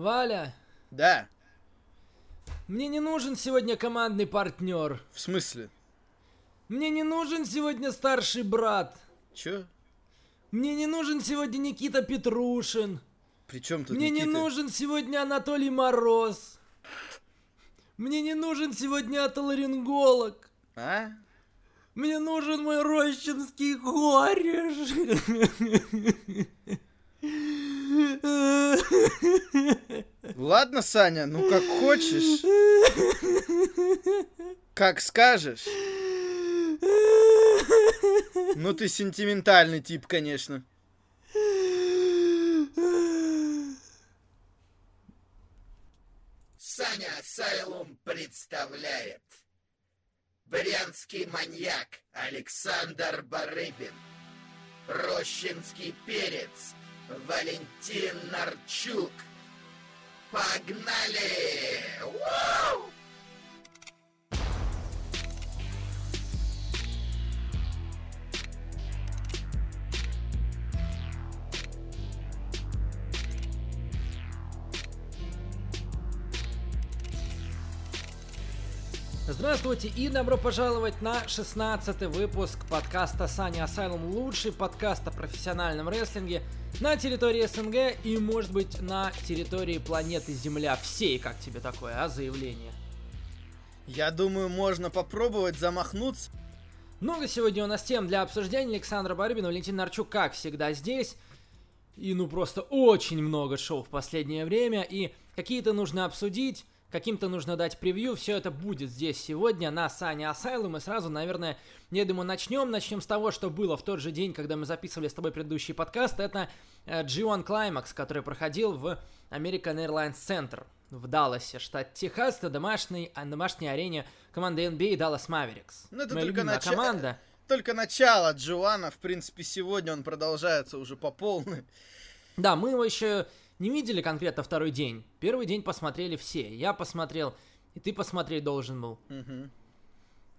Валя, Да. мне не нужен сегодня командный партнер. В смысле? Мне не нужен сегодня старший брат. Чё? Мне не нужен сегодня Никита Петрушин. При чем тут Мне не Никита? нужен сегодня Анатолий Мороз. Мне не нужен сегодня отоларинголог. А? Мне нужен мой рощинский кореш. Ладно, Саня, ну как хочешь. Как скажешь. Ну ты сентиментальный тип, конечно. Саня Асайлум представляет Брянский маньяк Александр Барыбин Рощинский перец Валентин Нарчук Погнали! Вау! Здравствуйте и добро пожаловать на 16 выпуск подкаста Саня Асайлум. Лучший подкаст о профессиональном рестлинге на территории СНГ и, может быть, на территории планеты Земля всей. Как тебе такое, а, заявление? Я думаю, можно попробовать замахнуться. Много сегодня у нас тем для обсуждения. Александра Барыбина, Валентин Нарчук, как всегда, здесь. И ну просто очень много шоу в последнее время. И какие-то нужно обсудить, каким-то нужно дать превью. Все это будет здесь сегодня на Сане Асайлум. И сразу, наверное, я думаю, начнем. Начнем с того, что было в тот же день, когда мы записывали с тобой предыдущий подкаст. Это э, G1 Climax, который проходил в American Airlines Center в Далласе, штат Техас, на домашней, а, домашней арене команды NBA Dallas Mavericks. Ну, это Моя только нача- команда. Только начало Джоана, в принципе, сегодня он продолжается уже по полной. Да, мы его еще не видели конкретно второй день. Первый день посмотрели все. Я посмотрел, и ты посмотреть должен был. Мгм.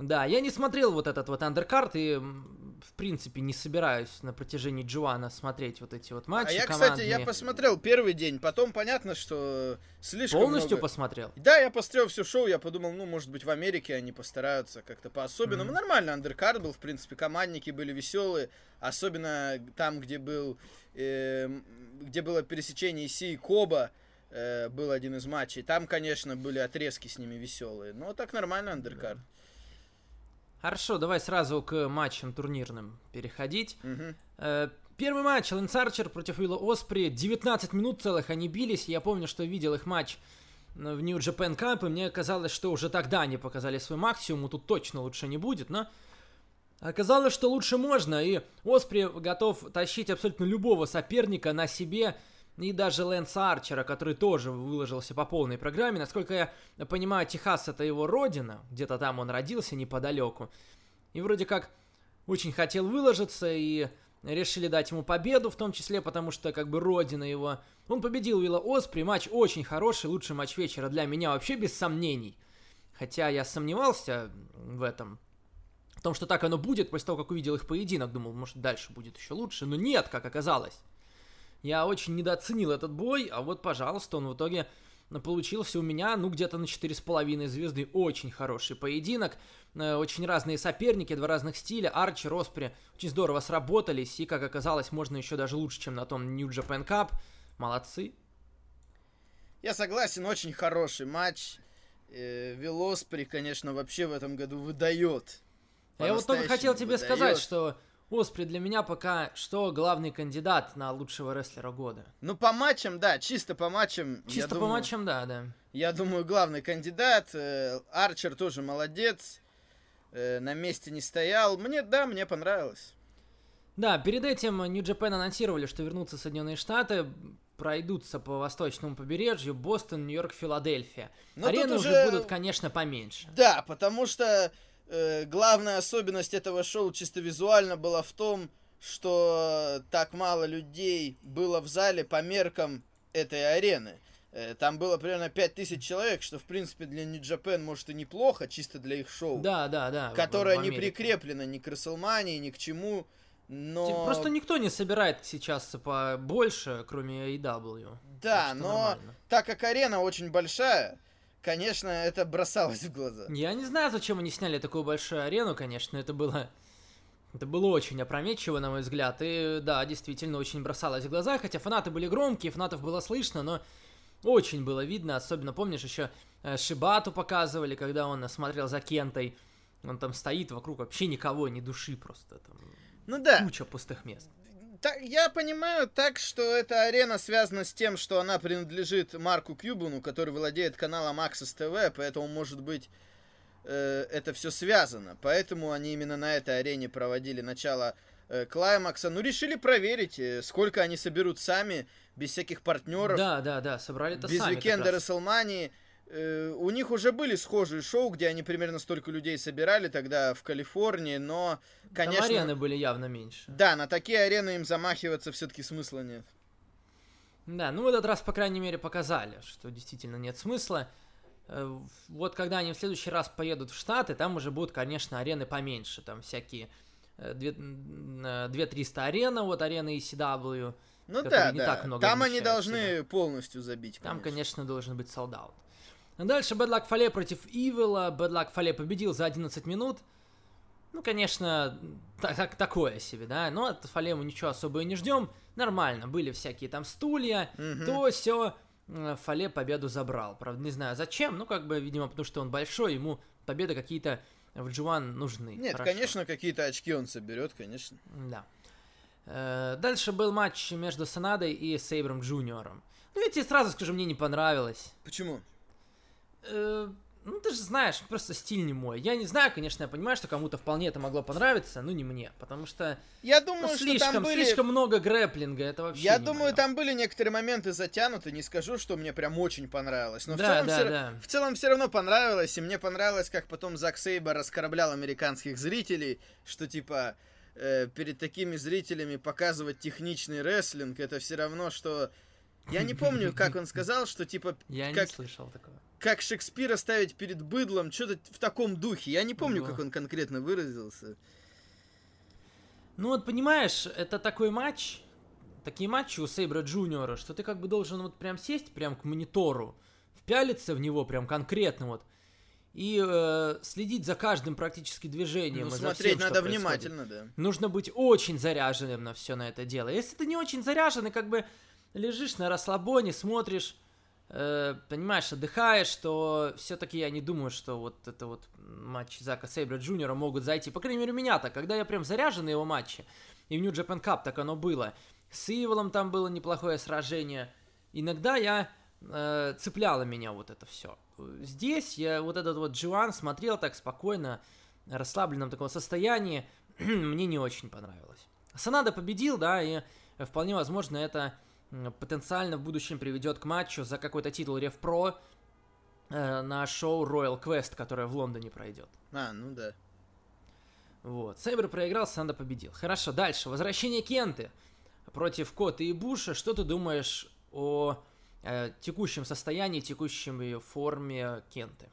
Да, я не смотрел вот этот вот андеркарт и, в принципе, не собираюсь на протяжении Джоана смотреть вот эти вот матчи А я, кстати, я командные. посмотрел первый день, потом понятно, что слишком Полностью много- посмотрел? Да, я посмотрел все шоу, я подумал, ну, может быть, в Америке они постараются как-то по-особенному. Мгм. Нормально, андеркард был, в принципе, командники были веселые, особенно там, где был, эм, где было пересечение Си и Коба, э, был один из матчей. Там, конечно, были отрезки с ними веселые, но так нормально андеркард. Хорошо, давай сразу к матчам турнирным переходить. Э, Первый матч, Лэнс Арчер против Уилла Оспри. 19 минут целых они бились. Я помню, что видел их матч в New Japan Cup, и мне казалось, что уже тогда они показали свой максимум, и тут точно лучше не будет, но оказалось, что лучше можно, и Оспри готов тащить абсолютно любого соперника на себе, и даже Лэнса Арчера, который тоже выложился по полной программе. Насколько я понимаю, Техас это его родина, где-то там он родился неподалеку. И вроде как очень хотел выложиться и решили дать ему победу, в том числе потому, что как бы родина его. Он победил Уилла Оспри, матч очень хороший, лучший матч вечера для меня вообще без сомнений. Хотя я сомневался в этом, в том, что так оно будет, после того, как увидел их поединок, думал, может дальше будет еще лучше, но нет, как оказалось. Я очень недооценил этот бой, а вот, пожалуйста, он в итоге получился у меня, ну, где-то на 4,5 звезды. Очень хороший поединок. Э, Очень разные соперники, два разных стиля. Арчи, Роспри очень здорово сработались. И, как оказалось, можно еще даже лучше, чем на том New Japan Cup. Молодцы. Я согласен, очень хороший матч. Э, Велоспри, конечно, вообще в этом году выдает. А я вот только хотел тебе По-настоящему сказать, выдает. что Оспри для меня пока что главный кандидат на лучшего рестлера года. Ну, по матчам, да, чисто по матчам. Чисто по думаю, матчам, да, да. Я думаю, главный кандидат. э, Арчер тоже молодец. э, На месте не стоял. Мне, да, мне понравилось. Да, перед этим New Japan анонсировали, что вернутся Соединенные Штаты, пройдутся по восточному побережью, Бостон, Нью-Йорк, Филадельфия. Но Арены тут уже... уже- будут, конечно, поменьше. Да, потому что э, главная особенность этого шоу чисто визуально была в том, что так мало людей было в зале по меркам этой арены. Э, Там было примерно 5000 человек, что, в принципе, для New Japan, может, и неплохо, чисто для их шоу. Да, да, да. которое не прикреплено ни к Расселмании, ни к чему. Но... Просто никто не собирает сейчас по больше, кроме AEW. Да, Так но нормально. так как арена очень большая, конечно, это бросалось в глаза. Я не знаю, зачем они сняли такую большую арену, конечно, это было... Это было очень опрометчиво, на мой взгляд, и да, действительно очень бросалось в глаза, хотя фанаты были громкие, фанатов было слышно, но очень было видно, особенно помнишь еще э, Шибату показывали, когда он смотрел за Кентой, он там стоит, вокруг вообще никого, ни души просто, там Ну да, куча пустых мест. Та- я понимаю так, что эта арена связана с тем, что она принадлежит Марку Кьюбану, который владеет каналом Access TV, поэтому, может быть, э, это все связано. Поэтому они именно на этой арене проводили начало э, Клаймакса. Ну, решили проверить, э, сколько они соберут сами, без всяких партнеров. Да, да, да, собрали это без сами Уикенда раз. Расселмании. Э, У них уже были схожие шоу, где они примерно столько людей собирали тогда в Калифорнии, но, Там конечно... арены были явно меньше. Да, на такие арены им замахиваться все-таки смысла нет. Да, ну в этот раз, по крайней мере, показали, что действительно нет смысла. Э, Вот когда они в следующий раз поедут в Штаты, там уже будут, конечно, арены поменьше. Там всякие э, две- м, э, 2-300 арена, вот арены ECW. Ну да, не да. так много Там они должны полностью забить. Там, конечно. конечно, должен быть солдат. Дальше Bad Luck Фале против Ивела. Bad Luck Фале победил за 11 минут. Ну, конечно, так, так- такое себе, да. Но от Фале мы ничего особо и не ждем. Нормально, были всякие там стулья, Мгм. то все. Фале победу забрал. Правда, не знаю зачем. Ну, как бы, видимо, потому что он большой, ему победы какие-то в G1 нужны. Нет, Хорошо. конечно, какие-то очки он соберет, конечно. Да. Э, Дальше был матч между Санадой и Сейбром Джуниором. Ну, я тебе сразу скажу, мне не понравилось. Почему? Э, ну, ты же знаешь, просто стиль не мой. Я не знаю, конечно, я понимаю, что кому-то вполне это могло понравиться, но не мне. Потому что Я ну, думаю, что слишком, там были... слишком много грэплинга, это вообще Я думаю, моё. там были некоторые моменты затянуты, не скажу, что мне прям очень понравилось. Но в Да, целом да, всё- да. В целом все равно понравилось, и мне понравилось, как потом Зак Сейбер раскораблял американских зрителей, что типа э, перед такими зрителями показывать техничный рестлинг, это все равно, что... Я не помню, как он сказал, что типа Я как, не слышал такого. как Шекспира ставить перед быдлом, что-то в таком духе. Я не помню, Ого. как он конкретно выразился. Ну вот понимаешь, это такой матч, такие матчи у Сейбра Джуниора, что ты как бы должен вот прям сесть прям к монитору, впялиться в него прям конкретно вот, и э, следить за каждым практически движением. Ну, смотреть всем, надо происходит. внимательно, да. Нужно быть очень заряженным на все на это дело. Если ты не очень заряженный, как бы лежишь на расслабоне, смотришь, э, понимаешь, отдыхаешь, то все-таки я не думаю, что вот это вот матч Зака Сейбра Джуниора могут зайти. По крайней мере, у меня так, когда я прям заряжен на его матчи, и в New Japan Cup так оно было. С Иволом там было неплохое сражение. Иногда я э, цепляло меня вот это все. Здесь я вот этот вот Джоан смотрел так спокойно, расслабленном таком состоянии. Мне не очень понравилось. Санада победил, да, и вполне возможно это потенциально в будущем приведет к матчу за какой-то титул Ревпро э, на шоу Royal Quest, которое в Лондоне пройдет. А, ну да. Вот. Сайбер проиграл, Санда победил. Хорошо, дальше. Возвращение Кенты против Кота и Буша. Что ты думаешь о э, текущем состоянии, текущем ее форме Кенты?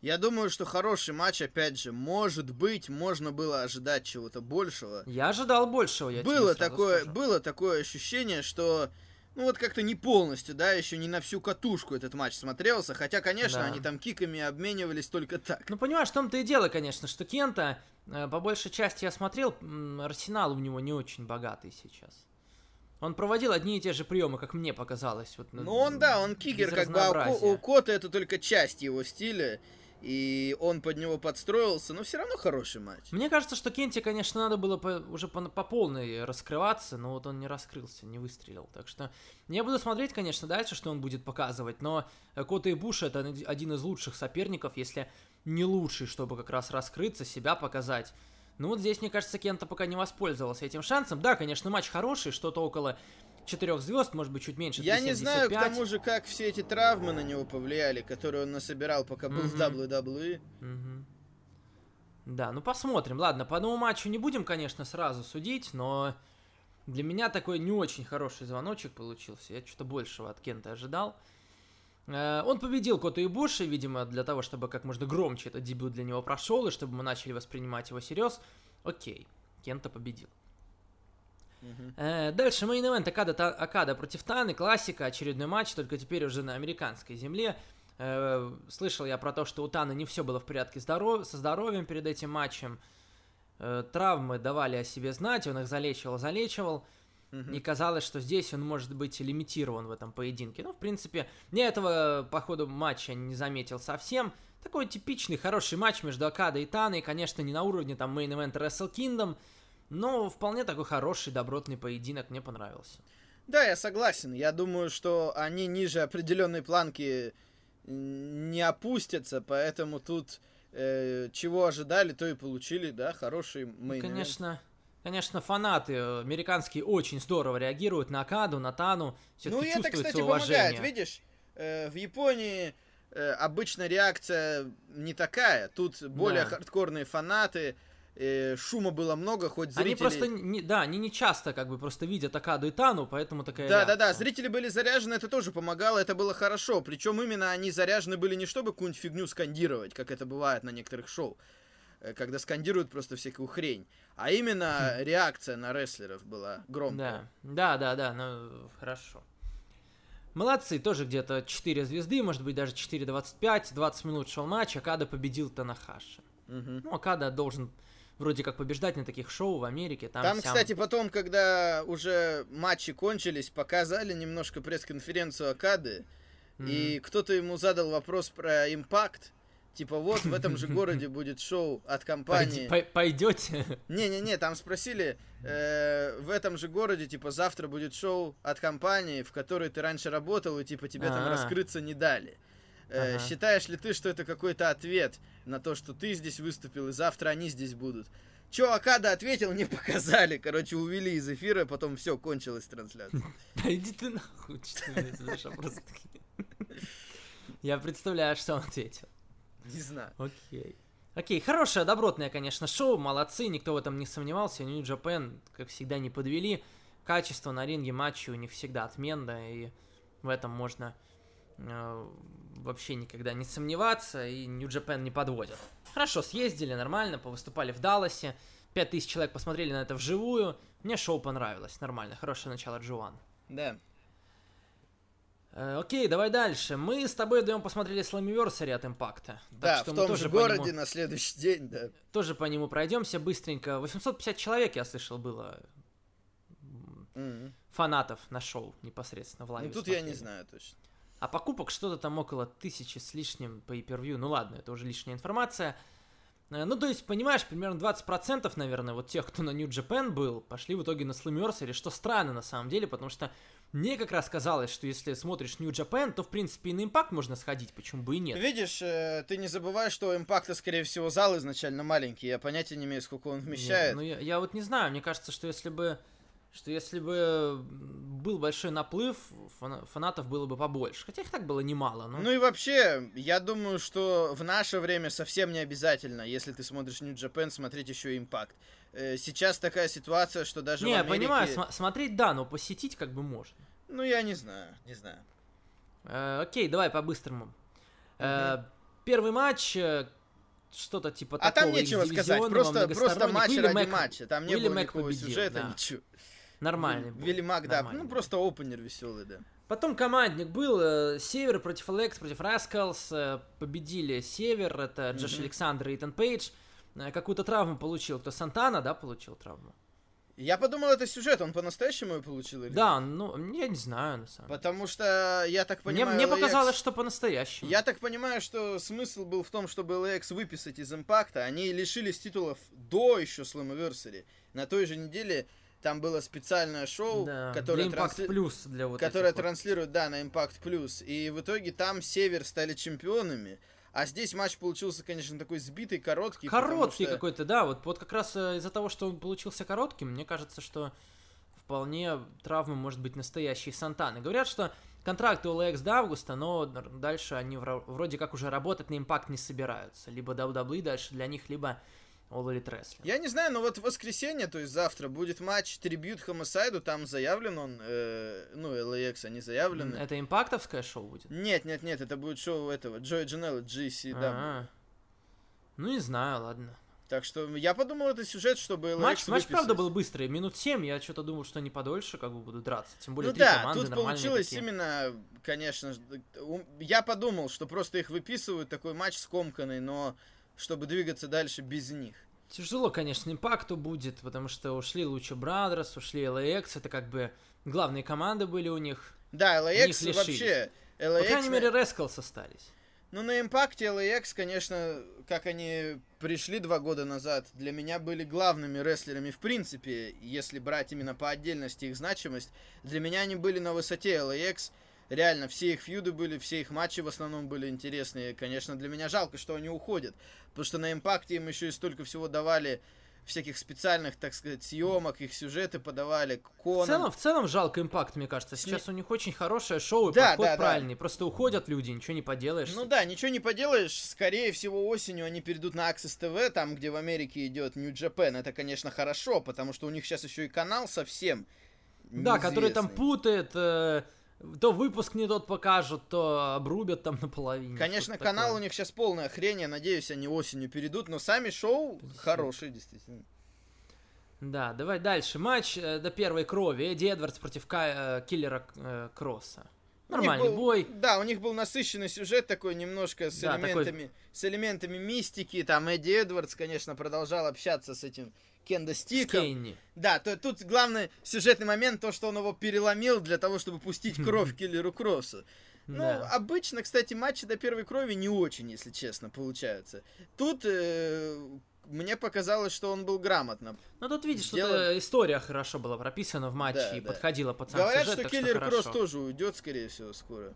Я думаю, что хороший матч, опять же, может быть, можно было ожидать чего-то большего. Я ожидал большего, я было такое, скажу. было такое ощущение, что ну вот как-то не полностью, да, еще не на всю катушку этот матч смотрелся, хотя, конечно, Да. они там киками обменивались только так. Ну, понимаешь, в том-то и дело, конечно, что Кента, э, по большей части я смотрел, арсенал у него не очень богатый сейчас. Он проводил одни и те же приемы, как мне показалось. Вот, Ну он, да, он кикер, как бы, а у, у Кота это только часть его стиля, и он под него подстроился, но все равно хороший матч. Мне кажется, что Кенте, конечно, надо было по- уже по, по полной раскрываться, но вот он не раскрылся, не выстрелил. Так что я буду смотреть, конечно, дальше, что он будет показывать, но Кота и Буш это од- один из лучших соперников, если не лучший, чтобы как раз раскрыться, себя показать. Ну вот здесь, мне кажется, Кента пока не воспользовался этим шансом. Да, конечно, матч хороший, что-то около четырех звезд, может быть, чуть меньше. Я не знаю, к 3.75. тому же, как все эти травмы на него повлияли, которые он насобирал, пока был в Мгм. WWE. Мгм. Да, ну посмотрим. Ладно, по одному матчу не будем, конечно, сразу судить, но для меня такой не очень хороший звоночек получился. Я что-то большего от Кента ожидал. Э, Он победил Кота Ибуши, видимо, для того, чтобы как можно громче этот дебют для него прошел, и чтобы мы начали воспринимать его всерьез. Окей, Кента победил. Мгм. Э, дальше main event Окада, Та- Окада против Таны, классика, очередной матч, только теперь уже на американской земле. Э, слышал я про то, что у Таны не все было в порядке здоров- со здоровьем перед этим матчем. Э, травмы давали о себе знать, он их залечивал, залечивал. Мгм. И казалось, что здесь он может быть лимитирован в этом поединке. Ну, в принципе, я этого по ходу матча не заметил совсем. Такой типичный хороший матч между Акадой и Таной. Конечно, не на уровне там Event Wrestle Kingdom, но вполне такой хороший, добротный поединок. Мне понравился. Да, я согласен. Я думаю, что они ниже определенной планки не опустятся, поэтому тут э, чего ожидали, то и получили, да, хороший Ну, мейн конечно, конечно, фанаты э, американские очень здорово реагируют на Акаду, на Тану. Все-таки Ну и это, чувствуется кстати, уважение. помогает, видишь? э, в Японии э, обычно реакция не такая. Тут более Да. хардкорные фанаты, э, шума было много, хоть зрители... Они просто, не, да, они не часто как бы просто видят Акаду и Тану, поэтому такая Да, да, да, реакция. зрители были заряжены, это тоже помогало, это было хорошо. Причем именно они заряжены были не чтобы какую-нибудь фигню скандировать, как это бывает на некоторых шоу, э, когда скандируют просто всякую хрень, а именно реакция на рестлеров была громкая. Да, да, да, да, ну хорошо. Молодцы, тоже где-то 4 звезды, может быть даже 4.25, 20 минут шел матч, Акада победил Танахаши. Мгм. Ну, Акада должен вроде как побеждать на таких шоу в Америке. Там, Там, сям. кстати, потом, когда уже матчи кончились, показали немножко пресс-конференцию Акады, и кто-то ему задал вопрос про импакт. Типа, вот в этом же городе будет шоу от компании. Пойдете? Не-не-не, там спросили, э, в этом же городе, типа, завтра будет шоу от компании, в которой ты раньше работал, и, типа, тебе там А. раскрыться не дали. Э, Ага. Считаешь ли ты, что это какой-то ответ на то, что ты здесь выступил, и завтра они здесь будут? Чё Акада ответил, не показали. Короче, увели из эфира, потом все, кончилась трансляция. Да иди ты нахуй, что ты вопросы такие. Я представляю, что он ответил. Не знаю. Окей. Окей, хорошее, добротное, конечно, шоу, молодцы, никто в этом не сомневался, New Japan, как всегда, не подвели. Качество на ринге матчей у них всегда отменное, и в этом можно вообще никогда не сомневаться, и Japan не подводят. Хорошо, съездили нормально, повыступали в Далласе, 5000 человек посмотрели на это вживую, мне шоу понравилось, нормально, хорошее начало Джоан. Да. Э, окей, давай дальше. Мы с тобой вдвоем посмотрели Slammiversary от Импакта. Да, в мы том тоже же по нему- городе на следующий день, да. тоже по нему пройдемся быстренько. 850 человек, я слышал, было Мгм. фанатов на шоу непосредственно в лайве. Ну тут я не смотрели. знаю точно. А покупок что-то там около тысячи с лишним по per Ну ладно, это уже лишняя информация. Э, Ну, то есть, понимаешь, примерно 20%, наверное, вот тех, кто на New Japan был, пошли в итоге на Slammiversary, что странно на самом деле, потому что мне как раз казалось, что если смотришь New Japan, то, в принципе, и на Impact можно сходить, почему бы и нет. Видишь, э, ты не забывай, что у импакта, скорее всего, зал изначально маленький. Я понятия не имею, сколько он вмещает. Ну, я, я вот не знаю, мне кажется, что если бы что если бы был большой наплыв, фана- фанатов было бы побольше. Хотя их так было немало, но... Ну и вообще, я думаю, что в наше время совсем не обязательно, если ты смотришь New Japan, смотреть еще импакт. Э, Сейчас такая ситуация, что даже не, в Америке... понимаю, сма- смотреть да, но посетить как бы можно. Ну я не знаю, не знаю. Э, окей, давай по-быстрому. Э, первый матч, э, что-то типа А там такого нечего сказать, просто, просто матч Уилли ради Мэг- матча. Там не Уилли было Мэг никакого победил, сюжета, да. ничего. Нормальный был. Вилли Мак, да, Нормальный ну просто опенер веселый, да. Потом командник был э, Север против Алекс, против Раскалс. э, победили Север, это Джош Мгм. Александр и Итан Пейдж. Э, какую-то травму получил. Кто Сантана, да, получил травму? Я подумал, это сюжет, он по-настоящему ее получил или Да, ну, я не знаю, на самом деле. Потому что, я так Мне, понимаю, мне LAX показалось, что по-настоящему. Я так понимаю, что смысл был в том, чтобы LAX выписать из импакта. Они лишились титулов до еще Slammiversary. На той же неделе там было специальное шоу, Да, которое, для трансли- плюс для вот которое вот. транслируют, да, на Impact Plus. И в итоге там Север стали чемпионами. А здесь матч получился, конечно, такой сбитый, короткий. Короткий что- какой-то, да, вот, вот как раз э, из-за того, что он получился коротким, мне кажется, что вполне травма может быть настоящей Сантаны. Говорят, что контракты у LAX до августа, но дальше они вро- вроде как уже работать на импакт не собираются. Либо WWE дальше для них, либо All Elite Wrestling. Я не знаю, но вот в воскресенье, то есть завтра, будет матч трибют Homicide, там заявлен он, э, ну, LAX, они заявлены. Это импактовское шоу будет? Нет, нет, нет, это будет шоу этого, Джои Джанелла, GCW. А, Ну, не знаю, ладно. Так что я подумал, это сюжет, чтобы LAX Матч, матч, правда, выписать. был быстрый. Минут 7, я что-то думал, что они подольше как бы будут драться. Тем более Ну три да, команды тут получилось такие. именно, конечно, я подумал, что просто их выписывают, такой матч скомканный, но чтобы двигаться дальше без них. Тяжело, конечно, импакту будет, потому что ушли Луча Брадерс, ушли LAX, это как бы главные команды были у них. Да, LAX вообще... По LAX, крайней на- мере, Рескалс остались. Ну, на импакте LAX, конечно, как они пришли два года назад, для меня были главными рестлерами в принципе, если брать именно по отдельности их значимость. Для меня они были на высоте LAX. Реально, все их фьюды были, все их матчи в основном были интересные. Конечно, для меня жалко, что они уходят. Потому что на импакте им еще и столько всего давали всяких специальных, так сказать, съемок, их сюжеты подавали, В Конан. целом, в целом жалко импакт, мне кажется. Сейчас у них очень хорошее шоу, и Да, подход да, да. правильный. Просто уходят люди, ничего не поделаешь. Ну да, ничего не поделаешь. Скорее всего, осенью они перейдут на Access TV, там, где в Америке идет New Japan. Это, конечно, хорошо, потому что у них сейчас еще и канал совсем Да, который там путает, э, то выпуск не тот покажут, то обрубят там наполовине. Конечно, канал такое. у них сейчас полная хрень, я надеюсь, они осенью перейдут, но сами шоу Понесут. хорошие, действительно. Да, давай дальше. Матч э, до первой крови. Эдди Эдвардс против Ка- э, Киллера э, Кросса. Нормальный был- бой. Да, у них был насыщенный сюжет такой, немножко с Да, такой- элементами, с элементами мистики. Там Эдди Эдвардс, конечно, продолжал общаться с этим Кенда Стиком. Кейни. Да, то тут главный сюжетный момент, то, что он его переломил для того, чтобы пустить кровь киллеру Кроссу. Ну, Да. обычно, кстати, матчи до первой крови не очень, если честно, получаются. Тут э, мне показалось, что он был грамотно. Ну тут видишь, сделан. что история хорошо была прописана в матче Да, и да. подходила под сам Говорят, сюжет, что киллер Кросс тоже уйдет, скорее всего, скоро.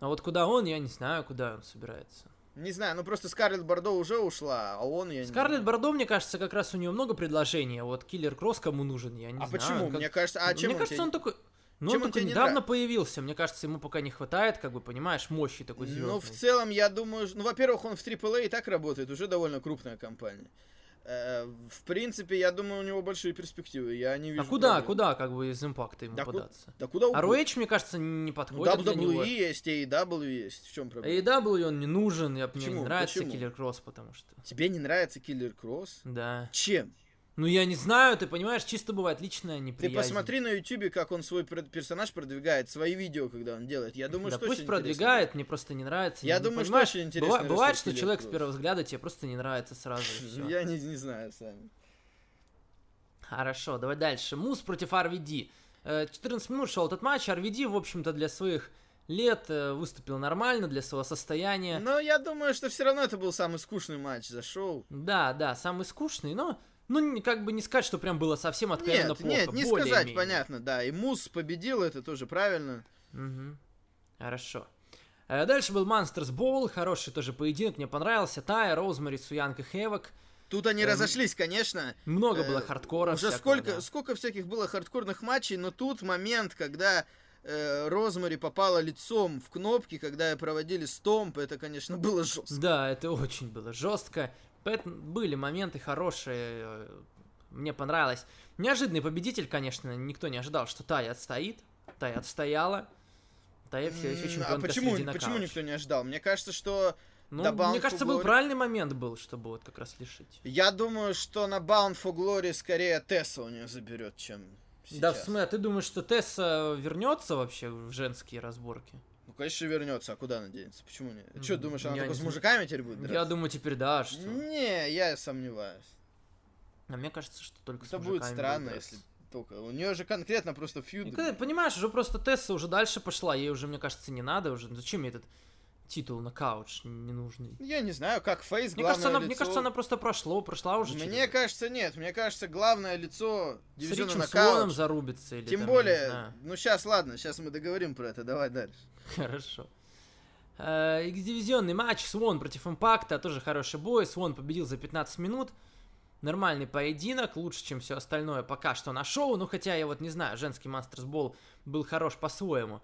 А вот куда он, я не знаю, куда он собирается. Не знаю, ну просто Скарлетт Бордо уже ушла, а он, я не Скарлетт знаю. Бордо, мне кажется, как раз у нее много предложений, а вот Киллер Кросс кому нужен, я не А знаю. почему? он как- Мне кажется, а чем мне он кажется, тебе- он такой... Ну, чем он он не недавно нравится? появился. Мне кажется, ему пока не хватает, как бы, понимаешь, мощи такой звездной. Ну, в целом, я думаю, ну, во-первых, он в AAA и так работает, уже довольно крупная компания. Э, в принципе, я думаю, у него большие перспективы. Я не вижу. а куда, проблем. куда, как бы, из импакта ему Да ку- податься? Да куда А угодно. ROH, мне кажется, не Ну, подходит для. WWE есть, AEW есть. В чем проблема? AEW он не нужен, я, мне Почему? не нравится? Киллер Кросс, потому что... Тебе не нравится Киллер Кросс? Да. Чем? Ну, я не знаю, ты понимаешь, чисто бывает личная Ты неприязнь. посмотри на Ютубе, как он свой персонаж продвигает, свои видео, когда он делает. Я думаю, да что пусть продвигает, мне просто не нравится. Я Ну, думаю, что очень интересный быва- Бывает, рестлер что человек с первого взгляда тебе просто не нравится сразу. интересно. Я не, не знаю сами. Хорошо, давай дальше. Мус против RVD. Э, 14 минут шел этот матч. RVD, в общем-то, для своих лет э, выступил нормально, для своего состояния. Но я думаю, что все равно это был самый скучный матч за шоу. Да, да, самый скучный, но... Ну, как бы не сказать, что прям было совсем откровенно Нет, плохо. нет, не сказать, более-менее. понятно, да. И Мус победил, это тоже правильно. Мгм. Хорошо. Э, Дальше был Monsters Bowl, хороший тоже поединок, мне понравился. Тая, Роузмари, Суянг и Хевок. Тут они Эм, разошлись, конечно. Много Э, было хардкора. Уже всякого, сколько, да. сколько всяких было хардкорных матчей, но тут момент, когда э, Розмари попала лицом в кнопки, когда проводили стомп, это, конечно, было жестко. Да, это очень было жестко. Поэтому были моменты хорошие. э, Мне понравилось. Неожиданный победитель, конечно, никто не ожидал, что Тая отстоит. Тая отстояла. Тая все еще чемпионка а почему, среди почему никто не ожидал? Мне кажется, что Ну, до Bound мне кажется, был Glory- правильный момент был, чтобы вот как раз лишить. я думаю, что на Bound for Glory скорее Тесса у нее заберет, чем сейчас. Да, в смысле, а ты думаешь, что Тесса вернется вообще в женские разборки? Ну, конечно, вернется, а куда она денется? Почему нет? М, Что, думаешь, она я только не с знаю. мужиками теперь будет драться? Я думаю, теперь да, что. Не, я сомневаюсь. А мне кажется, что только с Это будет мужиками странно, драться. если только. У нее же конкретно просто фьюд. И понимаешь, уже просто Тесса уже дальше пошла, ей уже, мне кажется, не надо уже. Ну, Зачем ей этот титул на кауч ненужный? Я не знаю, как Фейс, Мне кажется, она, главное мне лицо. кажется, она просто прошло, прошла уже. Мне через- кажется, нет. Мне кажется, главное лицо с дивизиона Ричем нокаут. Слоном зарубится или Тем там, более, ну сейчас, ладно, сейчас мы договорим про это, давай дальше. Хорошо. Э, X-дивизионный матч Свон против Импакта, тоже хороший бой. Свон победил за 15 минут. Нормальный поединок, лучше, чем все остальное пока что на шоу. Ну, хотя я вот не знаю, женский Мастерс Бол был хорош по-своему.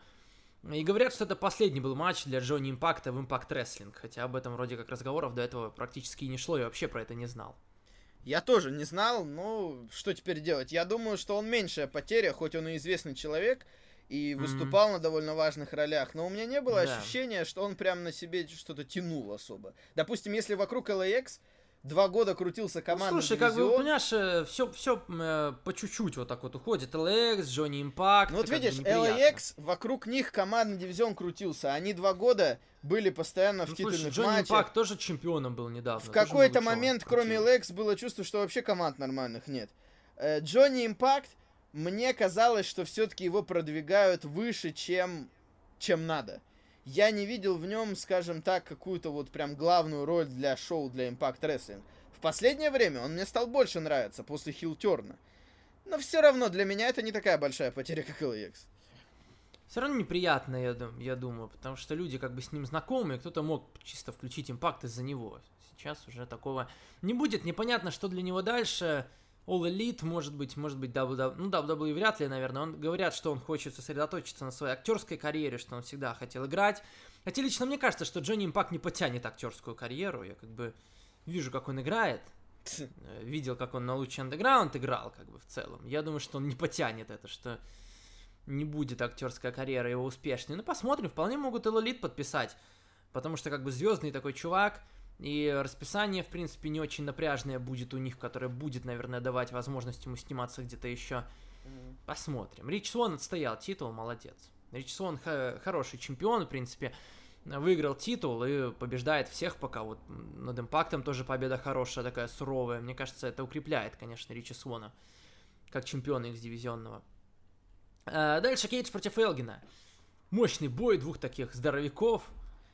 И говорят, что это последний был матч для Джонни Импакта в Импакт Рестлинг. Хотя об этом вроде как разговоров до этого практически и не шло, и вообще про это не знал. Я тоже не знал, ну, что теперь делать? Я думаю, что он меньшая потеря, хоть он и известный человек, и выступал на довольно важных ролях, но у меня не было Да. ощущения, что он прям на себе что-то тянул особо. Допустим, если вокруг LAX два года крутился Ну, командный слушай, как бы, дивизион. понимаешь, все, все э, по чуть-чуть вот так вот уходит. LX, Джонни Импакт. Ну вот видишь. LAX, вокруг них командный дивизион крутился. Они два года были постоянно в Ну, слушай, титульных Джонни матчах. Импакт тоже чемпионом был недавно. В какой-то чего момент, кроме. LAX, было чувство, что вообще команд нормальных нет. Э, Джонни Импакт, мне казалось, что все-таки его продвигают выше, чем, чем надо. Я не видел в нем, скажем так, какую-то вот прям главную роль для шоу, для Impact Wrestling. В последнее время он мне стал больше нравиться после Хилтерна. Но все равно для меня это не такая большая потеря, как LAX. Все равно неприятно, я, я думаю, потому что люди как бы с ним знакомы, кто-то мог чисто включить импакт из-за него. Сейчас уже такого не будет. Непонятно, что для него дальше. All Elite, может быть, может быть, WWE, ну, WWE вряд ли, наверное. Он, говорят, что он хочет сосредоточиться на своей актерской карьере, что он всегда хотел играть. Хотя лично мне кажется, что Джонни Импакт не потянет актерскую карьеру. Я как бы вижу, как он играет. Э, Видел, как он на Луче Underground играл, как бы в целом. Я думаю, что он не потянет это, что не будет актерская карьера его успешной. Ну, посмотрим, вполне могут и Лолит подписать. Потому что, как бы, звездный такой чувак, и расписание, в принципе, не очень напряжное будет у них, которое будет, наверное, давать возможность ему сниматься где-то еще. Посмотрим. Рич Свон отстоял титул, молодец. Рич Свон х- хороший чемпион, в принципе, выиграл титул и побеждает всех пока. Вот над Импактом тоже победа хорошая, такая суровая. Мне кажется, это укрепляет, конечно, Ричи Свона как чемпиона X-дивизионного. А, Дальше Кейдж против Элгина. Мощный бой двух таких здоровяков.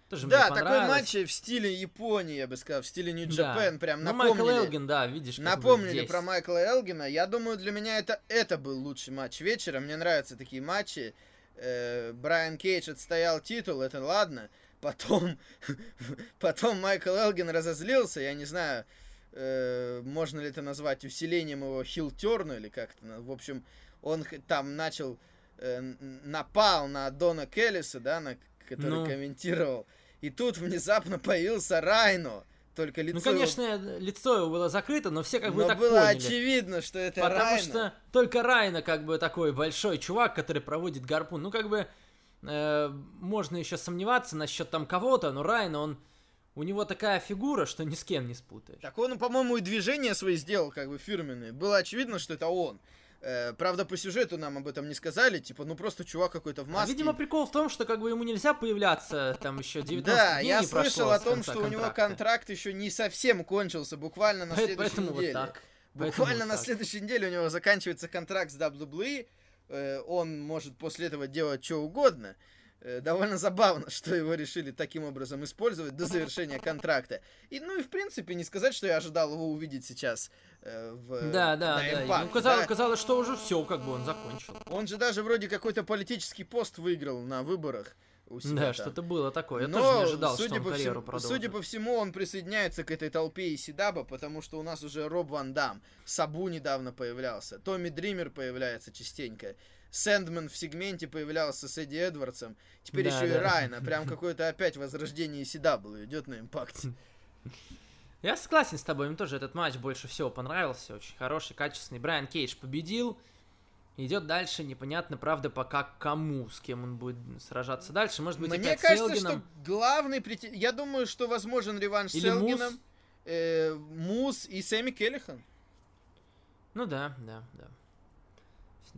Тоже Да, такой матч в стиле Японии, я бы сказал, в стиле Да. Нью-Джапен, прям Ну, Майкл напомнили. Элгин, да, видишь, Напомнили здесь. про Майкла Элгина. Я думаю, для меня это, это был лучший матч вечера. Мне нравятся такие матчи. Э, Брайан Кейдж отстоял титул, это ладно. Потом, потом Майкл Элгин разозлился, я не знаю, э, можно ли это назвать усилением его хилтерна или как-то. на- В общем, он там начал, э, напал на Дона Келлиса, да, на, который Ну. комментировал. И тут внезапно появился Райно. Только лицо Ну, конечно, лицо его было закрыто, но все как бы но так было поняли. очевидно, что это Потому Райно. что только Райна как бы такой большой чувак, который проводит гарпун. Ну, как бы э, можно еще сомневаться насчет там кого-то, но Райна, он... У него такая фигура, что ни с кем не спутаешь. Так он, по-моему, и движения свои сделал, как бы фирменные. Было очевидно, что это он. Э, правда, по сюжету нам об этом не сказали. Типа, ну просто чувак какой-то в А, маске. видимо, прикол в том, что как бы ему нельзя появляться там еще 19 да, дней я не слышал о том, что у него контракт еще не совсем кончился, буквально на следующей Поэтому неделе. вот так. Буквально Поэтому на так. следующей неделе у него заканчивается контракт с WWE. Э, он может после этого делать что угодно. Э, довольно забавно, что его решили таким образом использовать до завершения контракта. И, ну и в принципе, не сказать, что я ожидал его увидеть сейчас э, в Да, да, на да. Impact, Ну, казалось, да. казалось, что уже все, как бы он закончил. Он же даже вроде какой-то политический пост выиграл на выборах у себя Да, там. что-то было такое. Я Но, тоже не ожидал, судя что он по карьеру всему, продолжит. Судя по всему, он присоединяется к этой толпе Исидаба, потому что у нас уже Роб Ван Дам, Сабу недавно появлялся, Томми Дример появляется частенько, Сэндман в сегменте появлялся с Эдди Эдвардсом, теперь Да, еще и да. Райна, прям какое-то опять возрождение Исидабла идет на импакте. Я согласен с тобой, мне тоже этот матч больше всего понравился, очень хороший, качественный. Брайан Кейдж победил, идет дальше, непонятно, правда, пока кому, с кем он будет сражаться дальше. Может быть, Мне опять с кажется, Элгином. что главный прете- Я думаю, что возможен реванш Или с Мус. Элгином, э, Мус и Сэми Каллихан. Ну да, да, да.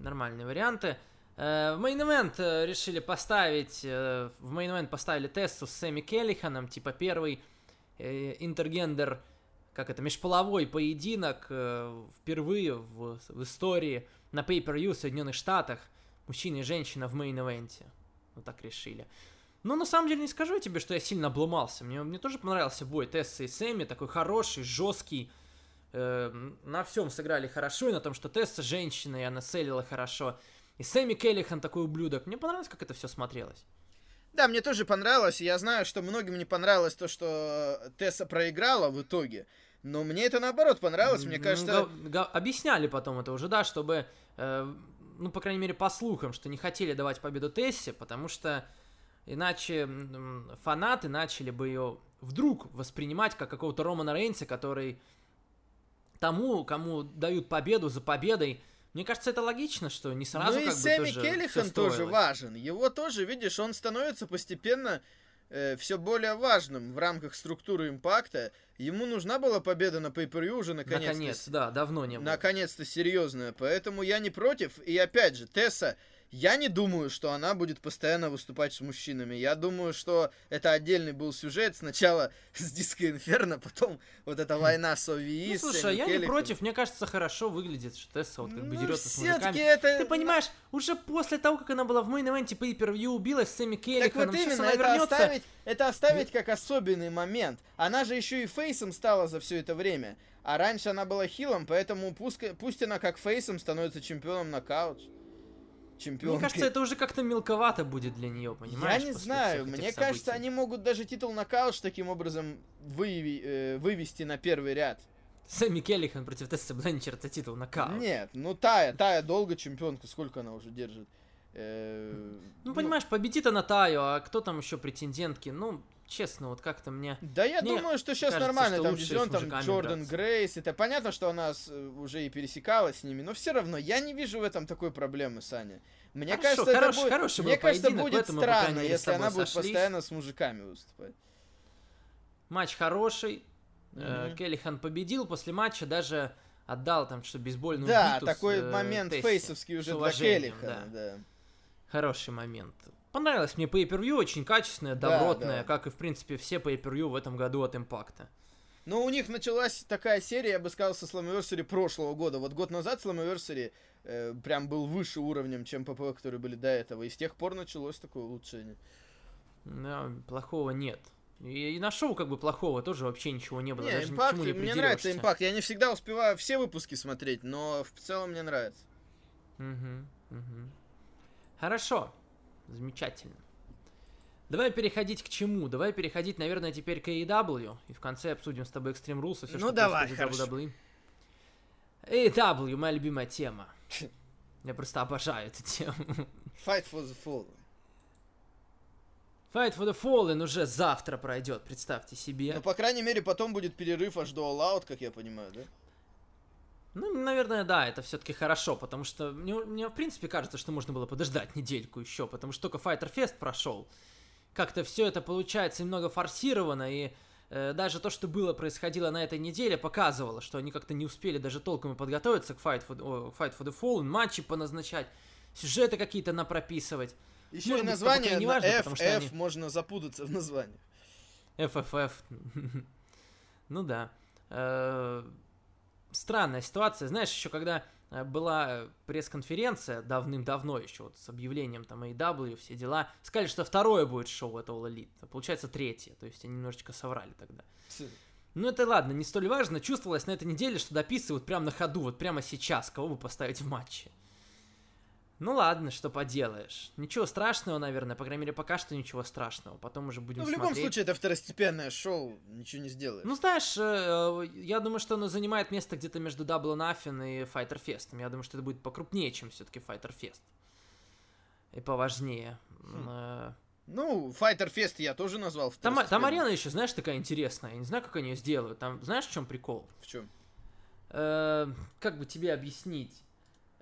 Нормальные варианты. Э, В main event решили поставить, э, в main event поставили Тессу с Сэми Каллиханом, типа первый э, intergender, как это, межполовой поединок впервые в, в истории на Pay-Per-View в Соединенных Штатах. Мужчина и женщина в main event е. Вот так решили. Ну, на самом деле, не скажу я тебе, что я сильно обломался. Мне, мне тоже понравился бой Тесса и Сэми, такой хороший, жесткий. Э, на всем сыграли хорошо, и на том, что Тесса женщина, и она селила хорошо. И Сэми Каллихан такой ублюдок. Мне понравилось, как это все смотрелось. Да, мне тоже понравилось. Я знаю, что многим не понравилось то, что Тесса проиграла в итоге. Но мне это наоборот понравилось. Мне Ну, кажется, га- объясняли потом это уже, да, чтобы, э, ну, по крайней мере, по слухам, что не хотели давать победу Тессе, потому что иначе фанаты начали бы ее вдруг воспринимать как какого-то Романа Рейнса, который тому, кому дают победу за победой. Мне кажется, это логично, что не сразу ну и как бы Сэмми тоже Келлихан тоже важен. Его тоже, видишь, он становится постепенно э, все более важным в рамках структуры импакта. Ему нужна была победа на pay уже наконец-то. Наконец, да, давно не было. Наконец-то серьезная. Поэтому я не против. И опять же, Тесса я не думаю, что она будет постоянно выступать с мужчинами. Я думаю, что это отдельный был сюжет. Сначала с Диско Инферно, потом вот эта война с OVE. Ну, слушай, я не против. Мне кажется, хорошо выглядит, что Тесса вот как бы Ну, дерется с мужиками. это... Ты понимаешь, уже после того, как она была в мейн-эвенте по Hyper-View, убилась с Сэмми Так Келлиханом, вот именно, она это вернется. оставить, это оставить как особенный момент. Она же еще и фейсом стала за все это время. А раньше она была хилом, поэтому пусть, пусть она как фейсом становится чемпионом нокаут. Чемпионкой. Мне кажется, это уже как-то мелковато будет для нее, понимаешь? Я не знаю, мне кажется, событий. они могут даже титул нокаут таким образом выяви- э, вывести на первый ряд. Сэмми Келлихан против Тессы Бленчер это титул нокаут. Нет, ну Тая, Тая долго чемпионка, сколько она уже держит? Э, Ну, понимаешь, победит она Таю, а кто там еще претендентки? Ну, честно, вот как-то мне... Да я Мне думаю, что сейчас кажется, нормально, что там с там Джордан драться. Грейс, это понятно, что она с- э, уже и пересекалась с ними, но все равно я не вижу в этом такой проблемы, Саня. Мне Хорошо, кажется, это хороший- будет, хороший мне кажется, будет этом мы, по крайней странно, с если она будет сошлись. постоянно с мужиками выступать. Матч хороший. Мгм. Келлихан победил, после матча даже отдал там что бейсбольную Да, с, такой э, момент Тесси. фейсовский С уже для Келлихана, да. Хороший момент. Понравилось мне pay-per-view, очень качественное, Да, добротное, да. как и, в принципе, все pay-per-view в этом году от Импакта. Но у них началась такая серия, я бы сказал, со Slammiversary прошлого года. Вот год назад Slammiversary э, прям был выше уровнем, чем ПП, которые были до этого. И с тех пор началось такое улучшение. Да, плохого нет. И, и на шоу как бы плохого тоже вообще ничего не было, Не, даже импакт, не мне нравится импакт. Я не всегда успеваю все выпуски смотреть, но в целом мне нравится. Мгм, мгм. Хорошо, замечательно. Давай переходить к чему? Давай переходить, наверное, теперь к AEW. И в конце обсудим с тобой Extreme Rules и все, Ну, что давай, хорошо. WWE. AEW, моя любимая тема. Я просто обожаю эту тему. Fight for the Fallen. Fight for the Fallen уже завтра пройдет, представьте себе. Ну, по крайней мере, потом будет перерыв аж до All Out, как я понимаю, да? Ну, наверное, да, это все-таки хорошо, потому что мне, мне, в принципе, кажется, что можно было подождать недельку еще, потому что только Fighter Fest прошел. Как-то все это получается немного форсировано, и э, даже то, что было, происходило на этой неделе, показывало, что они как-то не успели даже толком и подготовиться к Fight for, о, Fight for the Fallen, матчи поназначать, сюжеты какие-то напрописывать. Еще Может и название не важно, F, потому что они- можно запутаться в названии. FFF. ну да. Э, Странная ситуация. Знаешь, еще когда э, была пресс-конференция давным-давно еще вот с объявлением там AEW, все дела, сказали, что второе будет шоу это All Elite, а получается третье, то есть они немножечко соврали тогда. Ну это ладно, не столь важно, чувствовалось на этой неделе, что дописывают прямо на ходу, вот прямо сейчас, кого бы поставить в матче. Ну ладно, что поделаешь. Ничего страшного, наверное, по крайней мере, пока что ничего страшного. Потом уже будем Ну, в любом смотреть. случае, это второстепенное шоу, ничего не сделаешь. Ну, знаешь, э, я думаю, что оно занимает место где-то между Double Nothing и Fighter Fest. Я думаю, что это будет покрупнее, чем все-таки Fighter Fest. И поважнее. Э, Ну, Fighter Fest я тоже назвал Там, там второстепенным. арена еще, знаешь, такая интересная. Я не знаю, как они ее сделают. Там, знаешь, в чем прикол? В чем? Э, как бы тебе объяснить?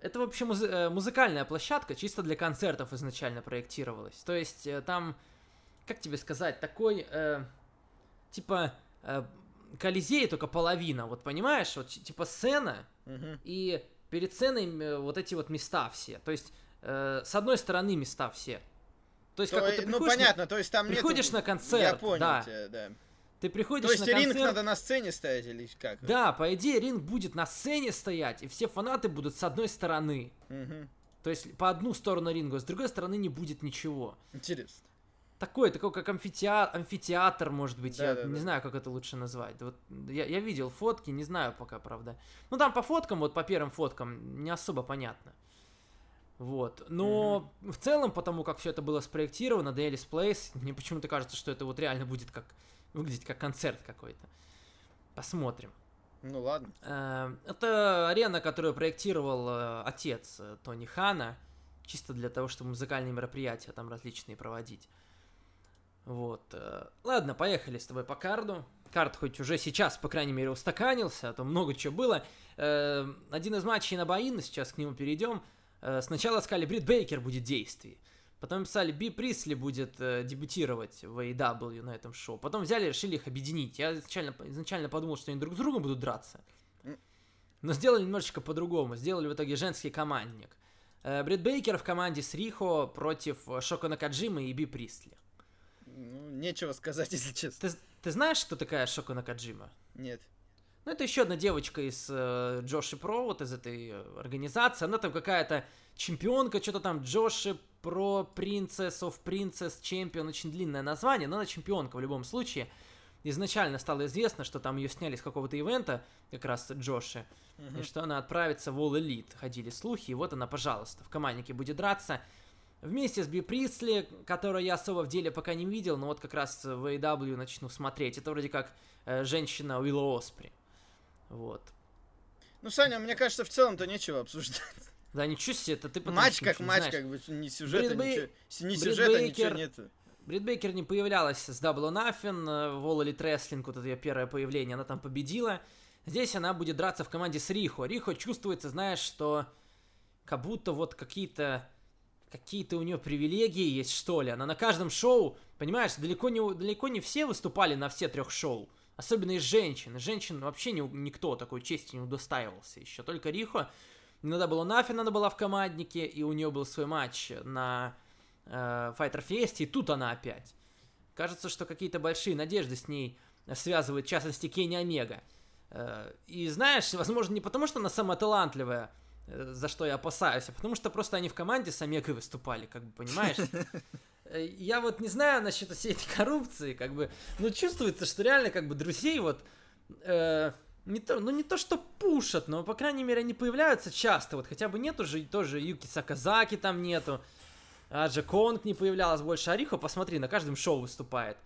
Это вообще музы- э, музыкальная площадка, чисто для концертов изначально проектировалась. То есть э, там, как тебе сказать, такой, э, типа, э, Колизей только половина, вот понимаешь? Вот типа сцена, и перед сценой э, вот эти вот места все. То есть, э, с одной стороны места все. То есть, как вот ты ну, на- понятно, то есть там нету- приходишь на концерт, Я понял да. тебя, да. Ты приходишь То есть на ринг концерт, надо на сцене ставить или как? да, по идее, ринг будет на сцене стоять, и все фанаты будут с одной стороны. Мгм. То есть по одну сторону ринга, с другой стороны не будет ничего. Интересно. Такое, такое как амфитеатр, амфитеатр может быть, я Да-да-да. не знаю, как это лучше назвать. Вот я, я видел фотки, не знаю пока, правда. Ну там по фоткам, вот по первым фоткам, не особо понятно. Вот. Но в целом, потому как все это было спроектировано, Alice Place, мне почему-то кажется, что это вот реально будет как выглядеть как концерт какой-то. Посмотрим. Ну ладно. Э, Это арена, которую проектировал э, отец э, Тони Хана, чисто для того, чтобы музыкальные мероприятия там различные проводить. Вот. Ладно, поехали с тобой по карду. Карт хоть уже сейчас, по крайней мере, устаканился, а то много чего было. Один из матчей на Баин, сейчас к нему перейдем. Сначала сказали, Брит Бейкер будет в действии. Потом писали, Би Присли будет э, дебютировать в AEW на этом шоу. Потом взяли и решили их объединить. Я изначально, изначально подумал, что они друг с другом будут драться. Но сделали немножечко по-другому. Сделали в итоге женский командник. Э, Брэд Бейкер в команде с Рихо против Шока Накаджимы и Би Присли. Ну, нечего сказать, если честно. Ты, ты знаешь, что такая Шока Накаджима? Нет. Ну, это еще одна девочка из э, Джоши Про, вот из этой э, организации. Она там какая-то чемпионка, что-то там Джоши Про, Princess of Princess Champion, очень длинное название, но она чемпионка в любом случае. Изначально стало известно, что там ее сняли с какого-то ивента, как раз Джоши, и что она отправится в All Elite. Ходили слухи, и вот она, пожалуйста, в команднике будет драться. Вместе с Би Присли, которую я особо в деле пока не видел, но вот как раз в AEW начну смотреть. Это вроде как э, женщина Уилла Оспри. Вот. Ну, Саня, мне кажется, в целом-то нечего обсуждать. Да ничего себе, это ты потому матч как матч, знаешь. как бы ни сюжета, Брит Бей- ничего, ни Брит сюжета, Бейкер- ничего нету. Брит Бейкер не появлялась с Double or Nothing в All Elite Wrestling, вот это ее первое появление, она там победила. Здесь она будет драться в команде с Рихо. Рихо чувствуется, знаешь, что как будто вот какие-то какие-то у нее привилегии есть, что ли. Она на каждом шоу, понимаешь, далеко не, далеко не все выступали на все трех шоу. Особенно из женщин. Женщин вообще не, никто такой чести не удостаивался еще. Только Рихо. Иногда было Нафин, она была в команднике, и у нее был свой матч на э, Fighter Fest, и тут она опять. Кажется, что какие-то большие надежды с ней связывает, в частности, Кенни Омега. Э, И знаешь, возможно, не потому, что она самая талантливая, э, за что я опасаюсь, а потому что просто они в команде с Омегой выступали, как бы, понимаешь? Э, Я вот не знаю насчет всей этой коррупции, как бы, но чувствуется, что реально, как бы, друзей вот, э, не то, ну не то, что пушат, но, по крайней мере, они появляются часто, вот хотя бы нету же тоже Юки Саказаки там нету, Аджа Конг не появлялась больше, Арихо, посмотри, на каждом шоу выступает.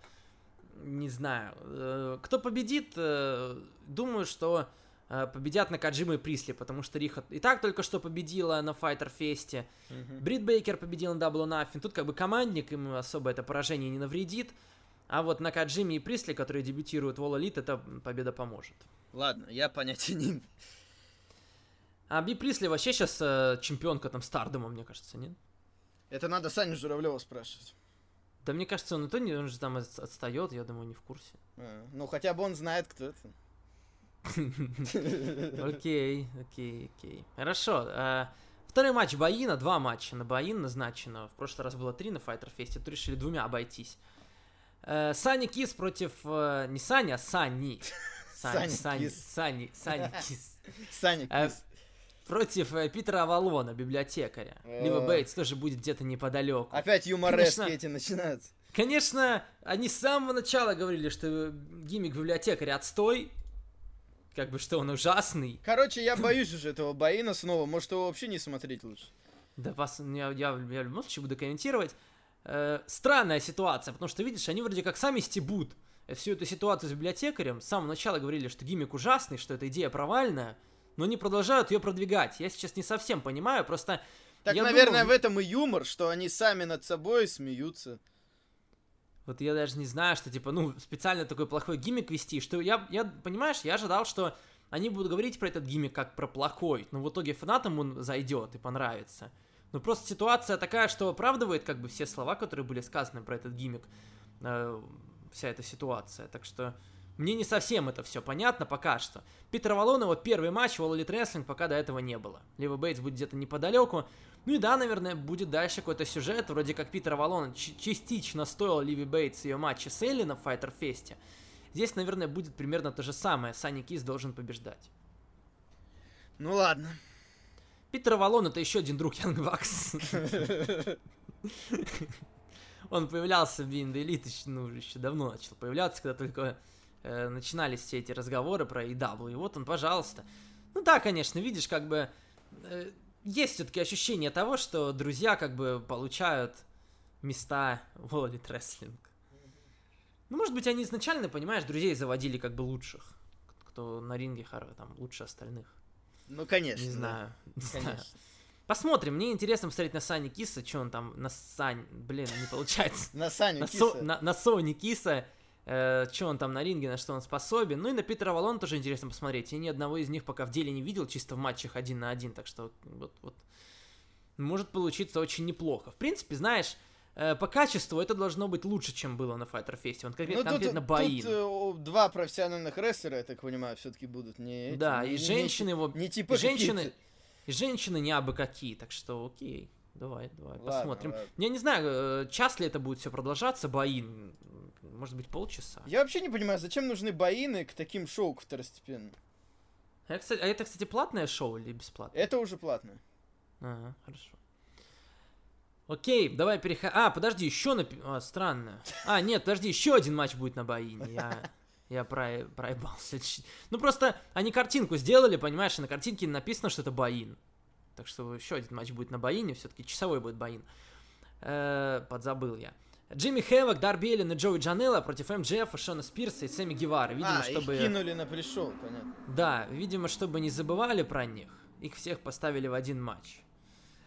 Не знаю. Э, Кто победит, э, думаю, что э, победят Накаджима и Присли, потому что Риха и так только что победила на Файтер Фесте. Брит Бейкер победил на or Nothing. Тут как бы командник, им особо это поражение не навредит. А вот Накаджиме и Присли, которые дебютируют в All Elite, эта победа поможет. Ладно, я понятия не имею. А Би Присли вообще сейчас чемпионка там Стардома, мне кажется, нет? Это надо Саню Журавлева спрашивать. Да мне кажется, он и то не, он же там от- отстает, я думаю, не в курсе. А, Ну, хотя бы он знает, кто это. Окей, окей, окей. Хорошо. э, Второй матч Баина, два матча на Баин назначено. В прошлый раз было три на Fighter Fest, тут решили двумя обойтись. Э, Сани Кис против... э, Не Сани, а Сани. Сани, Сани Кис. Саня Э, Кис. Против э, Питера Авалона, библиотекаря. Либо Э. Бейтс тоже будет где-то неподалеку. Опять юморески эти начинаются. Конечно, они с самого начала говорили, что гиммик библиотекаря отстой. Как бы, что он ужасный. Короче, я боюсь уже этого Баина снова. Может, его вообще не смотреть лучше. Да, пос... я, я, я в любом случае буду комментировать. Э, странная ситуация, потому что, видишь, они вроде как сами стебут всю эту ситуацию с библиотекарем. С самого начала говорили, что гиммик ужасный, что эта идея провальная, но они продолжают ее продвигать. Я сейчас не совсем понимаю, просто... Так, я наверное, думал- в этом и юмор, что они сами над собой смеются. Вот я даже не знаю, что, типа, ну, специально такой плохой гиммик вести, что я, я, понимаешь, я ожидал, что они будут говорить про этот гиммик как про плохой, но в итоге фанатам он зайдет и понравится. Но просто ситуация такая, что оправдывает как бы все слова, которые были сказаны про этот гиммик, э, вся эта ситуация. Так что мне не совсем это все понятно пока что. Питера Авалона первый матч в All Elite Wrestling пока до этого не было. Лева Бейтс будет где-то неподалеку. Ну и да, наверное, будет дальше какой-то сюжет, вроде как Питер Авалон ч- частично стоил Левы Бейтс ее матче с Элли на Fyter Fest е. Здесь, наверное, будет примерно то же самое. Сонни Кисс должен побеждать. Ну ладно. Питер Авалон это еще один друг Young Bucks. Он появлялся в the Elite ну, еще давно начал появляться, когда только э, начинались все эти разговоры про EW. И вот он, пожалуйста. Ну да, конечно, видишь, как бы э, есть все-таки ощущение того, что друзья как бы получают места в All Elite Wrestling. Ну, может быть, они изначально, понимаешь, друзей заводили как бы лучших, кто на ринге там лучше остальных. Ну, конечно. Не да. знаю. Не знаю. Конечно. Посмотрим. Мне интересно посмотреть на Сани Киса, что он там на Сань... Блин, не получается. На Саню Киса. На, Сони Киса, что он там на ринге, на что он способен. Ну и на Питера Валон тоже интересно посмотреть. Я ни одного из них пока в деле не видел, чисто в матчах один на один, так что вот, вот может получиться очень неплохо. В принципе, знаешь, э, по качеству это должно быть лучше, чем было на Fighter Fest. Вот конкрет- Ну, тут, конкретно тут, э, о, два профессиональных рестлера, я так понимаю, все-таки будут не эти, да, не- и не- женщины его... не типа женщины, какие-то. И женщины не абы какие, так что окей. Давай, давай, Ладно, посмотрим. ладно. Я не знаю, э, час ли это будет все продолжаться, Баин. Может быть, полчаса. Я вообще не понимаю, зачем нужны боины к таким шоу к второстепенным? А, кстати, а это, кстати, платное шоу или бесплатное? Это уже платно. Ага, хорошо. Окей, давай переходим. А, подожди, еще на... А, странно. А, нет, подожди, еще один матч будет на Баине. Я, я про... проебался. Ну, просто они картинку сделали, понимаешь, и на картинке написано, что это Баин. Так что еще один матч будет на Баине, все-таки часовой будет Баин. Э, подзабыл я. Джимми Хэвок, Дарби и Джоуи Джанелла против МДФ, Шона Спирса и Сэмми Гевара. Видимо, а, чтобы... их кинули на пришел, понятно. Да, видимо, чтобы не забывали про них, их всех поставили в один матч.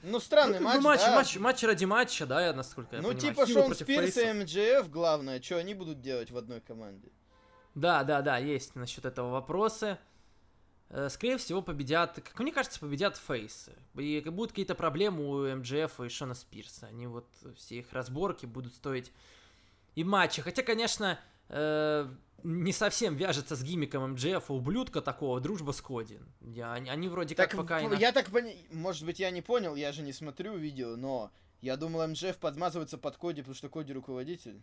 Ну, странный Ну, бы матч, матч, да. матч, матч ради матча, да, я насколько я Ну, понимаю. типа Хилы Шон Спирс и. МДФ, главное, что они будут делать в одной команде? Да, да, да, есть насчет этого вопросы. Э, Скорее всего, победят, как мне кажется, победят фейсы. И будут какие-то проблемы у МДФ и Шона Спирса. Они вот, все их разборки будут стоить и матча. Хотя, конечно, э, не совсем вяжется с гиммиком МДФ, ублюдка такого, дружба с Коди. Я, они, они вроде Так, как пока я так понял, может быть, я не понял, я же не смотрю видео, но я думал, МДФ подмазывается под Коди, потому что Коди руководитель.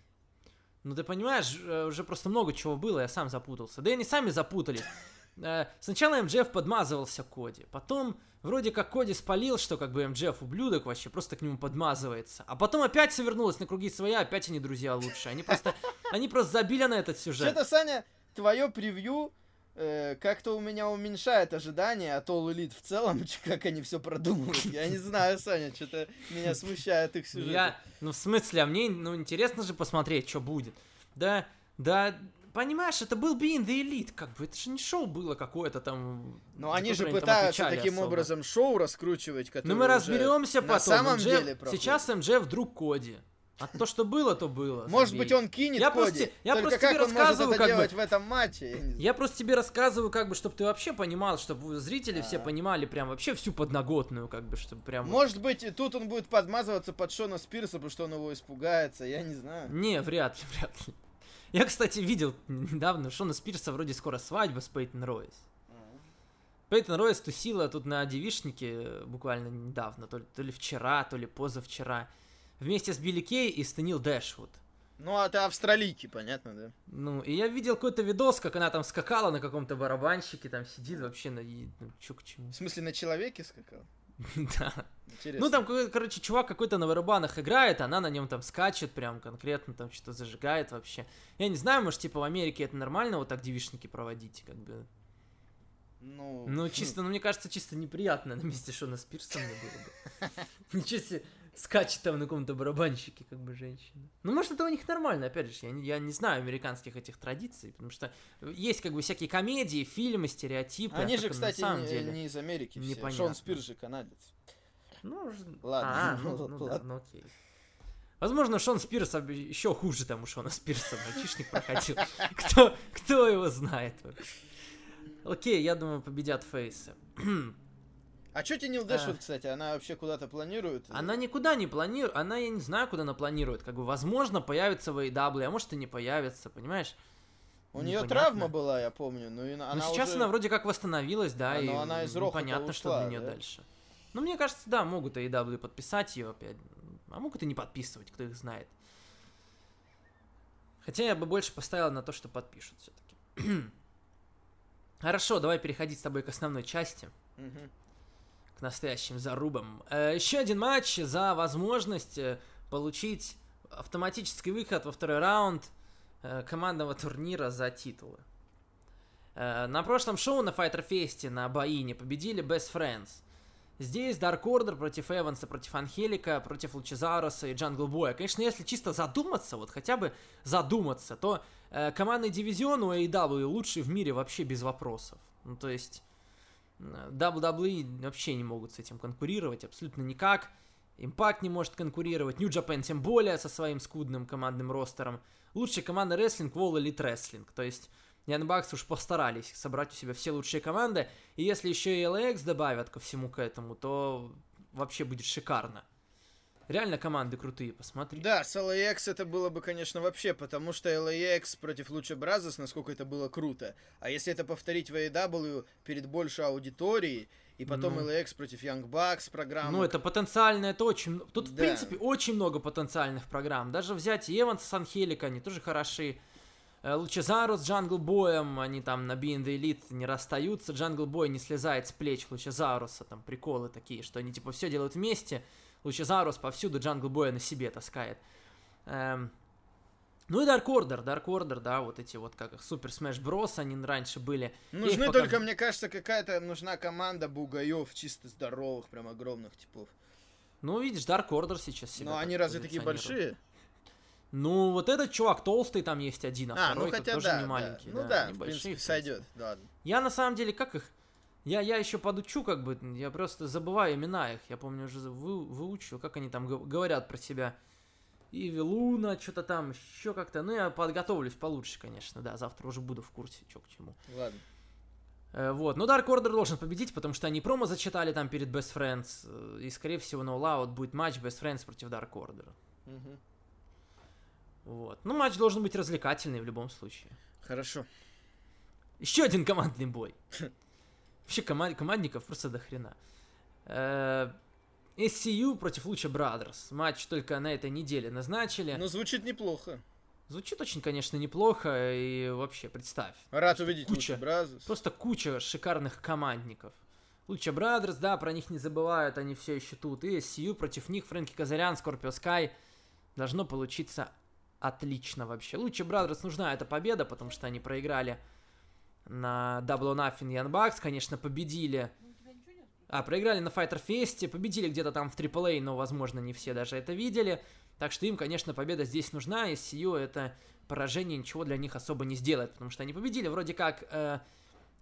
Ну ты понимаешь, э, уже просто много чего было, я сам запутался. Да и они сами запутались. Э, Сначала МДФ подмазывался Коди, потом вроде как Коди спалил, что как бы МДФ ублюдок вообще, просто к нему подмазывается. А потом опять все вернулось на круги своя, опять они друзья лучше. Они просто, они просто забили на этот сюжет. Что-то, Саня, твое превью э, как-то у меня уменьшает ожидания от All Elite в целом, как они все продумывают. Я не знаю, Саня, что-то меня смущает их сюжет. Я, ну в смысле, а мне, ну интересно же посмотреть, что будет. Да, да, понимаешь, это был Being the Elite, как бы, это же не шоу было какое-то там. Но за они же пытаются таким особо. образом шоу раскручивать, которое Ну мы разберемся на потом. самом МДФ деле проходит. Сейчас МДФ вдруг Коди. А то, что было, то было. Может забей. быть, он кинет Я Коди. просто- я Только просто как тебе он может рассказываю, это как бы- делать в этом матче? Я. Я просто тебе рассказываю, как бы, чтобы ты вообще понимал, чтобы зрители все А. понимали прям вообще всю подноготную, как бы, чтобы прям... вот- Может быть, и тут он будет подмазываться под Шона Спирса, потому что он его испугается, я не знаю. Не, вряд ли, вряд ли. Я, кстати, видел недавно Шона Спирса вроде скоро свадьба с Пейтон Ройс. Пейтон Ройс тусила тут на девишнике буквально недавно, то ли, то ли вчера, то ли позавчера, вместе с Билли Кей и Станил Дэшвуд. Ну, а ты австралийки, понятно, да? Ну, и я видел какой-то видос, как она там скакала на каком-то барабанщике, там сидит вообще на... Ну, чё к чему? В смысле, на человеке скакал? Да. Интересно. Ну, там, короче, чувак какой-то на барабанах играет, она на нем там скачет прям конкретно, там что-то зажигает вообще. Я не знаю, может, типа в Америке это нормально вот так девишники проводить, как бы. Ну, Ну, чисто, ну, мне кажется, чисто неприятно на месте Шона Спирса мне было бы. Ничего себе, скачет там на каком-то барабанщике, как бы, женщина. Ну, может, это у них нормально, опять же, я не, я не знаю американских этих традиций, потому что есть, как бы, всякие комедии, фильмы, стереотипы. а Они как же, кстати, на самом не, деле. не из Америки все. непонятно. Шон Спирс же канадец. Ну, Ладно, А, ну, ну, ну да, ладно. ну окей. Возможно, Шон Спирс еще хуже там у Шона Спирса мальчишник проходил. Кто, кто его знает вообще. Окей, я думаю, победят фейсы. А чё Тенил Дэшвуд, кстати, она вообще куда-то планирует? Она никуда не планирует, она, я не знаю, куда она планирует. Как бы, возможно, появится в AEW, а может и не появится, понимаешь? У нее непонятно. травма была, я помню, ну и она Но сейчас уже... она вроде как восстановилась, да, А, и но она из понятно, что ушла, для нее да? дальше. Ну, мне кажется, да, могут AEW подписать ее опять. А могут и не подписывать, кто их знает. Хотя я бы больше поставил на то, что подпишут все-таки. Хорошо, давай переходить с тобой к основной части, Мгм. Настоящим зарубам. Э, еще один матч за возможность э, получить автоматический выход во второй раунд э, командного турнира за титулы. На прошлом шоу на Fighter Fest на Баине победили Best Friends. Здесь Dark Order против Эванса, против Анхелика, против Лучезаруса и Джангл Боя. Конечно, если чисто задуматься, вот хотя бы задуматься, то э, командный дивизион у AEW лучший в мире вообще без вопросов. Ну, то есть WWE вообще не могут с этим конкурировать абсолютно никак. Impact не может конкурировать, New Japan тем более со своим скудным командным ростером. Лучшая команда рестлинг Wall Elite Wrestling. То есть Young Bucks уж постарались собрать у себя все лучшие команды. И если еще и LAX добавят ко всему к этому, то вообще будет шикарно. Реально команды крутые, посмотри. Да, с LAX это было бы, конечно, вообще, потому что LAX против Луча Бразос, насколько это было круто. А если это повторить в AEW перед большей аудиторией, и потом Ну. LAX против Young Bucks программа. Ну, это потенциально, это очень... Тут, в Да. принципе, очень много потенциальных программ. Даже взять Эванса с Анхелико, они тоже хороши. Э, Лучазаурус с Джангл Боем, они там на Being the Elite не расстаются. Джангл Бой не слезает с плеч Лучазауруса, там приколы такие, что они типа все делают вместе. Лучазаурус повсюду Джангл Боя на себе таскает. Эм, Ну и Dark Order, Dark Order, да, вот эти вот как их Super Smash Bros, они раньше были. Нужны пока- только, мне кажется, какая-то нужна команда бугаев, чисто здоровых, прям огромных типов. Ну, видишь, Dark Order сейчас себя Но они разве такие большие? Ну, вот этот чувак толстый там есть один, а, А, ну второй хотя тоже да, не да. маленький. Ну да, в небольшие, принципе, сойдет. Да, ладно. Я на самом деле, как их... Я, я еще подучу, как бы, я просто забываю имена их. Я помню, уже вы, выучил, как они там говорят про себя. Иви Луна, что-то там, еще как-то. Ну, я подготовлюсь получше, конечно, да. Завтра уже буду в курсе, что к чему. Ладно. Э, вот, но Dark Order должен победить, потому что они промо зачитали там перед Best Friends. э, И, скорее всего, на All Out будет матч Best Friends против Dark Order. Мгм. Вот. Ну, матч должен быть развлекательный в любом случае. Хорошо. Еще один командный бой. Вообще команд- командников просто до хрена. Э, SCU против Луча Brothers. Матч только на этой неделе назначили. Ну, звучит неплохо. Звучит очень, конечно, неплохо. И вообще, представь. Рад увидеть куча. Бразус. Просто куча шикарных командников. Луча Brothers, да, про них не забывают, они все еще тут. И SCU против них Фрэнки Казарян, Скорпио Скай. Должно получиться отлично вообще. Луча Brothers нужна эта победа, потому что они проиграли на Double or Nothing Young Bucks, конечно, победили. А, проиграли на Fighter Fest, победили где-то там в AAA, но, возможно, не все даже это видели. Так что им, конечно, победа здесь нужна, и SCU это поражение ничего для них особо не сделает, потому что они победили вроде как э,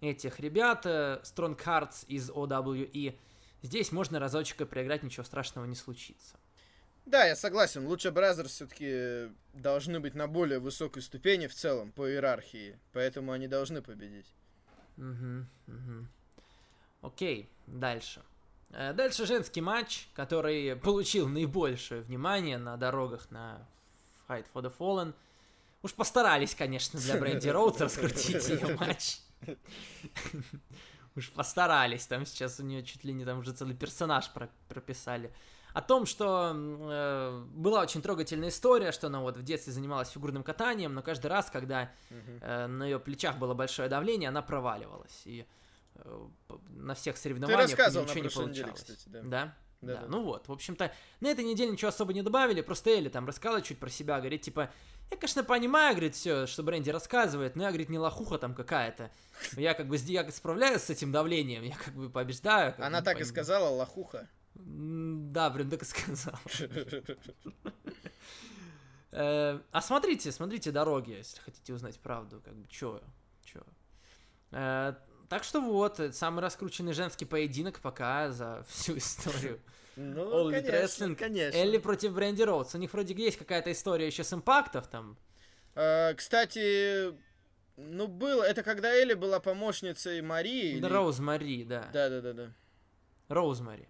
этих ребят, э, Strong Hearts из OWE. Здесь можно разочек и проиграть, ничего страшного не случится. Да, я согласен. Lucha Brothers все-таки должны быть на более высокой ступени в целом по иерархии. Поэтому они должны победить. Мгм, мгм. Окей, дальше. Э, Дальше женский матч, который получил наибольшее внимание на дорогах на Fight for the Fallen. Уж постарались, конечно, для Бренди Роудс раскрутить ее матч. Уж постарались, там сейчас у нее чуть ли не там уже целый персонаж про- прописали. О том, что э, была очень трогательная история, что она вот в детстве занималась фигурным катанием, но каждый раз, когда э, на ее плечах было большое давление, она проваливалась. И э, на всех Ты соревнованиях на ничего не прошлой неделе, получалось. кстати, да. Да? Да, Да, да. ну вот, в общем-то, на этой неделе ничего особо не добавили, просто Элли там рассказала чуть про себя, говорит, типа, я, конечно, понимаю, говорит, все, что Бренди рассказывает, но я, говорит, не лохуха там какая-то. Я как бы я справляюсь с этим давлением, я как бы побеждаю. как Она бы, так и пон- сказала, лохуха. Да, так и сказал. Э, А смотрите, смотрите дороги, если хотите узнать правду, как бы, чё, чё. Э, Так что вот, э, самый раскрученный женский поединок пока за всю историю. Ну, All конечно, Wrestling. конечно. Элли против Бренди Роудс. У них вроде есть какая-то история еще с импактов там. А, Кстати, ну было, это когда Элли была помощницей Марии. Да, или- Роузмари, да. Да, да, да, да. Роузмари.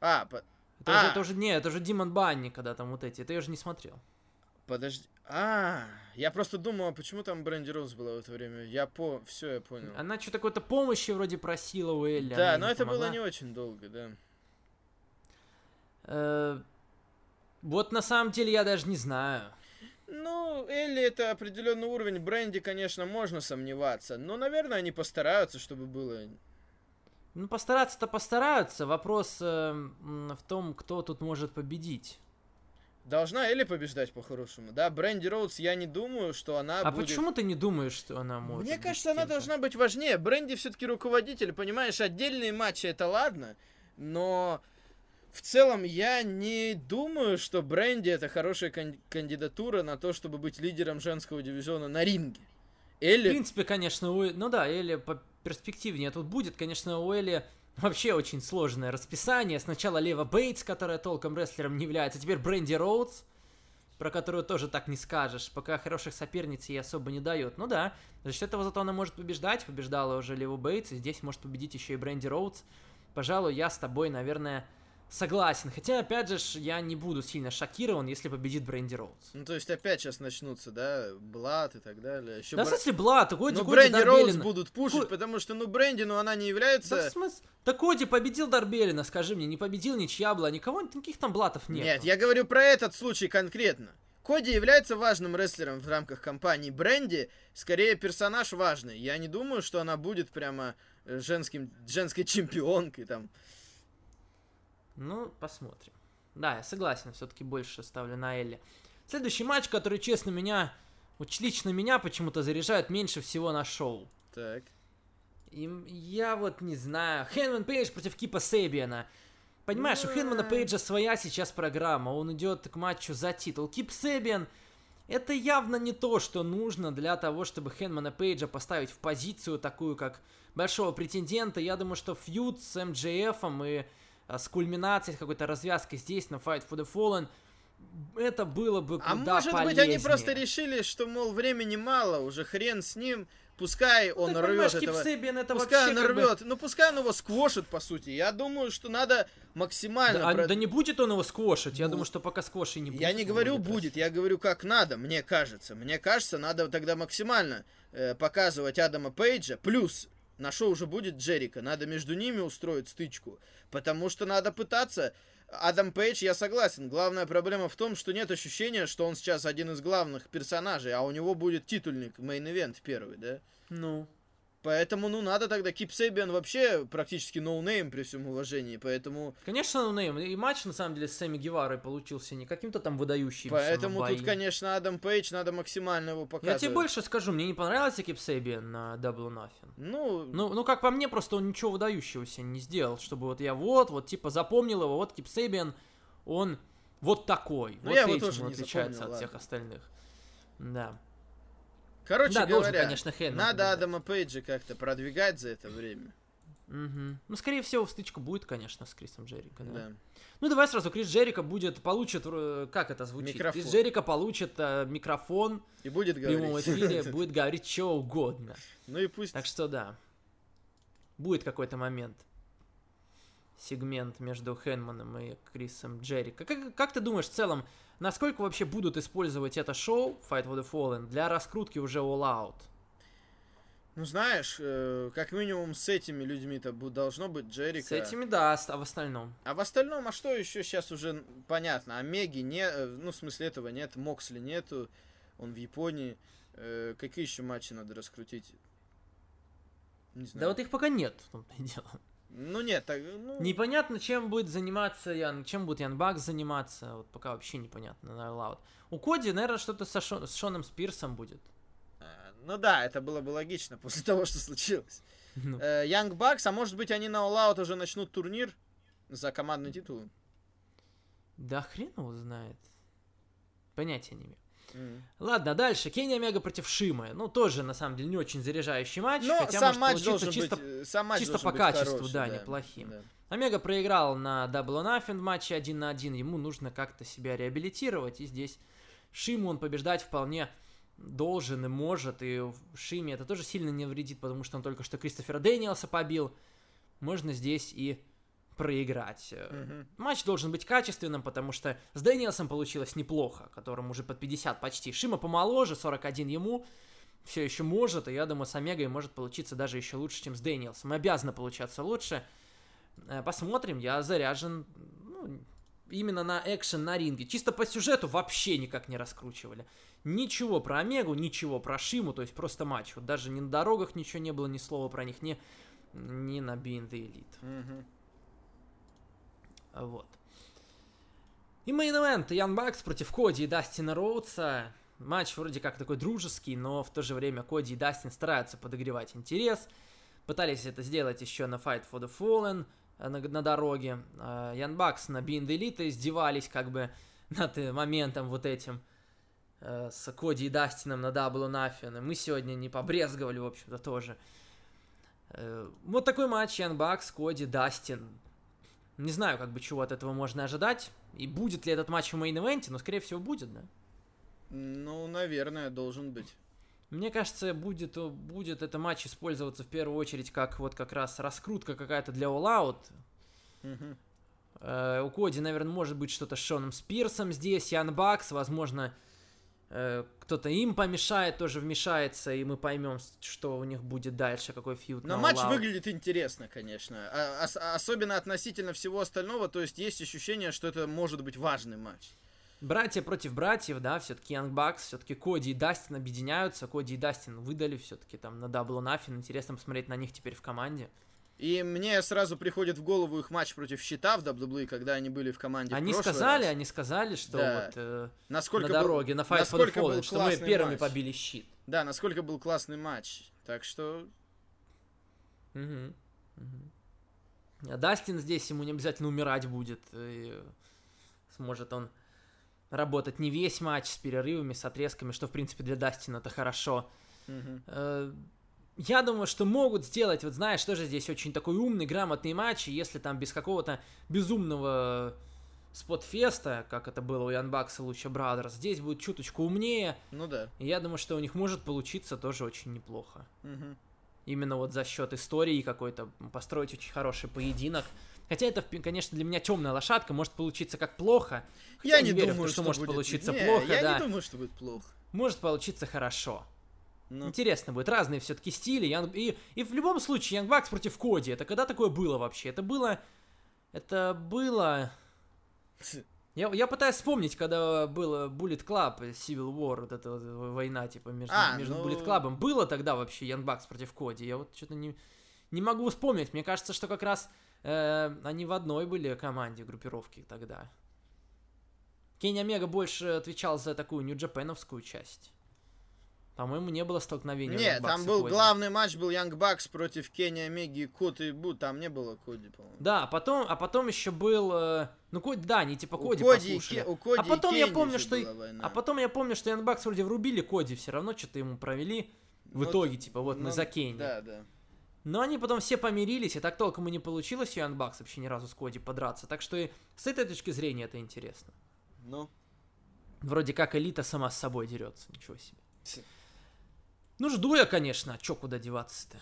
А, по- Это, А. уже, это уже, не, это уже Димон Банни, когда там вот эти. Это я уже не смотрел. подожди. А, я просто думал, а почему там Бренди Роуз была в это время. Я по, все, я понял. Она что-то какой-то помощи вроде просила у Элли. Да, но это было помогла. не очень долго, да. Э, Вот на самом деле я даже не знаю. Ну, Элли это определенный уровень. Бренди, конечно, можно сомневаться. Но, наверное, они постараются, чтобы было. Ну, постараться-то постараются. Вопрос э, в том, кто тут может победить. Должна Элли побеждать по-хорошему, да? Бренди Роудс, я не думаю, что она А будет... почему ты не думаешь, что она может Мне кажется, она должна быть важнее. Бренди все-таки руководитель, понимаешь, отдельные матчи это ладно, но в целом я не думаю, что Бренди это хорошая кан- кандидатура на то, чтобы быть лидером женского дивизиона на ринге. В Элли... принципе, конечно, у... ну да, Элли по перспективнее тут будет. Конечно, у Элли вообще очень сложное расписание. Сначала Лева Бейтс, которая толком рестлером не является, теперь Бренди Роудс, про которую тоже так не скажешь, пока хороших соперниц ей особо не дает. Ну да, за счет этого зато она может побеждать, побеждала уже Леву Бейтс, и здесь может победить еще и Бренди Роудс. Пожалуй, я с тобой, наверное, Согласен. Хотя, опять же, я не буду сильно шокирован, если победит Бренди Роудс. Ну, то есть опять сейчас начнутся, да, Блад и так далее. Еще Да, в смысле, Блат, Коди, Ну, Бренди Роудс будут пушить, Ко- потому что, ну, Бренди, ну, она не Да, является... в смысле? Да Коди победил Дарбелина, скажи мне, не победил ничья была, никого, никаких там блатов нет. Нет, я говорю про этот случай конкретно. Коди является важным рестлером в рамках компании. Бренди, скорее, персонаж важный. Я не думаю, что она будет прямо женским, женской чемпионкой там. Ну, посмотрим. Да, я согласен, все-таки больше ставлю на Элли. Следующий матч, который, честно, меня, вот лично меня почему-то заряжает меньше всего на шоу. Так. И я вот не знаю. Хэнман Пейдж против Кипа Сейбиана. Понимаешь, у Хэнмана Пейджа своя сейчас программа. Он идет к матчу за титул. Кип Сейбиан это явно не то, что нужно для того, чтобы Хэнмана Пейджа поставить в позицию такую, как большого претендента. Я думаю, что фьюд с МДФ и с кульминацией, с какой-то развязкой здесь на Fight for the Fallen, это было бы куда А может быть, полезнее. они просто решили, что, мол, времени мало, уже хрен с ним, пускай он Ты рвет этого... Сейбиан это Пускай он как бы- рвет. Ну, пускай он его сквошит, по сути. Я думаю, что надо максимально... Да, а- про- да не будет он его сквошить. Я Ну, думаю, что пока сквоши не будет. Я не говорю будет будет, я говорю как надо, мне кажется. Мне кажется, надо тогда максимально э, показывать Адама Пейджа. Плюс на шоу уже будет Джерико. Надо между ними устроить стычку. Потому что надо пытаться... Адам Пейдж, я согласен. Главная проблема в том, что нет ощущения, что он сейчас один из главных персонажей, а у него будет титульник, main event первый, да? Ну, Поэтому, ну, надо тогда... Кип Сейбиан вообще практически no-name при всем уважении, поэтому... конечно, no-name. И матч, на самом деле, с Сэмми Геварой получился не каким-то там выдающимся. Поэтому тут, конечно, Адам Пейдж надо максимально его Я показывать. тебе больше скажу, мне не понравился Кип Сейбиан на Double Nothing. Ну, Ну, ну, как по мне, просто он ничего выдающегося не сделал, чтобы вот я вот, вот, типа, запомнил его, вот Кип Сейбиан, он вот такой. Ну, вот я его этим тоже он не отличается запомнил, от всех ладно. остальных. Да. Короче да, должен, говоря, конечно, Хейман надо побеждать. Адама Пейджа как-то продвигать за это время. Мгм. Ну, скорее всего, стычка будет, конечно, с Крисом Джерико, да. Да. Ну, давай сразу, Крис Джерико будет, получит, э, как это звучит? Микрофон. Крис Джерико получит э, микрофон И будет в прямом говорить. эфире, будет говорить что угодно. Ну и пусть... Так что да, будет какой-то момент, сегмент между Хэнманом и Крисом Джерико. Как, как ты думаешь, в целом, насколько вообще будут использовать это шоу Fight for the Fallen для раскрутки уже All Out? Ну знаешь, э, как минимум с этими людьми-то должно быть Джерика. С этими, да, а а в остальном? А в остальном, а что еще сейчас уже понятно? Омеги не, э, ну в смысле этого нет, Моксли нету, он в Японии. Э, какие еще матчи надо раскрутить? Не Да знаю. вот их пока нет, в том-то и дело. Ну нет, так, ну... Непонятно, чем будет заниматься Ян, чем будет Ян Бакс заниматься, вот пока вообще непонятно на All Out. У Коди, наверное, что-то со Шо- с Шоном Спирсом будет. А, Ну да, это было бы логично после того, что случилось. Ну, Э, Young Bucks, а может быть они на All Out уже начнут турнир за командный титул? Да хрен его знает. Понятия не имею. Ладно, дальше. Кенни Омега против Шимы. Ну, тоже, на самом деле, не очень заряжающий матч. Но хотя сам может матч получиться чисто... быть, э, сам матч чисто по качеству, хороший, да, неплохим. да. Омега проиграл на Double Nothing в матче один на один. Ему нужно как-то себя реабилитировать. И здесь Шиму он побеждать вполне должен и может. И Шиме это тоже сильно не вредит, потому что он только что Кристофера Дэниелса побил. Можно здесь и проиграть. Мгм. Матч должен быть качественным, потому что с Дэниелсом получилось неплохо, которому уже под 50 почти. Шима помоложе, 41 ему, все еще может, и я думаю, с Омегой может получиться даже еще лучше, чем с Дэниелсом. Обязано получаться лучше. Э, Посмотрим, я заряжен ну, именно на экшен на ринге. Чисто по сюжету вообще никак не раскручивали. Ничего про Омегу, ничего про Шиму, то есть просто матч. Вот даже ни на дорогах ничего не было, ни слова про них, ни, ни на the Elite. Мгм. Вот. И main event Young Bucks против Коди и Дастина Роудса. Матч вроде как такой дружеский, но в то же время Коди и Дастин стараются подогревать интерес. Пытались это сделать еще на Fight for the Fallen э, на, на дороге. Young Bucks на the Elite издевались как бы над э, моментом вот этим э, с Коди и Дастином на Nothing. И мы сегодня не побрезговали, в общем-то, тоже. Э, Вот такой матч Young Bucks, Коди, Дастин. Не знаю, как бы чего от этого можно ожидать. И будет ли этот матч в main event е, но скорее всего будет, да. Ну, наверное, должен быть. Мне кажется, будет, будет этот матч использоваться в первую очередь как вот как раз раскрутка какая-то для All Out. Э, у Коди, наверное, может быть что-то с Шоном Спирсом здесь, Ян Бакс, возможно, кто-то им помешает, тоже вмешается, и мы поймем, что у них будет дальше, какой фьюд. Но матч Out. выглядит интересно, конечно. А- ос- особенно относительно всего остального, то есть есть ощущение, что это может быть важный матч. Братья против братьев, да, все-таки Young Bucks, все-таки Коди и Дастин объединяются, Коди и Дастин выдали все-таки там на Double Nothing, интересно посмотреть на них теперь в команде. И мне сразу приходит в голову их матч против Щита в WWE, когда они были в команде в Они прошлый сказали, раз. они сказали, что Да. вот э, насколько на был- дороге, на Fight for the был Fallen, что мы первыми матч. побили щит. Да, насколько был классный матч. Так что Мгм. Мгм. А Дастин здесь, ему не обязательно умирать будет. и сможет он работать не весь матч с перерывами, с отрезками, что, в принципе, для Дастина это хорошо. мгм. Я думаю, что могут сделать, вот знаешь, тоже здесь очень такой умный, грамотный матч, и если там без какого-то безумного спотфеста, как это было у Ян Бакса и Луча Брадерс, здесь будет чуточку умнее, ну да. и я думаю, что у них может получиться тоже очень неплохо. Мгм. Именно вот за счет истории какой-то построить очень хороший поединок. Хотя это, в- конечно, для меня темная лошадка, может получиться как плохо. Я не верю в думаю, то, что, что может будет- получиться Не, плохо, Я да. не думаю, что будет плохо. Может получиться хорошо. Ну, Интересно будет, разные все-таки стили. Ян- И, и в любом случае, Young Bucks против Коди, это когда такое было вообще? Это было... Это было... Я, я пытаюсь вспомнить, когда было Bullet Club, Civil War, вот эта вот война, типа, между, А, между ну- Bullet Club. Было тогда вообще Young Bucks против Коди? Я вот что-то не, не могу вспомнить. Мне кажется, что как раз э, они в одной были команде группировки тогда. Кенни Омега больше отвечал за такую нью-джапеновскую часть. По-моему, не было столкновения. Нет, Young Bucks там был Коди. главный матч, был Young Bucks против Кенни Омеги и Кот и Бу, там не было Коди, по-моему. Да, а потом, а потом еще был, э, ну Коди, да, они типа У Коди, Коди и послушали. Ке- у Коди а потом я помню, что, а потом я помню, что Янбакс вроде врубили Коди, все равно что-то ему провели. В Ну, итоге, типа, вот мы Ну, за Кенни. Да, да. Но они потом все помирились, и так толком и не получилось у Янбакс вообще ни разу с Коди подраться. Так что и с этой точки зрения это интересно. Ну, Вроде как элита сама с собой дерется, ничего себе. Ну, жду я, конечно, а чё куда деваться-то?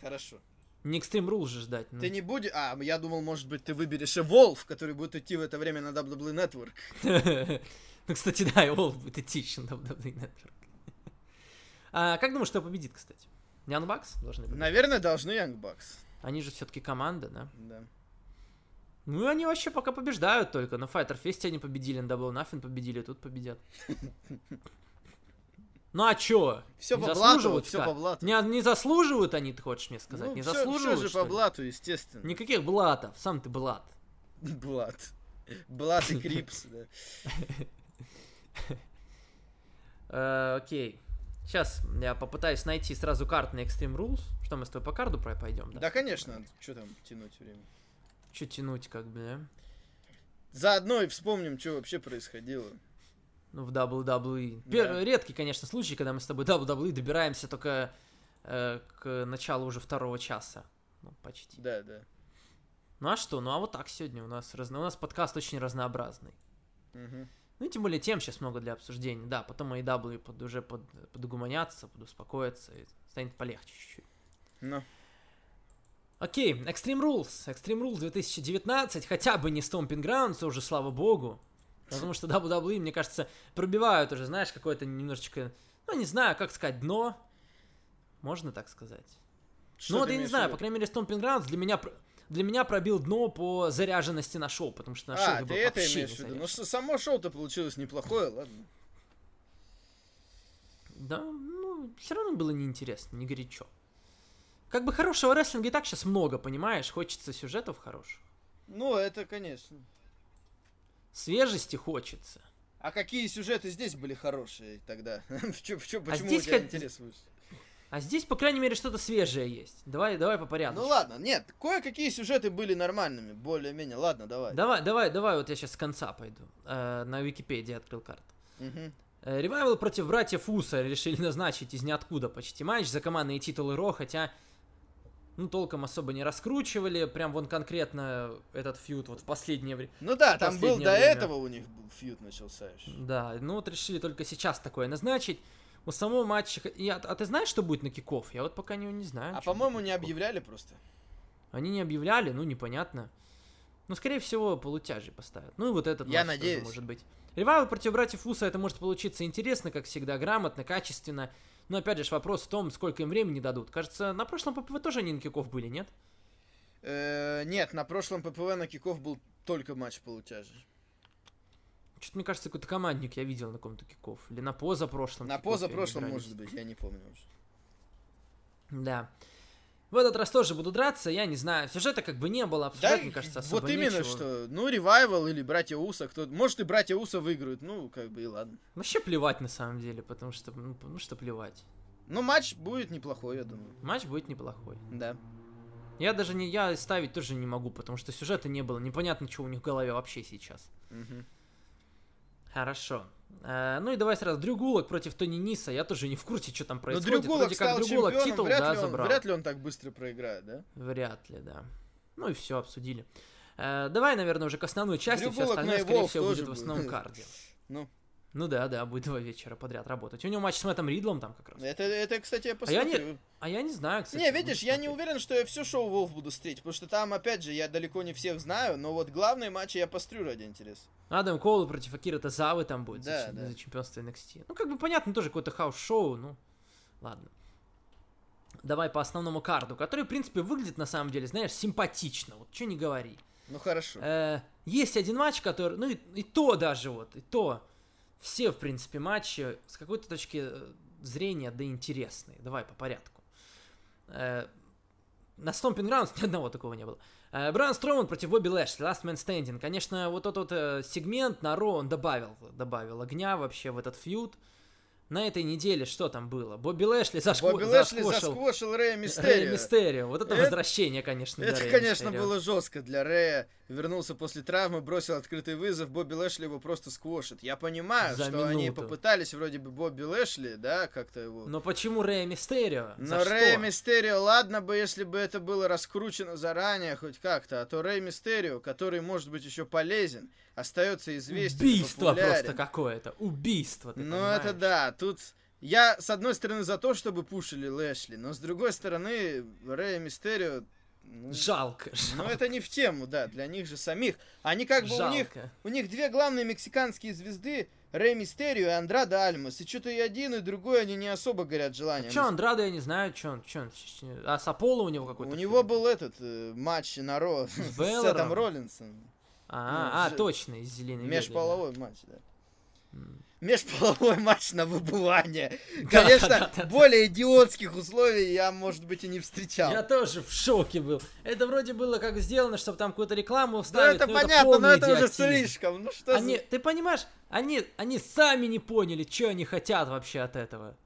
хорошо. Не Extreme Rules же ждать. ну. Ты не будешь... А, я думал, может быть, ты выберешь Evolve, который будет идти в это время на WWE Network. Ну, кстати, да, Волк будет идти еще на WWE Network. А как думаешь, что победит, кстати? Ян Бакс должны быть? Наверное, должны Young Bucks. Они же все-таки команда, да? Да. Ну, и они вообще пока побеждают только. На Fighter Fest они победили, на Double Nothing победили, тут победят. Ну а чё? Все Не по блату, все по блату. Не, не заслуживают они, ты хочешь мне сказать? Ну, не всё- заслуживают, всё же что по блату, естественно. Никаких блатов, сам ты блат. Блат. Блат и Крипс, да. Э, окей. Сейчас я попытаюсь найти сразу карты на Extreme Rules. Что мы с тобой по карду пойдем, да? Да, конечно, что там тянуть время. Чуть тянуть, как бы, да? Заодно и вспомним, что вообще происходило. Ну, в WWE. Да. Редкий, конечно, случай, когда мы с тобой WWE добираемся только э, к началу уже второго часа. Ну, почти. Да, да. Ну а что? Ну а вот так сегодня у нас разно... у нас подкаст очень разнообразный. Мгм. Ну и тем более тем сейчас много для обсуждения. Да, потом AEW под, уже под, подугомонятся, подуспокоятся и станет полегче чуть-чуть. Ну, Окей, Extreme Rules. Extreme Rules 2019, хотя бы не Stomping Grounds, уже слава богу. Потому что WWE, мне кажется, пробивают уже, знаешь, какое-то немножечко, ну не знаю, как сказать, дно. Можно так сказать. что ну вот я не знаю, по крайней мере, Stomping Grounds для меня, для меня пробил дно по заряженности на шоу, потому что на шоу А, ты был это имеешь в виду? Ну, само шоу-то получилось неплохое, ладно. Да, ну, все равно было неинтересно, не горячо. Как бы хорошего рестлинга и так сейчас много, понимаешь? Хочется сюжетов хороших. Ну, это, конечно. Свежести хочется. А какие сюжеты здесь были хорошие тогда? В чё- в чё- Почему А здесь у тебя как- интерес вышел? А здесь, по крайней мере, что-то свежее есть. Давай, давай по порядку. Ну ладно, нет, кое-какие сюжеты были нормальными, более-менее. Ладно, давай. Давай, давай, давай, вот я сейчас с конца пойду. Э, на Википедии открыл карту. Ревайвал против братьев Уса решили назначить из ниоткуда почти матч за командные титулы Ро, хотя ну, толком особо не раскручивали, прям вон конкретно этот фьюд вот в последнее время. Ну да, там был Последнее до время. этого у них фьюд начался еще. Да, ну вот решили только сейчас такое назначить. У самого матча... и- А, ты знаешь, что будет на kickoff? Я вот пока не, не знаю. А по-моему, не объявляли просто. Они не объявляли, ну непонятно. Ну, скорее всего, полутяжей поставят. Ну, и вот этот Я матч тоже надеюсь. может быть. Revival против братьев Уса это может получиться интересно, как всегда, грамотно, качественно. Но опять же вопрос в том, сколько им времени дадут. Кажется, на прошлом PPV тоже они на kickoff были, нет? Э, нет, на прошлом PPV на kickoff был только матч полутяжи. Что-то, мне кажется, какой-то командник я видел на каком-то киков. Или на позапрошлом. На позапрошлом, может быть, я не помню уже. Да. В этот раз тоже буду драться, я не знаю. Сюжета как бы не было, обсуждать, мне кажется, особо вот именно нечего. что. Ну, ревайвал или братья Уса, кто... Может, и братья Уса выиграют, ну, как бы и ладно. Вообще плевать на самом деле, потому что, ну, ну что плевать. Ну, матч будет неплохой, я думаю. Матч будет неплохой. Да. Я даже не, я ставить тоже не могу, потому что сюжета не было. Непонятно, что у них в голове вообще сейчас. Мгм. Хорошо. Э, ну и давай сразу. Дрю Гулок против Тони Ниса. Я тоже не в курсе, что там Но происходит. Ну, Дрю Гулок Вроде как стал Дрю Гулок чемпионом, титул, вряд, да, ли он, забрал. вряд ли он так быстро проиграет, да? Вряд ли, да. Ну и все, обсудили. Э, давай, наверное, уже к основной части. Дрю Все Гулок остальное, скорее всего, будет в основном карде. Ну, Ну да, да, будет два вечера подряд работать. У него матч с Мэттом Ридлом там как раз. это, это кстати, я А я посмотрю. не, а я не знаю, кстати. Не, видишь, я не уверен, что я все шоу Волф буду стрить, потому что там, опять же, я далеко не всех знаю, но вот главные матчи я пострю ради интереса. Адам Коул против Акира Тазавы там будет Да, за, да. за чемпионство NXT. Ну, как бы понятно, тоже какое-то house show, ну, ладно. Давай по основному card у, который, в принципе, выглядит, на самом деле, знаешь, симпатично, вот что не говори. Ну хорошо. Э, есть один матч, который, ну, и, и то даже вот, и то, все, в принципе, матчи с какой-то точки э, зрения, да, интересные. Давай по порядку. Э, на Stomping Grounds ни одного такого не было. Э, Бран Строман против Бобби Лэшли, Last Man Standing. Конечно, вот тот вот сегмент на Ро он добавил, добавил огня вообще в этот фьюд. На этой неделе что там было? Бобби Лэшли зашко... Бобби Лэшли засквошил засквошил Рэя Рэя Мистерио. Мистерио. Вот это, Это- возвращение, конечно, Это, Рэя конечно, Мистерио. было жестко для Рэя. Вернулся после травмы, бросил открытый вызов, Бобби Лэшли его просто сквошит. Я понимаю, За что они минуту. попытались вроде бы Бобби Лэшли, да, как-то его... Но почему Рэя Мистерио? За Но что? Рэй Мистерио, ладно бы, если бы это было раскручено заранее хоть как-то, а то Рэй Мистерио, который может быть еще полезен, остается известен. Убийство популярен. просто какое-то. Убийство, ты Ну понимаешь? это да, тут я с одной стороны за то, чтобы пушили Лэшли, но с другой стороны Рэя Мистерио, ну, Жалко, ну жалко. это не в тему, да, для них же самих. Они как бы у них, жалко. у них две главные мексиканские звезды, Рэй Мистерио и Андрада Альмас, и что-то и один, и другой они не особо горят желанием. А чё, Андрада, я не знаю, чё он, чё он, а Сапола у него какой-то? У него был этот э, матч на Ро с Беллером? Сетом Роллинсом. А, ну, а, же- точно, из зеленой Межполовой матч, да. М. Межполовой матч на выбывание. Конечно, да, да, да. более идиотских условий я, может быть, и не встречал. Я тоже в шоке был. Это вроде было как сделано, чтобы там какую-то рекламу Ну вставить. это но понятно, но это уже идиотизм. слишком. Ну что Они, за... ты понимаешь, они, они сами не поняли, что они хотят вообще от этого.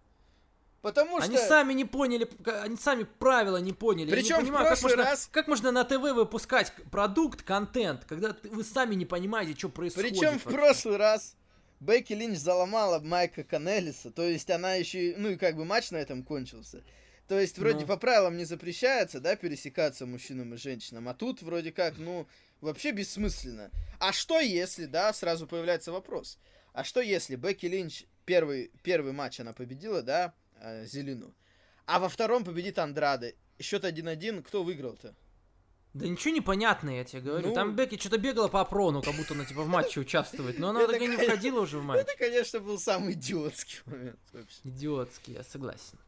Потому Они что... сами не поняли, они сами правила не поняли. Причем я в не понимаю, как прошлый можно, раз- как можно на ТВ выпускать продукт, контент, когда вы сами не понимаете, что происходит. Причем в прошлый раз Бекки Линч заломала Майка Канелиса, то есть она еще, ну и как бы матч на этом кончился. То есть вроде Ну. по правилам не запрещается, да, пересекаться мужчинам и женщинам, а тут вроде как, ну, вообще бессмысленно. А что если, да, сразу появляется вопрос, а что если Бекки Линч первый, первый матч она победила, да, э, Зелену, а во втором победит Андрады, счет 1-1, кто выиграл-то? Да ничего не понятно, я тебе говорю. Ну. Там Бекки что-то бегала по опрону, как будто она типа в матче участвует. Но она и не входила уже в матч. Это, конечно, был самый идиотский момент вообще. Идиотский, я согласен.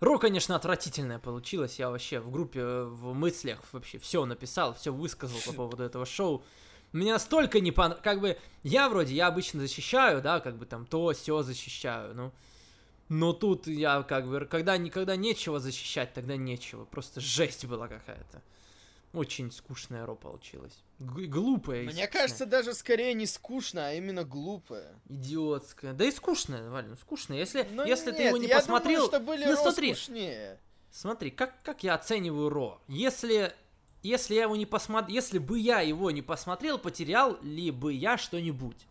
Ро, конечно, отвратительное получилось. Я вообще в группе, э, в мыслях вообще все написал, все высказал по поводу этого шоу. Мне настолько не понравилось. Как бы, я вроде, я обычно защищаю, да, как бы там то, все защищаю, ну. Но тут я как бы, когда никогда нечего защищать, тогда нечего. Просто жесть была какая-то. Очень скучная Ро получилась. Г- глупая. Мне скучная. кажется, даже скорее не скучно, а именно глупое. Идиотская. Да и скучная, Валь, ну скучная. Если, Ну если ты нет, его не я посмотрел... думаю, что были ну смотри, скучнее. Смотри, как, как я оцениваю Ро? Если, если я его не посмотрел, если бы я его не посмотрел, потерял ли бы я что-нибудь?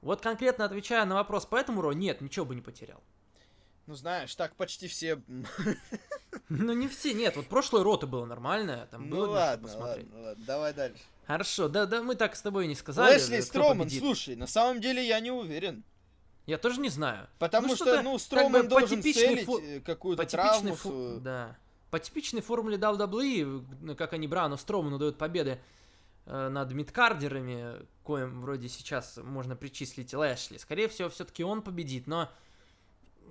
Вот конкретно отвечая на вопрос по этому Ро, нет, ничего бы не потерял. Ну знаешь, так почти все. Ну не все, нет, вот прошлое Рота было нормальное, там Ну было ладно, посмотреть. ладно, ладно, давай дальше. Хорошо, да, да, мы так с тобой и не сказали. Кто Строман, победит. слушай, на самом деле я не уверен. Я тоже не знаю. Потому Ну, что, ну, как Строман бы по должен целить фо- э, какую-то травму. свою. да. По типичной формуле WWE, как они Брану Строману дают победы, э, над мидкардерами, коим вроде сейчас можно причислить Лэшли. Скорее всего, все-таки он победит, но...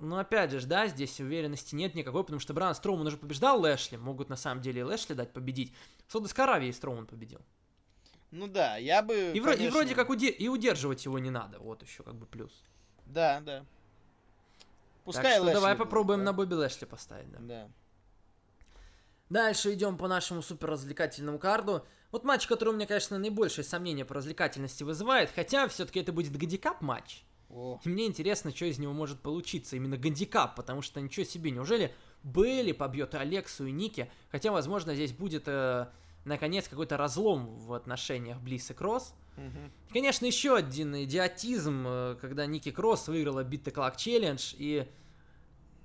Ну, опять же, да, здесь уверенности нет никакой, потому что Бран Строуман уже побеждал Лэшли, могут на самом деле и Лэшли дать победить. В Саудовской Аравии Строуман победил. Ну да, я бы, И, вро- и конечно- вроде как уде- и удерживать его не надо, вот еще как бы плюс. Да, да. Пускай так что Лэшли давай будет, попробуем да. на Бобби Лэшли поставить, да. Да. Дальше идем по нашему супер развлекательному карду. Вот матч, который у меня, конечно, наибольшее сомнение по развлекательности вызывает, хотя все-таки это будет гандикап матч. О, И мне интересно, что из него может получиться, именно гандикап, потому что ничего себе, неужели Бейли побьет и Алексу и Ники, хотя, возможно, здесь будет, э, наконец, какой-то разлом в отношениях Близ и Кросс. мгм. Конечно, еще один идиотизм, э, когда Ники Кросс выиграла Beat the Clock Challenge и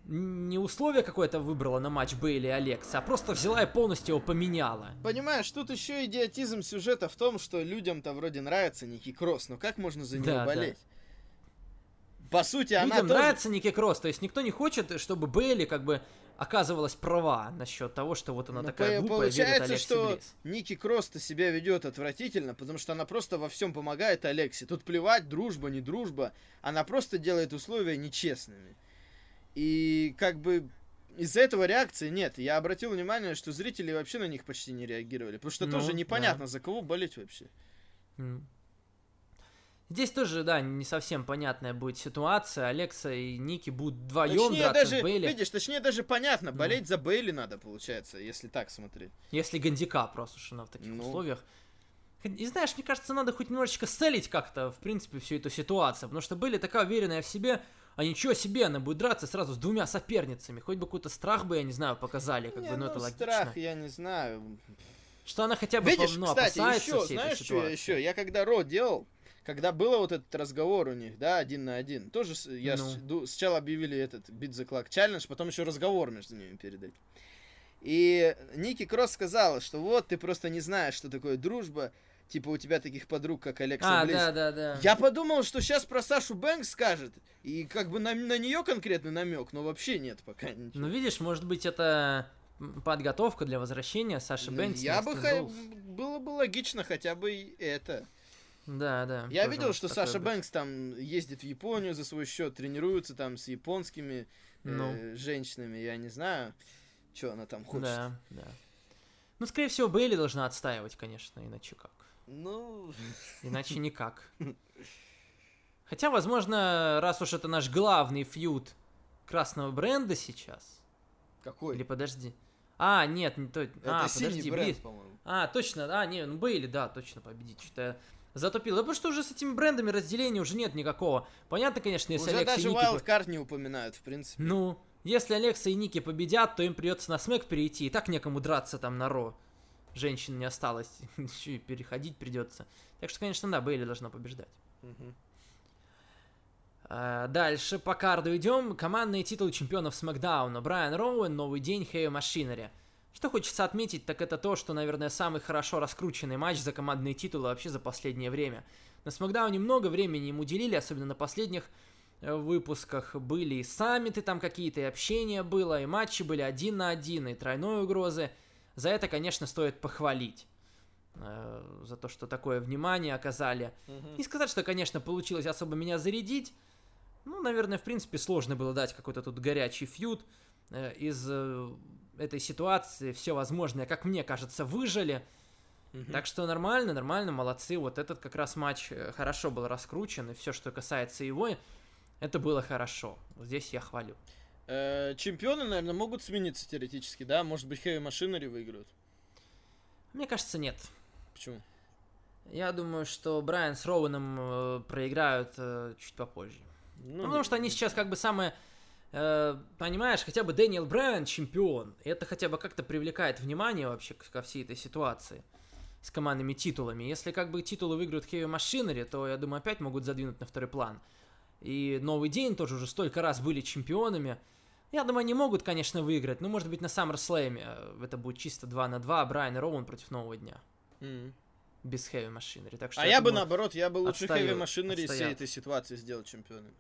не условие какое-то выбрала на матч Бейли и Алекса, а просто взяла и полностью его поменяла. Понимаешь, тут еще идиотизм сюжета в том, что людям-то вроде нравится Ники Кросс, но как можно за нее Да, да. По сути, она Людям тоже... нравится Ники Кросс, то есть никто не хочет, чтобы Бейли как бы оказывалась права насчет того, что вот она Ну, такая по- глупая, верит Получается, Алексе что Близ. Ники Кросс-то себя ведет отвратительно, потому что она просто во всем помогает Алексе. Тут плевать, дружба, не дружба. Она просто делает условия нечестными. И как бы из-за этого реакции нет. Я обратил внимание, что зрители вообще на них почти не реагировали. Потому что Ну, тоже да. непонятно, за кого болеть вообще. Здесь тоже, да, не совсем понятная будет ситуация. Алекса и Ники будут вдвоем Точнее драться даже, с Бейли. видишь, точнее даже понятно, Ну. болеть за Бейли надо, получается, если так смотреть. Если гандика просто, что она в таких Ну. условиях. И знаешь, мне кажется, надо хоть немножечко селить как-то, в принципе, всю эту ситуацию. Потому что Бейли такая уверенная в себе, а ничего себе, она будет драться сразу с двумя соперницами. Хоть бы какой-то страх бы, я не знаю, показали, как Не, бы, ну, ну, это логично. страх, я не знаю. Что она хотя бы Видишь, ну, кстати, опасается еще, знаешь, что еще? Я когда Ро делал, когда было вот этот разговор у них, да, один на один, тоже я Ну. с- сначала объявили этот Beat the Clock Challenge, потом еще разговор между ними перед этим. И Ники Кросс сказала, что вот ты просто не знаешь, что такое дружба, типа у тебя таких подруг, как Алекса А, Близ. да, да, да. Я подумал, что сейчас про Сашу Бэнкс скажет, и как бы на, на нее конкретный намек, но вообще нет пока ничего. Ну, видишь, может быть, это подготовка для возвращения Саши Ну, Бэнкс. я бы Rules. было бы логично хотя бы это. Да, да. Я видел, что Саша быть. Бэнкс там ездит в Японию за свой счет, тренируется там с японскими Ну. э, женщинами. Я не знаю, что она там хочет. Да, да. Ну, скорее всего, Бейли должна отстаивать, конечно, иначе как. Ну, Иначе никак. Хотя, возможно, раз уж это наш главный фьюд красного бренда сейчас. какой? Или подожди. А, нет, не то. Это а, синий подожди, бренд, по-моему. А, точно, а, не, ну Бейли, да, точно победить. Что-то я затупил. Да потому что уже с этими брендами разделения уже нет никакого. Понятно, конечно, если Уже Алекса и даже Ники... по- Wildcard не упоминают, в принципе. Ну, если Алекса и Ники победят, то им придется на смэк перейти. И так некому драться там на Ро. Женщин не осталось. Еще и переходить придется. Так что, конечно, да, Бейли должна побеждать. А, Дальше по карду идем. Командные титулы чемпионов Смакдауна. Брайан Роуэн, Новый день, Хейл Машинери. Что хочется отметить, так это то, что, наверное, самый хорошо раскрученный матч за командные титулы вообще за последнее время. На Смакдауне много времени им уделили, особенно на последних э, выпусках. Были и саммиты там какие-то, и общение было, и матчи были один на один, и тройной угрозы. За это, конечно, стоит похвалить. э, За то, что такое внимание оказали. Мгм. Не сказать, что, конечно, получилось особо меня зарядить. Ну, наверное, в принципе, сложно было дать какой-то тут горячий фьюд. Э, Из э, этой ситуации все возможное, как мне кажется, выжили. Мгм. Так что нормально, нормально, молодцы. Вот этот как раз матч э, хорошо был раскручен, и все, что касается его, это было хорошо. Вот Здесь я хвалю. Э, Чемпионы, наверное, могут смениться теоретически, да? Может быть, Heavy Machinery выиграют. Мне кажется, нет. Почему? Я думаю, что Брайан с Роуэном э, проиграют э, чуть попозже. Ну, Ну, потому что они сейчас как бы самые... э, понимаешь, хотя бы Дэниел Брайан чемпион. Это хотя бы как-то привлекает внимание вообще ко всей этой ситуации с командными титулами. Если как бы титулы выиграют Heavy Machinery, то, я думаю, опять могут задвинуть на второй план. И Новый День тоже уже столько раз были чемпионами. Я думаю, они могут, конечно, выиграть. Но, может быть, на SummerSlam э, это будет чисто 2 на 2, Брайан и Роуэн против Нового Дня. Мгм. Без Heavy Machinery. Так что А я бы думаю- наоборот, я бы лучше отстаю- Heavy Machinery из всей этой ситуации сделал чемпионами.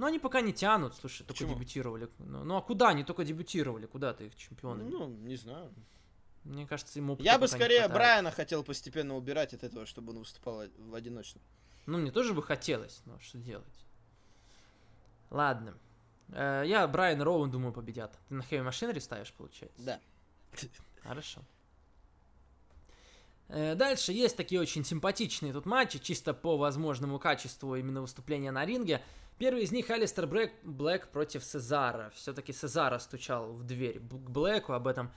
Ну, они пока не тянут, слушай, только Почему? дебютировали. Ну, ну, а куда они только дебютировали? Куда ты их чемпионами? Ну, не знаю. Мне кажется, ему Я бы скорее. Брайана хотел постепенно убирать от этого, чтобы он выступал в одиночном. Ну, мне тоже бы хотелось, но что делать? Ладно. Э, Я Брайан и Роуэн, думаю, победят. Ты на Хэви Машинери ставишь, получается? Да. Хорошо. Э, Дальше есть такие очень симпатичные тут матчи, чисто по возможному качеству именно выступления на ринге. Первый из них Алистер Блэк, Блэк против Сезара. Все-таки Сезара стучал в дверь к Блэку, об этом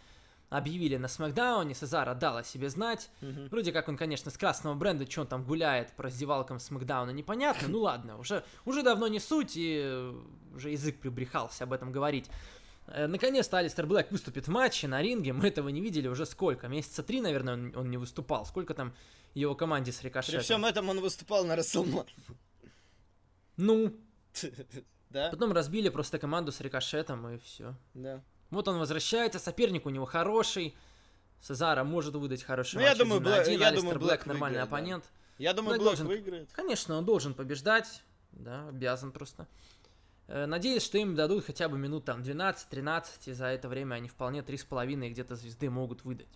объявили на Смакдауне. Сезара дал о себе знать. Мгм. Вроде как он, конечно, с красного бренда, что он там гуляет по раздевалкам Смакдауна, непонятно. Ну ладно, уже, уже давно не суть, и э, уже язык прибрехался об этом говорить. Э, Наконец-то Алистер Блэк выступит в матче на ринге. Мы этого не видели уже сколько? Месяца три, наверное, он, он не выступал. Сколько там его команде с При Рикошетом? всем этом он выступал на Расселмане. Ну, Да? потом разбили просто команду с Рикошетом, и все. Да. Вот он возвращается, соперник у него хороший. Сезара может выдать хороший Ну, я матч думаю, один на Блэ- один. я Алистер думаю, Блэк Блэк нормальный выиграет, да. оппонент. Я думаю, Блэк Блэк должен- выиграет. Конечно, он должен побеждать, да, обязан просто. Э, Надеюсь, что им дадут хотя бы минут там 12-13, и за это время они вполне 3,5 где-то звезды могут выдать.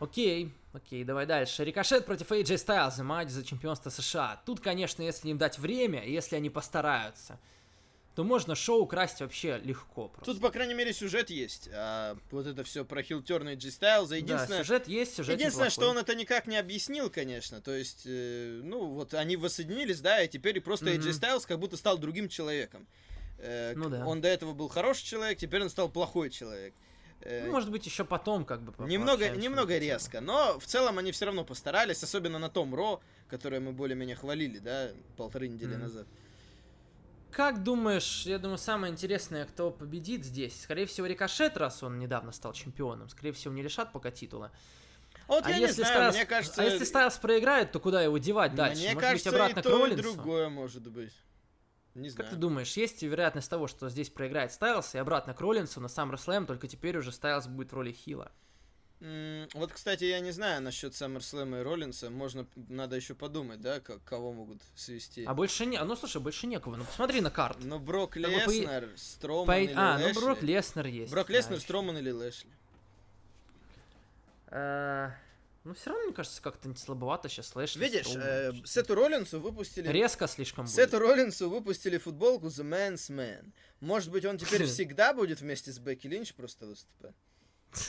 Окей, окей, давай дальше. Рикошет против AJ Styles, матч за чемпионство США. Тут, конечно, если им дать время, и если они постараются, то можно шоу красть вообще легко просто. Тут, по крайней мере, сюжет есть. А вот это все про хилтерна и Джи Стайлза. Да, Единственное, сюжет есть, сюжет Единственное, что неплохой. он это никак не объяснил, конечно. То есть, э, ну, вот они воссоединились, да, и теперь просто. AJ Styles как будто стал другим человеком. Э, Ну да. Он до этого был хороший человек, теперь он стал плохой человек. Э, Ну, может быть, еще потом как бы немного, на немного резко, но в целом они все равно постарались, особенно на том Ро, которое мы более-менее хвалили, да, полторы недели Мгм. назад. Как думаешь, я думаю, самое интересное, кто победит здесь? Скорее всего, Рикошет, раз он недавно стал чемпионом. Скорее всего, не лишат пока титула. А вот а, я если не знаю, Стайлз- мне кажется... а если Стайлз проиграет, то куда его девать дальше? Мне Может кажется, быть, обратно и к то, и Роллинсу? другое может быть. Не Как знаю. ты думаешь, есть вероятность того, что здесь проиграет Стайлз и обратно к Роллинсу на SummerSlam, только теперь уже Стайлз будет в роли хила? М, Вот, кстати, я не знаю насчет SummerSlam и Роллинса. Можно, надо еще подумать, да, как, кого могут свести. А больше не... Ну, слушай, больше некого. Ну, посмотри на карту. Ну, Брок Как бы по и- Леснер, Строман По- или А, ну, Лэшли. Брок Леснер есть. Брок Леснер. Строман или Лэшли. Ну, все равно, мне кажется, как-то не слабовато сейчас Лэшли. Видишь, э. Сету Роллинсу выпустили... Резко слишком будет. Сету Роллинсу выпустили футболку The Man's Man. Может быть, он теперь всегда будет вместе с Бекки Линч просто выступать?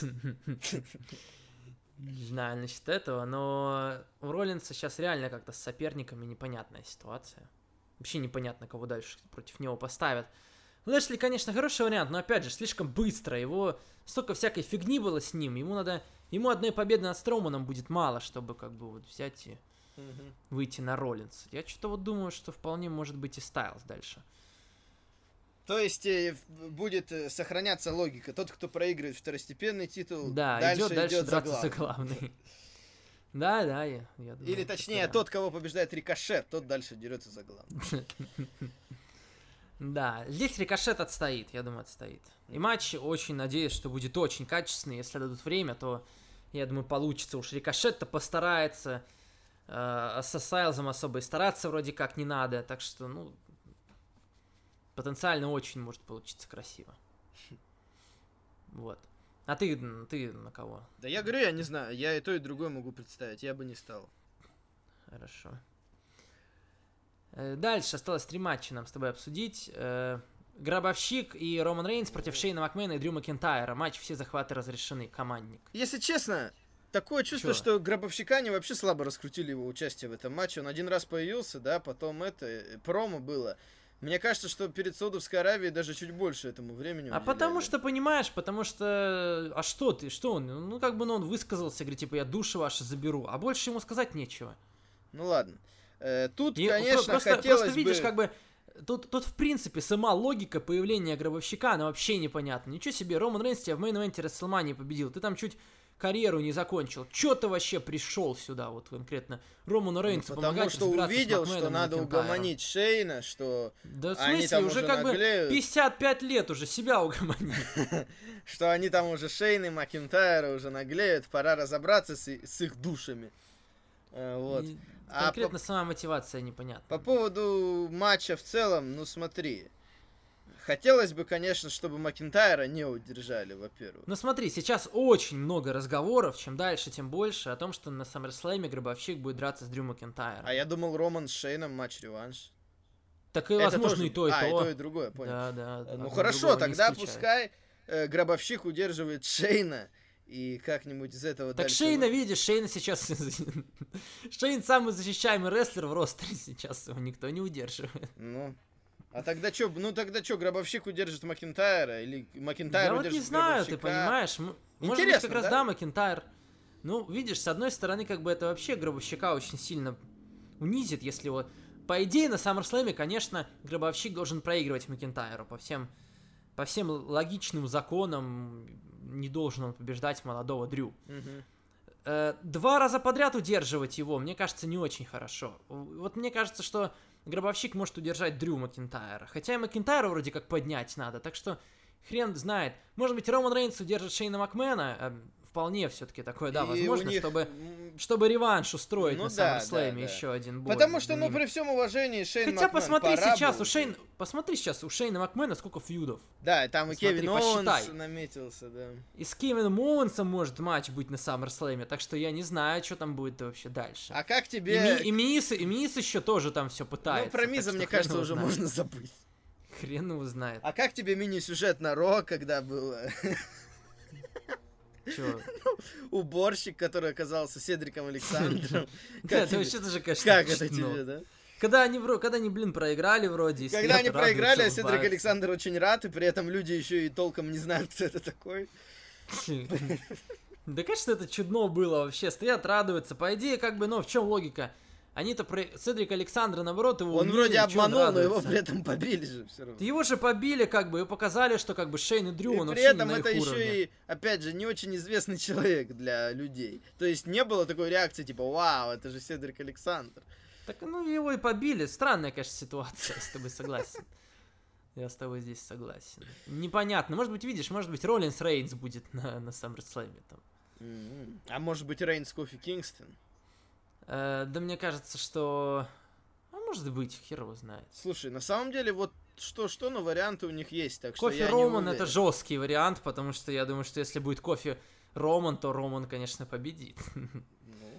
Не знаю насчет этого, но у Роллинса сейчас реально как-то с соперниками непонятная ситуация. Вообще непонятно, кого дальше против него поставят. Лэшли, конечно, хороший вариант, но опять же, слишком быстро. Его столько всякой фигни было с ним. Ему надо. Ему одной победы над Строуманом будет мало, чтобы как бы вот взять и выйти на Роллинса. Я что-то вот думаю, что вполне может быть и Стайлз дальше. То есть э, будет э, сохраняться логика. Тот, кто проигрывает второстепенный титул, Да, дальше идет дальше идет драться за главный. главный. Да, да, я, я думаю. Или точнее, тот, кого побеждает Рикошет, тот дальше дерется за главный. Да, здесь рикошет отстоит, я думаю, отстоит. И матч, очень надеюсь, что будет очень качественный. Если дадут время, то, я думаю, получится. Уж рикошет-то постарается. э, со Стайлзом особо и стараться вроде как не надо. Так что, ну, потенциально очень может получиться красиво. Вот. А ты, ты на кого? Да я говорю, я не знаю, я и то, и другое могу представить, я бы не стал. Хорошо. Э, Дальше осталось три матча нам с тобой обсудить. Э, Гробовщик и Роман Рейнс против Шейна Макмена и Дрю Макентайра. Матч все захваты разрешены. Командник. Если честно, такое чувство, Чё? что Гробовщика они вообще слабо раскрутили его участие в этом матче. Он один раз появился, да, потом это, э, промо было. Мне кажется, что перед Саудовской Аравией даже чуть больше этому времени А потому что, понимаешь, потому что... А что ты? Что он? Ну, как бы ну, он высказался, говорит, типа, я души ваши заберу. А больше ему сказать нечего. Ну ладно. Э, тут, И конечно, просто, хотелось просто видишь, бы... как бы тут, тут в принципе сама логика появления гробовщика, она вообще непонятна. Ничего себе, Роман Рейнс тебя в мейн-эвенте Расселмании победил. Ты там чуть карьеру не закончил. Чё ты вообще пришел сюда, вот конкретно Роману Рейнсу Ну, Потому что увидел, что надо угомонить Шейна, что, Да в Они смысле, там уже уже как наглеют. бы 55 лет уже себя угомонить. что они там уже Шейн и Макинтайра уже наглеют, пора разобраться с их душами. Э, Вот. И А Конкретно сама мотивация непонятна. По поводу матча в целом, ну смотри. хотелось бы, конечно, чтобы Макинтайра не удержали, во-первых. Ну смотри, сейчас очень много разговоров, чем дальше, тем больше, о том, что на SummerSlam Гробовщик будет драться с Дрю Макинтайром. А я думал, Роман с Шейном матч-реванш. Так и, Это возможно, тоже- и то, и а, то. и то, и другое, понял. Да, да. Ну хорошо, тогда пускай э, Гробовщик удерживает Шейна, и как-нибудь из этого Так дальше... Шейна, видишь, Шейна сейчас... Шейн самый защищаемый рестлер в ростере сейчас, его никто не удерживает. Ну, а тогда что, ну тогда что, Гробовщик удержит Макинтайра, или Макинтайр Я вот не знаю, ты понимаешь? М- Может быть, Интересно, как раз да? да, Макинтайр. Ну, видишь, с одной стороны, как бы это вообще Гробовщика очень сильно унизит, если вот... По идее, на SummerSlam, конечно, Гробовщик должен проигрывать Макинтайру по всем, по всем логичным законам. Не должен он побеждать молодого Дрю. Э, два раза подряд удерживать его, мне кажется, не очень хорошо. Вот мне кажется, что Гробовщик может удержать Дрю Макинтайра. Хотя и Макинтайра вроде как поднять надо, так что хрен знает. Может быть, Роман Рейнс удержит Шейна Макмена? Вполне все-таки такое, да, И возможно, них, чтобы, чтобы реванш устроить Ну на да, SummerSlam да, да. еще один бой. Потому что, ну, при всем уважении, Шейн Хотя Макмен, посмотри сейчас, бы у уже. Шейна, посмотри сейчас, у Шейна Макмена сколько фьюдов. Да, там и Кевин посчитай. Оуэнс наметился, да. И с Кевином Оуэнсом может матч быть на SummerSlam, так что я не знаю, что там будет вообще дальше. А как И, тебе... Ми- и Миз, и Миз еще тоже там все Ну, пытается. про так Миза, мне кажется, уже можно забыть. Хрен его знает. А как тебе мини-сюжет на Ро, когда был э, Чё? уборщик, который оказался Седриком Александром? Да, это вообще даже, конечно, Как это тебе, да? Когда они, когда они, блин, проиграли вроде. Когда они проиграли, а Седрик. Александр очень рад, и при этом люди еще и толком не знают, кто это такой. Да, конечно, это чудно было вообще. Стоят, радуются. По идее, как бы, ну, в чем логика? Они-то про... Седрик Александра, наоборот, его Он убили, вроде он обманул, но его при этом побили же все равно. Его же побили, как бы, и показали, что, как бы, Шейн и Дрю, И он при этом это еще уровне. и, опять же, не очень известный человек для людей. То есть не было такой реакции, типа, вау, это же Седрик Александр. Так, ну, его и побили. Странная, конечно, ситуация, с тобой согласен. Я с тобой здесь согласен. Непонятно. Может быть, видишь, может быть, Роллинс Рейнс будет на, на SummerSlam там. М-м. А может быть, Рейнс Кофи Кингстон? Э, да мне кажется, что... А может быть, хер его знает. Слушай, на самом деле, вот что-что, но варианты у них есть, так что Кофе я не Роман это жесткий вариант, потому что я думаю, что если будет кофе Роман, то Роман, конечно, победит.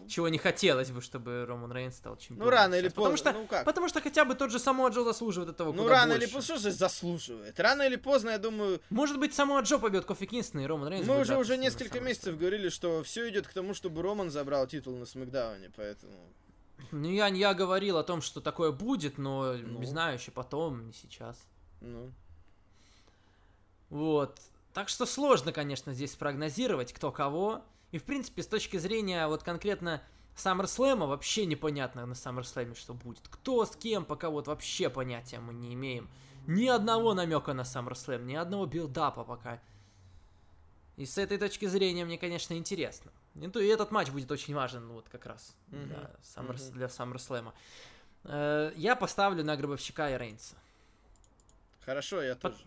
Чего не хотелось бы, чтобы Роман Рейнс стал чемпионом. Ну, рано или сейчас. Потому поздно, что, ну как? потому что хотя бы тот же Самуа Джо заслуживает этого Ну, рано или больше. поздно, что же заслуживает? Рано или поздно, я думаю, Может быть, Самуа Джо побьет Кофи Кингстона и Роман Рейнс мы уже уже несколько месяцев говорили, что все идет к тому, чтобы Роман забрал титул на Смакдауне, поэтому... Ну, я, я говорил о том, что такое будет, но Ну. не знаю, еще потом, не сейчас. Ну, Вот. Так что сложно, конечно, здесь спрогнозировать, кто кого. И, в принципе, с точки зрения вот конкретно SummerSlam, вообще непонятно на SummerSlam, что будет. Кто с кем, пока вот вообще понятия мы не имеем. Ни одного намека на SummerSlam, ни одного билдапа пока. И с этой точки зрения мне, конечно, интересно. И то- и этот матч будет очень важен, ну, вот как раз Мгм. для, Summer- Мгм. для. Э, Я поставлю на Гробовщика и Рейнса. хорошо, я По- тоже.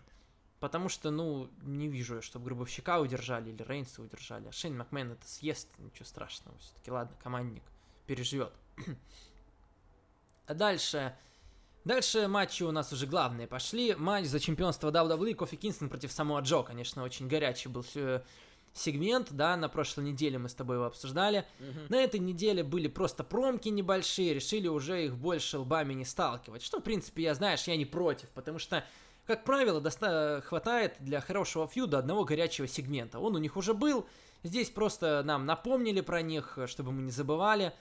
Потому что, ну, не вижу, я, чтобы Гробовщика удержали или Рейнса удержали. А Шейн Макмен это съест, ничего страшного. Все-таки, ладно, командник переживет. А дальше... Дальше матчи у нас уже главные пошли. Матч за чемпионство WWE Кофи Кингстон против Самоа Джо. Конечно, очень горячий был э, сегмент, да, на прошлой неделе мы с тобой его обсуждали. Мгм. На этой неделе были просто промки небольшие, решили уже их больше лбами не сталкивать. Что, в принципе, я, знаешь, я не против, потому что, как правило, доста- хватает для хорошего фьюда одного горячего сегмента. Он у них уже был, здесь просто нам напомнили про них, чтобы мы не забывали.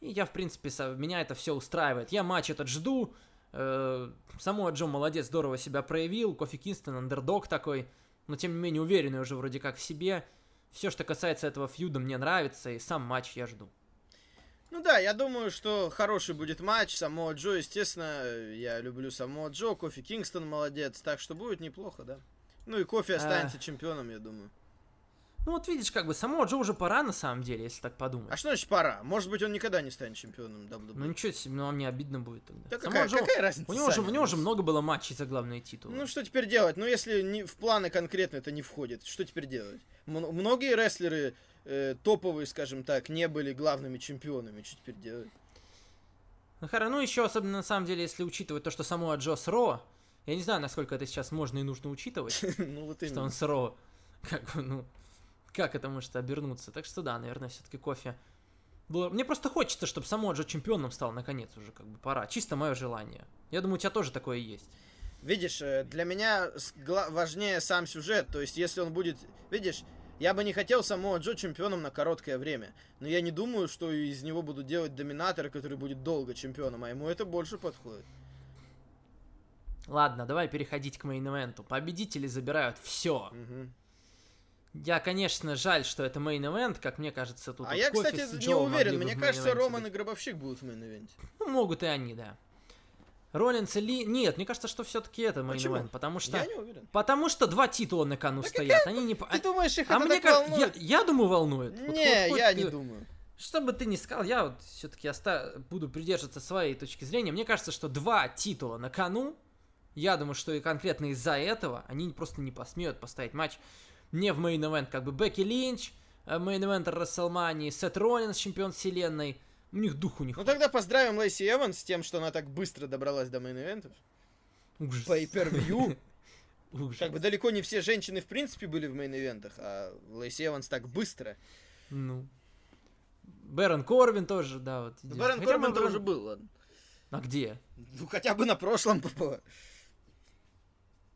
И я, в принципе, со- меня это все устраивает. Я матч этот жду. Э, Самуа Джо молодец, здорово себя проявил. Кофи Кингстон, андердог такой. Но, тем не менее, уверенный уже вроде как в себе. Все, что касается этого фьюда, мне нравится, и сам матч я жду. Ну да, я думаю, что хороший будет матч. Само Джо, естественно, я люблю Само Джо. Кофи Кингстон молодец, так что будет неплохо, да. Ну и Кофи А. останется чемпионом, я думаю. Ну вот видишь, как бы самого Джо уже пора на самом деле, если так подумать. А что значит пора? Может быть, он никогда не станет чемпионом WWE. Ну ничего себе, ну а мне обидно будет тогда. да какая, Джо- какая разница? у него, же, у него же много было матчей за главные титулы. Ну что теперь делать? Ну если не, в планы конкретно это не входит, что теперь делать? М- многие рестлеры э, топовые, скажем так, не были главными чемпионами. Что теперь делать? Ну, ну еще особенно на самом деле, если учитывать то, что само Джо с Ро, Я не знаю, насколько это сейчас можно и нужно учитывать, Ну вот что он сыро. Как бы, ну, как это может обернуться? Так что да, наверное, все-таки кофе. было- Мне просто хочется, чтобы само Джо чемпионом стал наконец уже, как бы пора. Чисто мое желание. Я думаю, у тебя тоже такое есть. Видишь, э, для меня с- важнее сам сюжет. То есть, если он будет... Видишь, я бы не хотел Самоа Джо чемпионом на короткое время. Но я не думаю, что из него будут делать доминатора, который будет долго чемпионом. А ему это больше подходит. Ладно, давай переходить к main event у. Победители забирают все. Мгм. Я, конечно, жаль, что это main event, как мне кажется, тут А вот я, кстати, с не Джо уверен. Мне кажется, main event е Роман и. Гробовщик будут в main event е. Ну, могут и они, да. Роллинс и Ли... Нет, мне кажется, что все-таки это Почему? main event, потому что... Я не уверен. Потому что два титула на кону стоят, они не... Ты думаешь, их А это мне так как... Я, волнует? я думаю, волнует. Вот Не, хоть- хоть я ты- не думаю. Что бы ты ни сказал, я вот все-таки оста... буду придерживаться своей точки зрения. Мне кажется, что два титула на кону, я думаю, что и конкретно из-за этого они просто не посмеют поставить матч не в main event, как бы Бекки Линч, main eventer Рестлмании, Сет Роллинс, чемпион вселенной. У них духу не Ну тогда поздравим Лейси Эванс с тем, что она так быстро добралась до main event ов. Ужас. Pay-per-view. Ужас. Как бы далеко не все женщины в принципе были в main event ах, а Лейси Эванс так быстро. Ну. Бэрон Корбин тоже, да, вот. идёт. Бэрон Хотя Корбин Бэрон- тоже был, ладно. А где? Ну хотя бы на прошлом было.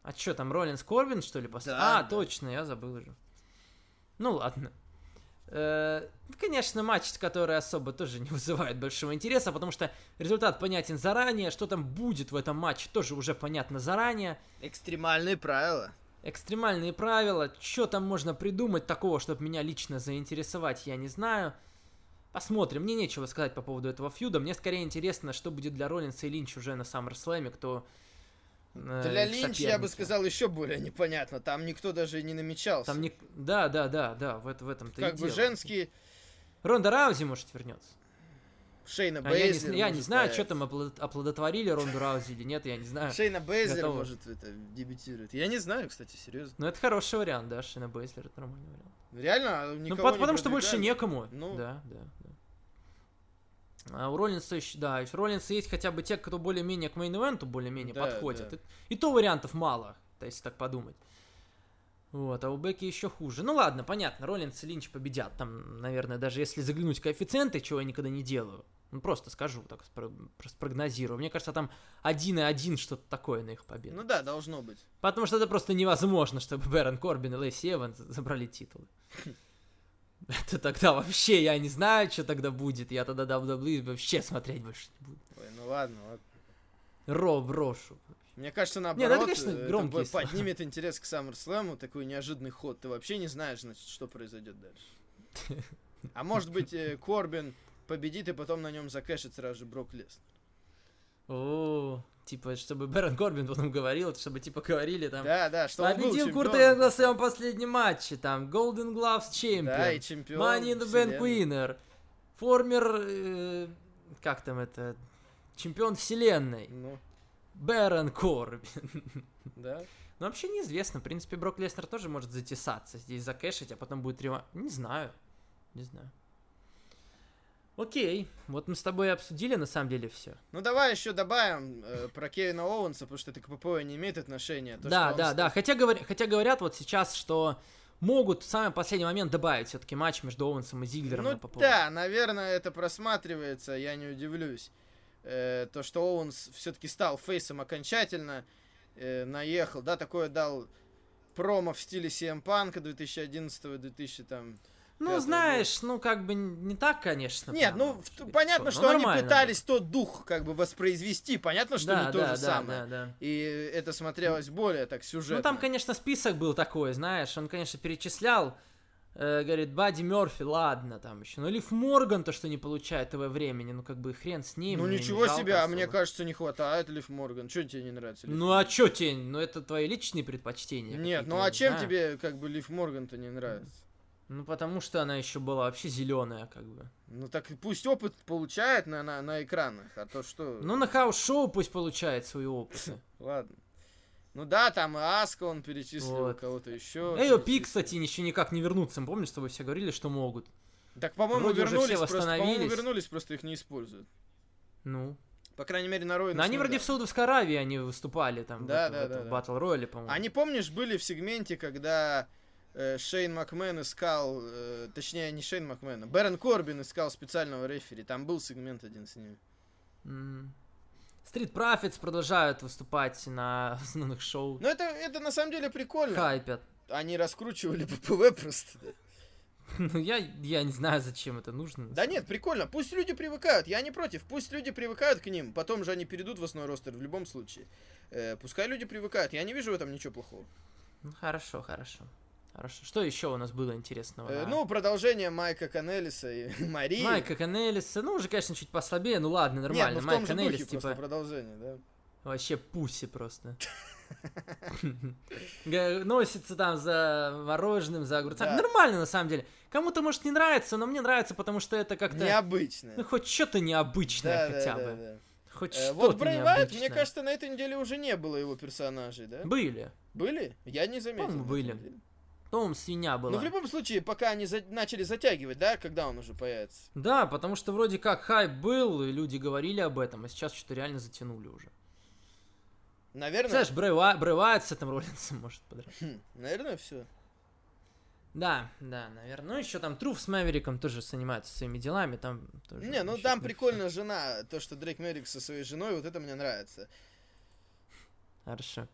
А что там, Роллинс Корбин, что ли, поставил? Да, а, да. точно, я забыл уже. Ну ладно. Э, Конечно, матч, который особо тоже не вызывает большого интереса, потому что результат понятен заранее, что там будет в этом матче тоже уже понятно заранее. Экстремальные правила. Экстремальные правила, что там можно придумать такого, чтобы меня лично заинтересовать, я не знаю. Посмотрим, мне нечего сказать по поводу этого фьюда, мне скорее интересно, что будет для Роллинса и Линч уже на SummerSlam, кто... э, Для их Линч, я бы сказал, еще более непонятно. Там никто даже не намечался. Там не... Да, да, да, да, в, в этом-то как бы дело. женские Ронда Раузи, может, вернется. Шейна А я не, Бейзлер я не знаю, что там оплод- оплодотворили Ронду Раузи или нет, я не знаю. Шейна Бейзлер Готово. может это дебютирует. Я не знаю, кстати, серьезно. Но это хороший вариант, да, Шина Бейслер, это нормальный вариант. Реально, а Ну, никого пот- не потому что больше некому. Ну. Да, да, да. А у Роллинса еще, да, у Роллинса есть хотя бы те, кто более-менее к мейн-эвенту более-менее Да, подходят. да. И, и то вариантов мало, есть так подумать. Вот, а у Бекки еще хуже. Ну ладно, понятно, Роллинс и Линч победят. Там, наверное, даже если заглянуть коэффициенты, чего я никогда не делаю, ну просто скажу, так спро- спрогнозирую. Мне кажется, там 1 и 1 что-то такое на их победу. Ну да, должно быть. Потому что это просто невозможно, чтобы Бэрон Корбин и Лэйси Эванс забрали титулы. Это тогда вообще, я не знаю, что тогда будет. Я тогда WWE вообще смотреть больше не буду. Ой, ну ладно, ладно. Ро брошу. Мне кажется, ну это, наоборот, конечно, э, громкие б- слова. поднимет интерес к SummerSlam, такой неожиданный ход. Ты вообще не знаешь, значит, что произойдет дальше. А может быть, э, Корбин победит, и потом на нем закэшит сразу же Брок Леснер. О, типа, чтобы Бэрон Корбин потом говорил, чтобы типа говорили там. Да, да, что Победил. Курта на своем последнем матче, там, Golden Gloves Champion, Да, и чемпион Money in the Bank. Winner, формер, э, как там это, чемпион вселенной, Ну, Бэрон Корбин. да. Ну, вообще неизвестно. В принципе, Брок Леснер тоже может затесаться здесь, закэшить, а потом будет реванш. Не знаю. Не знаю. Окей. Вот мы с тобой обсудили, на самом деле, все. Ну давай еще добавим э, про Кевина Оуэнса, потому что это к ППО не имеет отношения. То, да, что он да, да. Хотя, говоря- хотя говорят вот сейчас, что могут в самый последний момент добавить все-таки матч между Оуэнсом и Зиглером на Ну ППО. да, наверное, это просматривается, я не удивлюсь. Э, то, что Оуэнс все-таки стал фейсом окончательно, э, наехал, да, такое дал промо в стиле CM Панка 2011-2000 там. Ну, знаешь, ну, как бы не так, конечно. Нет, прям ну, в- понятно, ну, что они нормально пытались тот дух как бы воспроизвести, понятно, что да, не то да, же да, самое. да, да. И это смотрелось более так сюжетно. Ну, там, конечно, список был такой, знаешь, он, конечно, перечислял, э, говорит, Бадди Мерфи, ладно, там еще, ну, Лив Морган, то, что не получает ТВ времени, ну, как бы хрен с ним. Ну не ничего жалко себе, а особо. мне кажется, не хватает Лив Морган. Что тебе не нравится? Лив Ну, а чё тебе, ну, это твои личные предпочтения. Нет, ну а не чем знаю. тебе как бы Лив Морган-то не нравится? Ну, потому что она еще была вообще зеленая, как бы. Ну так пусть опыт получает на, на, на экранах, а то что... Ну, на хаус-шоу пусть получает свои опыты. Ладно. Ну да, там и Аска он перечислил, Вот. кого-то еще. AOP, кстати, еще никак не вернутся. Помнишь, что вы все говорили, что могут? Так, по-моему, вернулись все просто, по-моему, вернулись, просто их не используют. Ну, По крайней мере, на Raw. Но они вроде в Саудовской Аравии они выступали там Да, в, да, в, да, этом да. battle royal е, по-моему. Они, помнишь, были в сегменте, когда э, Шейн Макмен искал, э, точнее, не Шейн Макмен, а Бэрон Корбин искал специального рефери. Там был сегмент один с ними. М. Street Profits продолжают выступать на основных шоу. Но это, это на самом деле прикольно. Хайпят. Они раскручивали ППВ просто. Ну, я, я не знаю, зачем это нужно. Да нет, прикольно. Пусть люди привыкают. Я не против. Пусть люди привыкают к ним. Потом же они перейдут в основной ростер в любом случае. Э, пускай люди привыкают. Я не вижу в этом ничего плохого. Ну, хорошо, хорошо. Хорошо. Что еще у нас было интересного? Э, на- ну, продолжение Майка Канелиса и Марии. Майка Канелиса, ну, уже, конечно, чуть послабее, ну ладно, нормально. Нет, ну в Майк том же Канелис, духе типа, продолжение, да. вообще пуси просто. Носится там за мороженым, за огурцами. Да. Нормально, на самом деле. Кому-то, может, не нравится, но мне нравится, потому что это как-то... Необычно. Ну, хоть что-то необычное Да, да, хотя да, бы. да. Хоть Э, что-то Вот Брэй Вайт, мне кажется, на этой неделе уже не было его персонажей, да? Были. Были? Я не заметил. По-моему, были. Том свинья была. Ну, в любом случае, пока они за- начали затягивать, да, когда он уже появится. Да, потому что вроде как хайп был, и люди говорили об этом, а сейчас что-то реально затянули уже. Наверное, Знаешь, Брэй, Брэй с этим Роллинсом может подрать. хм, наверное, все. Да, да, наверное. Ну, еще там Труф с Мэвериком тоже занимаются своими делами, там тоже Не, ну там прикольно жена, то, что Дрейк Меррик со своей женой, вот это мне нравится. Хорошо.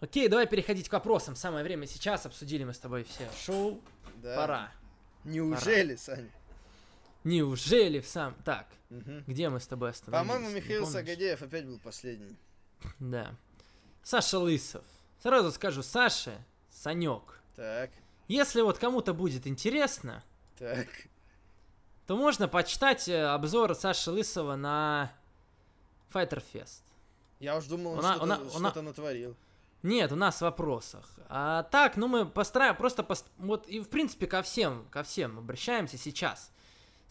Окей, давай переходить к вопросам. Самое время сейчас. Обсудили мы с тобой все шоу. Да. Пора. Неужели, Саня? Неужели в сам... Так, Мгм. где мы с тобой остановились? По-моему, Михаил? Сагадеев опять был последний. Да. Саша Лысов. Сразу скажу, Саше, Санек. Так, Если вот кому-то будет интересно, так. то можно почитать э, обзор Саши Лысова на Fighter Fest. Я уж думал, он на- что-то на- что-то натворил. Нет, у нас в вопросах. А так, ну мы постараем, просто пост- вот и в принципе ко всем, ко всем обращаемся сейчас.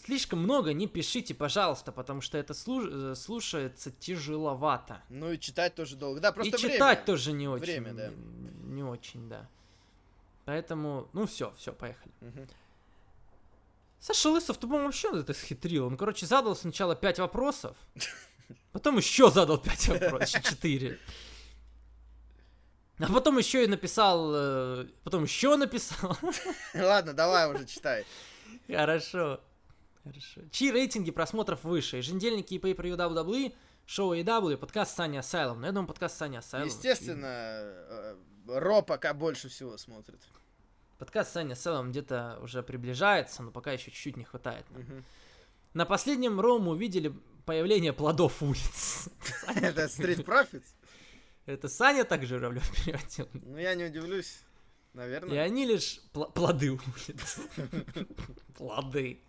Слишком много не пишите, пожалуйста, потому что это слу- э, слушается тяжеловато. Ну и читать тоже долго. Да, просто и время. читать тоже не очень. Время, да. Не, не очень, да. Поэтому, ну все, все, поехали. Мгм. Саша Лысов, ты, по-моему, вообще это схитрил. Он, короче, задал сначала пять вопросов, потом еще задал пять вопросов, четыре. А потом еще и написал, э, потом еще написал. Ладно, давай уже читай. Хорошо. Хорошо. Чьи рейтинги просмотров выше? Еженедельники и Pay-Per-View WWE, шоу AEW, подкаст Саня Асайлом. Ну, я думаю, подкаст Саня Асайлом. Естественно, э, Ро пока больше всего смотрит. Подкаст Саня Асайлом где-то уже приближается, но пока еще чуть-чуть не хватает. На последнем Роу мы увидели появление плодов улиц. Это Street Profits? Это Саня так Журавлев переводил. Ну, я не удивлюсь. И Наверное. они лишь... пл- плоды улиц. Плоды.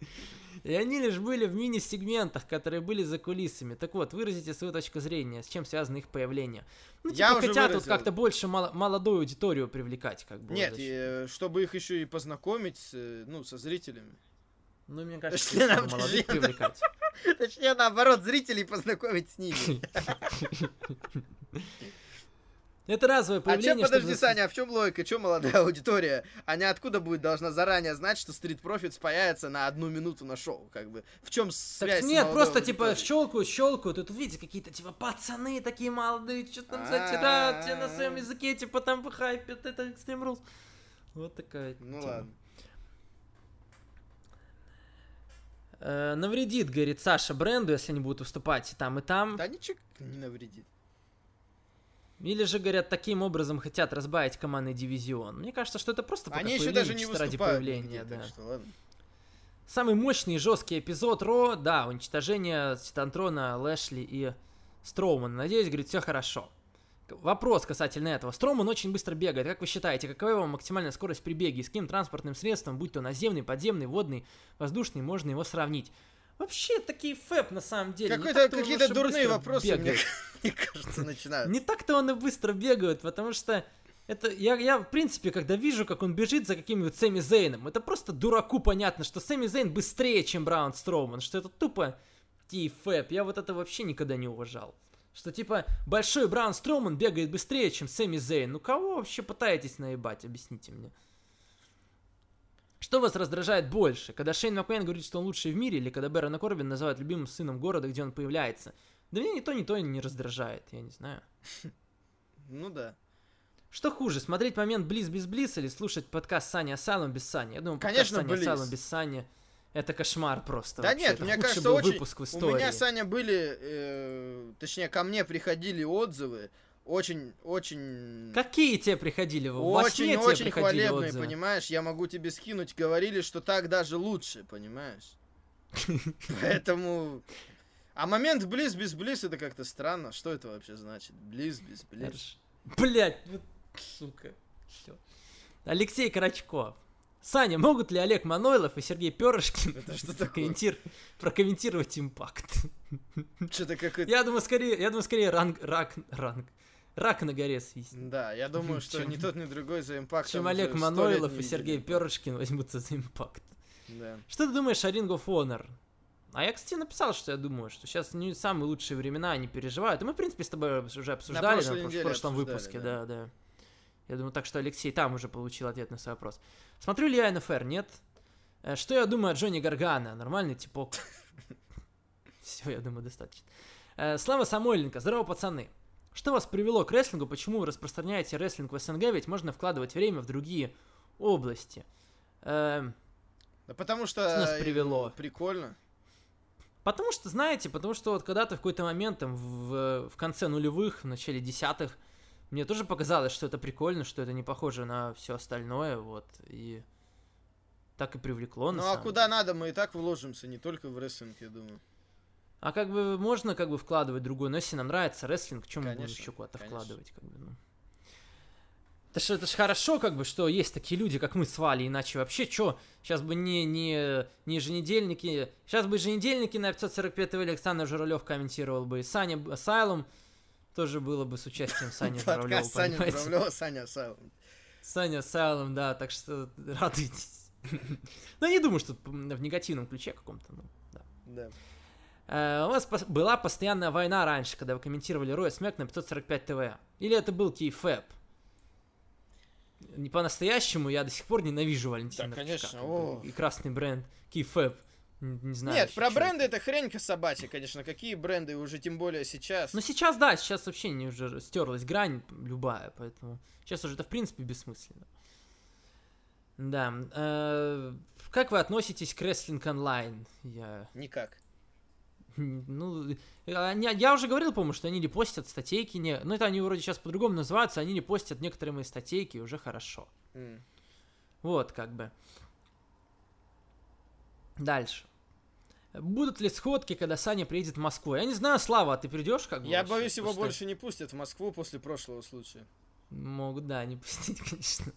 И они лишь были в мини-сегментах, которые были за кулисами. Так вот, выразите свою точку зрения, с чем связано их появление. Ну, Я типа, уже хотят вот выразил. как-то больше мало- молодую аудиторию привлекать, как бы. Нет, вот и, э, чтобы их еще и познакомить, с, э, ну, со зрителями. Ну, мне кажется, Точнее, нам молодых привлекать. Точнее, наоборот, зрителей познакомить с ними. Это разовое А появление. чем, чтобы подожди, зас- Саня, а в чем логика? Чем молодая аудитория? Они откуда будет должна заранее знать, что Street Profits появится на одну минуту на шоу? Как бы в чем Так связь? с нет, просто типа аудиторией? щелкают, щелкают, и тут видите какие-то типа пацаны такие молодые, что там затирают тебе на своем языке, типа там хайпят, это Extreme Rules. Вот такая Ну ладно. Э, навредит, говорит Саша, бренду, если они будут выступать и там, и там. Да ничего не навредит. Или же, говорят, таким образом хотят разбавить командный дивизион. Мне кажется, что это просто пока Они еще даже не ради появления, нигде, да. так что ладно. Самый мощный и жесткий эпизод Ро, да, уничтожение Титантрона, Лэшли и Строумана. Надеюсь, говорит, все хорошо. Вопрос касательно этого. Строуман очень быстро бегает. Как вы считаете, какова его максимальная скорость при беге? И с каким транспортным средством, будь то наземный, подземный, водный, воздушный, можно его сравнить? Вообще, такие фэп на самом деле. Какой-то, какие-то дурные вопросы, мне, мне кажется, начинают. Не так-то он и быстро бегает, потому что это я, я, в принципе, когда вижу, как он бежит за каким-нибудь Сэмми Зейном, это просто дураку понятно, что Сэмми Зейн быстрее, чем Браун Строуман, что это тупо тифэп. Я вот это вообще никогда не уважал. Что типа большой Браун Строуман бегает быстрее, чем Сэмми Зейн. Ну кого вообще пытаетесь наебать, объясните мне. Что вас раздражает больше, когда Шейн Макмен говорит, что он лучший в мире, или когда Бэрона Корбин называют любимым сыном города, где он появляется? Да меня ни то, ни то не раздражает, я не знаю. Ну да. Что хуже, смотреть момент Близ без Близ или слушать подкаст Сани Асайлум без Сани? Я думаю, Конечно, подкаст Близ. Асайлум без Сани это кошмар просто. Да вообще. нет, Это мне кажется, очень... выпуск в У истории. меня, Саня, были... э, точнее, ко мне приходили отзывы. Очень, очень... Какие тебе приходили? Во сне тебе Очень-очень приходили хвалебные, отзывы? понимаешь? Я могу тебе скинуть. Говорили, что так даже лучше, понимаешь? Поэтому... А момент близ без близ это как-то странно. Что это вообще значит? Близ без близ. Блять, вот, сука. Всё. Алексей Карачков. Саня, могут ли Олег Манойлов и Сергей Перышкин прокомментир- прокомментировать импакт? Что-то как это... Я думаю, скорее, я думаю, скорее ранг, рак, ранг, рак на горе свистнет. Да, я думаю, что Чем- ни тот, ни другой за импакт. Чем Олег Манойлов и Сергей Перышкин возьмутся за импакт. Да. Что ты думаешь о Ring of Honor? А я, кстати, написал, что я думаю, что сейчас не самые лучшие времена, они переживают. И мы, в принципе, с тобой уже обсуждали прошлой на прош- прошлом обсуждали, выпуске, да. да, да. Я думаю, так что Алексей там уже получил ответ на свой вопрос. Смотрю ли я НФР? Нет. Э, Что я думаю о Джонни Гаргана? Нормальный типок. Все, я думаю, достаточно. Э, Слава Самойленко. Здорово, пацаны. Что вас привело к рестлингу? Почему вы распространяете рестлинг в СНГ? Ведь можно вкладывать время в другие области. Эм, Да потому что... Что нас э, привело? Прикольно. Потому что, знаете, потому что вот когда-то в какой-то момент там в, в конце нулевых, в начале десятых, мне тоже показалось, что это прикольно, что это не похоже на все остальное, вот, и так и привлекло, на Ну а куда надо, мы и так вложимся, не только в рестлинг, я думаю. А как бы можно как бы вкладывать другой, но если нам нравится рестлинг, чем мы будем еще куда-то конечно. вкладывать, как бы, ну. Это ж, это ж хорошо, как бы, что есть такие люди, как мы с Валей, иначе вообще, что, сейчас бы не, не, не еженедельники, сейчас бы еженедельники на 545 Александр Журавлев комментировал бы, и Саня Асайлум тоже было бы с участием Сани Журавлева, Саня? Журавлева, Саня Асайлум. Саня Асайлум, да, так что радуйтесь. Ну, не думаю, что в негативном ключе каком-то, ну, да. Да. Э, У вас была постоянная война раньше, когда вы комментировали Роя Смэк на 545 ТВ. Или это был Кейфэп? Не по-настоящему, я до сих пор ненавижу Валентина Да, конечно, о. И красный бренд Кейфэп. Н- Не знаю. Нет, про бренды это хренька собачья, конечно. Какие бренды, уже тем более сейчас. Ну сейчас, да, сейчас вообще не уже стерлась грань любая, поэтому сейчас уже это в принципе бессмысленно. Да. э, как вы относитесь к рестлинг онлайн? Я Никак. Ну, они- я уже говорил, по-моему, что они не постят статейки, не, ну это они вроде сейчас по-другому называются, они не постят некоторые мои статейки, уже хорошо. М. Вот, как бы. Дальше. Будут ли сходки, когда Саня приедет в Москву? Я не знаю, Слава, а ты придешь как бы? Я боюсь, его что больше не пустят в Москву после прошлого случая. Могут, да, не пустить, конечно.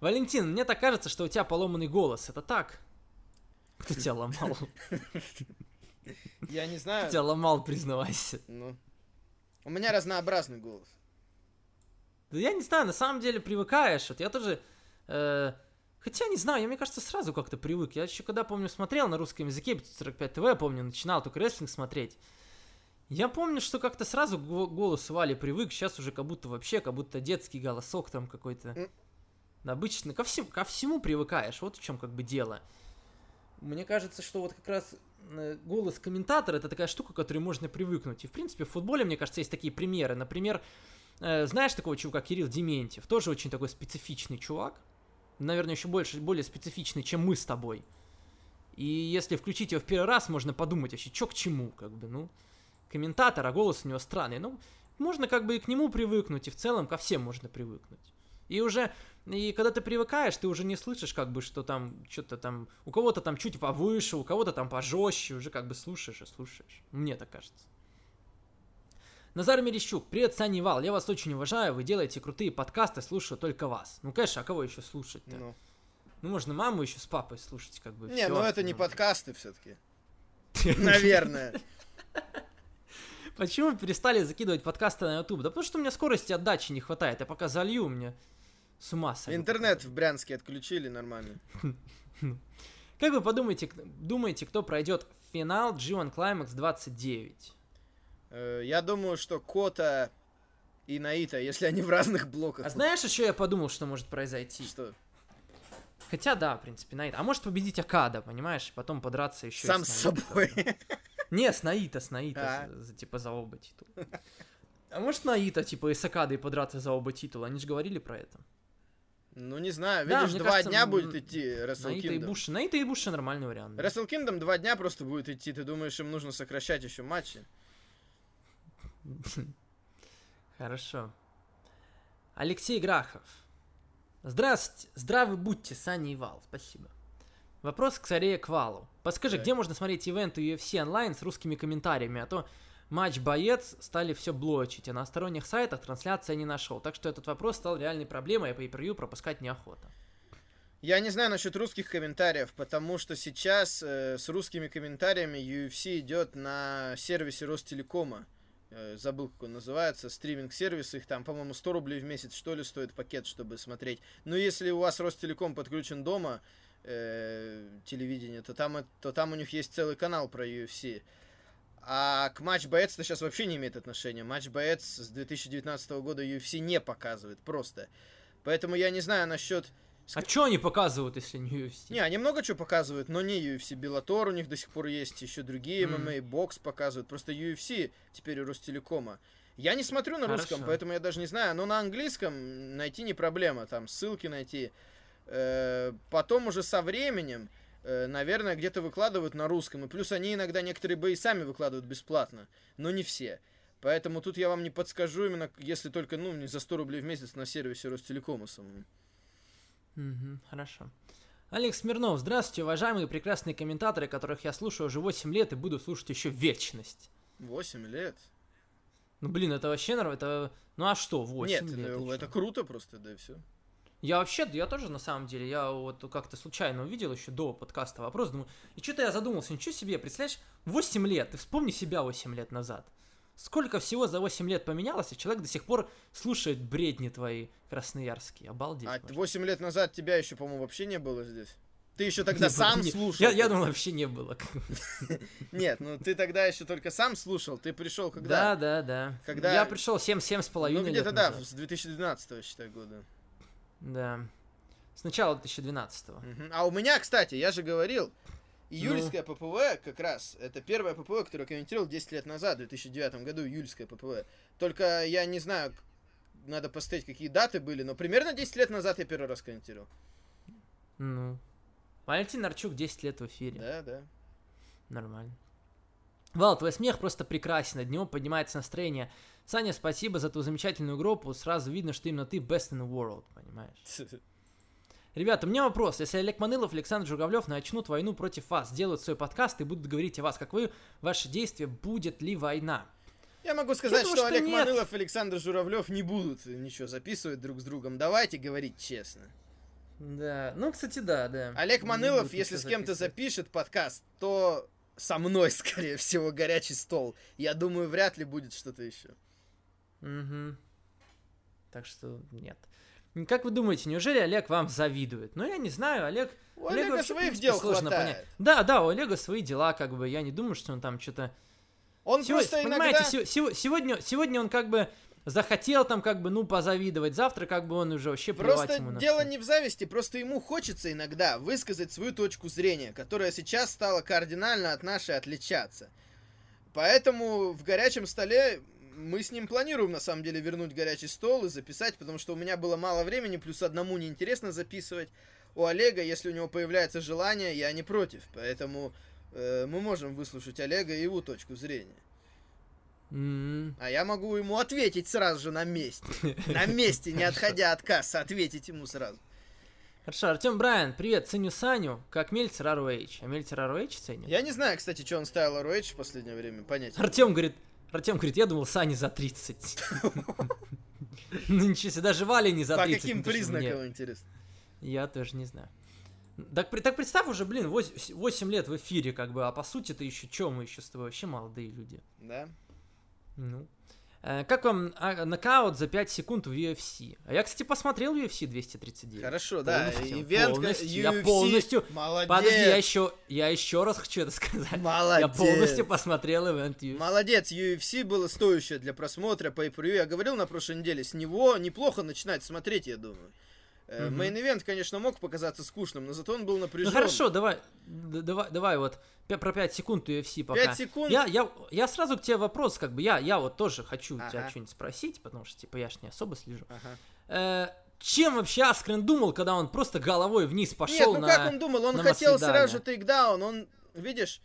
Валентин, мне так кажется, что у тебя поломанный голос. Это так? Кто тебя ломал? Я не знаю. тебя ломал, признавайся. Ну. У меня разнообразный голос. Да я не знаю, на самом деле привыкаешь. Вот я тоже... э, хотя, не знаю, я, мне кажется, сразу как-то привык. Я еще когда, помню, смотрел на русском языке 545 ТВ, я помню, начинал только рестлинг смотреть. Я помню, что как-то сразу к го- голосу Вали привык, сейчас уже как будто вообще, как будто детский голосок там какой-то. Обычно ко всему, ко всему привыкаешь, вот в чем как бы дело. Мне кажется, что вот как раз э, голос комментатора это такая штука, к которой можно привыкнуть. И в принципе в футболе, мне кажется, есть такие примеры. Например, э, знаешь такого чувака Кирилл Дементьев, тоже очень такой специфичный чувак. Наверное, еще больше, более специфичный, чем мы с тобой. И если включить его в первый раз, можно подумать вообще, что к чему, как бы, ну, комментатор, а голос у него странный. Ну, можно как бы и к нему привыкнуть, и в целом ко всем можно привыкнуть. И уже, и когда ты привыкаешь, ты уже не слышишь, как бы, что там, что-то там, у кого-то там чуть повыше, у кого-то там пожестче, уже как бы слушаешь и слушаешь. Мне так кажется. Назар Мерещук, привет, Саня Вал, я вас очень уважаю, вы делаете крутые подкасты, слушаю только вас. Ну, конечно, а кого еще слушать-то? Ну, Ну. можно маму еще с папой слушать, как бы. Не, всё ну это не подкасты все-таки. Наверное. Почему перестали закидывать подкасты на YouTube? Да потому что у меня скорости отдачи не хватает. Я пока залью, меня с ума сойду. Интернет в Брянске отключили нормально. Как вы подумаете, думаете, кто пройдет финал G1 Climax 29? Э, Я думаю, что Кота и Наита, если они в разных блоках. А знаешь, еще я подумал, что может произойти? Что? Хотя, да, в принципе, Наита. А может победить Акада, понимаешь? Потом подраться еще Сам с собой. Не, с Наита, с Наита, А. за, типа, за оба титула. А может Наита, типа, и с Акадой подраться за оба титула? Они же говорили про это. Ну, не знаю, Да, видишь, два кажется, дня будет идти Wrestle Наита и Kingdom. Буши. Наита и Буши нормальный вариант. Wrestle Kingdom два дня просто будет идти. Ты думаешь, им нужно сокращать еще матчи? Хорошо. Алексей Грахов. Здравствуйте, здравы будьте, Саня и Вал, спасибо. Вопрос скорее к Валу. Подскажи, Так. где можно смотреть ивенты UFC онлайн с русскими комментариями, а то матч боец стали все блочить, а на сторонних сайтах трансляция не нашел. Так что этот вопрос стал реальной проблемой, а по превью пропускать неохота. Я не знаю насчет русских комментариев, потому что сейчас э, с русскими комментариями UFC идет на сервисе Ростелекома. Э, забыл, как он называется, стриминг-сервис. Их там, по-моему, 100 рублей в месяц, что ли, стоит пакет, чтобы смотреть. Но если у вас Ростелеком подключен дома, э, телевидение, то там, э- то там у них есть целый канал про UFC. А к матч боец это сейчас вообще не имеет отношения. Матч боец с 2019 года UFC не показывает просто. Поэтому я не знаю насчет А что они показывают, если не UFC? не, они много чего показывают, но не UFC. Беллатор у них до сих пор есть, еще другие. ММА, бокс показывают. Просто UFC теперь у Ростелекома. Я не смотрю на Хорошо. русском, поэтому я даже не знаю. Но на английском найти не проблема. Там ссылки найти. Э, Потом уже со временем, э, наверное, где-то выкладывают на русском. И плюс они иногда некоторые бои сами выкладывают бесплатно. Но не все. Поэтому тут я вам не подскажу, именно если только, ну, не за 100 рублей в месяц на сервисе Ростелекома самому. Мгм, хорошо. Алекс Смирнов, здравствуйте, уважаемые прекрасные комментаторы, которых я слушаю уже 8 лет и буду слушать еще вечность. 8 лет. Ну, блин, это вообще это... Ну, а что, 8 Нет, лет? это, и это чё? круто просто, да и все. Я вообще, я тоже на самом деле, я вот как-то случайно увидел еще до подкаста вопрос, думаю, и что-то я задумался, ничего себе, представляешь, 8 лет, ты вспомни себя 8 лет назад. Сколько всего за 8 лет поменялось, и человек до сих пор слушает бредни твои красноярские, обалдеть. А можно. 8 лет назад тебя еще, по-моему, вообще не было здесь. Ты еще тогда Не сам не- слушал. Я, я думал, вообще не было. Нет, ну ты тогда еще только сам слушал. Ты пришел когда? Да, да, да. Когда- Я пришел 7 семь с половиной ну где-то да, с 2012 считай, года. Да. С начала 2012 Мгм. А у меня, кстати, я же говорил, июльская ППВ как раз, это первая ППВ, которую я комментировал 10 лет назад, в 2009 году, июльская ППВ. Только я не знаю, надо посмотреть, какие даты были, но примерно 10 лет назад я первый раз комментировал. Ну. Валентин Нарчук 10 лет в эфире. Да, да. Нормально. Вал, твой смех просто прекрасен, от него поднимается настроение. Саня, спасибо за ту замечательную группу, сразу видно, что именно ты best in the world, понимаешь? Ребята, у меня вопрос. Если Олег Манылов и Александр Журавлев начнут войну против вас, сделают свой подкаст и будут говорить о вас, как вы, ваши действия, будет ли война? Я могу сказать, думаю, что, что Олег нет. Манылов и Александр Журавлев не будут ничего записывать друг с другом. Давайте говорить честно. Да, ну, кстати, да, да. Олег Манылов, если с кем-то запишет подкаст, то со мной, скорее всего, горячий стол. Я думаю, вряд ли будет что-то еще. Мгм. Так что нет. Как вы думаете, неужели Олег вам завидует? Ну, я не знаю, Олег... У Олега Олега вообще, своих принципе, дел сложно хватает. понять. Да, да, у Олега свои дела, как бы, я не думаю, что он там что-то... Он Сегодня, просто понимаете, иногда... сего- сегодня, сегодня он как бы захотел там как бы, ну, позавидовать, завтра как бы он уже вообще Просто ему на дело всё. не в зависти, просто ему хочется иногда высказать свою точку зрения, которая сейчас стала кардинально от нашей отличаться. Поэтому в горячем столе мы с ним планируем на самом деле вернуть горячий стол и записать, потому что у меня было мало времени, плюс одному неинтересно записывать. У Олега, если у него появляется желание, я не против. Поэтому э, мы можем выслушать Олега и его точку зрения. М, А я могу ему ответить сразу же на месте. На месте, не отходя от кассы, ответить ему сразу. Хорошо, Артем Брайан, привет, ценю Саню, как Мельцер ROH. А Мельцер ROH ценит? Я не знаю, кстати, что он ставил ROH в последнее время, понятия. Артем говорит, Артем говорит, я думал, Сане за 30. Ну ничего себе, даже Валя не за По 30. каким ну, ты ж признакам, интересно? Я тоже не знаю. Так, так представь уже, блин, 8, лет в эфире, как бы, а по сути ты еще чем мы еще с тобой вообще молодые люди. Да? Ну. Э, как вам а, нокаут за 5 секунд в UFC? А я, кстати, посмотрел UFC 239. Хорошо, да. Полностью, Ивент, полностью, UFC. я полностью- Молодец. Подожди, я еще, я еще раз хочу это сказать. Молодец. Я полностью посмотрел ивент UFC. Молодец, UFC было стоящее для просмотра по per Я говорил на прошлой неделе, с него неплохо начинать смотреть, я думаю. Э. Мейн-ивент, конечно, мог показаться скучным, но зато он был Ну напряжен. хорошо, давай, давай, давай вот про 5 секунд UFC пока. 5 секунд. Я, я, я сразу к тебе вопрос, как бы, я, я вот тоже хочу у тебя Ага. что-нибудь спросить, потому что, типа, я ж не особо слежу. Ага. Э, чем вообще Аскрен думал, когда он просто головой вниз Нет, пошел ну на... как он думал? Он на хотел Масвидале. сразу же тейкдаун, он, видишь,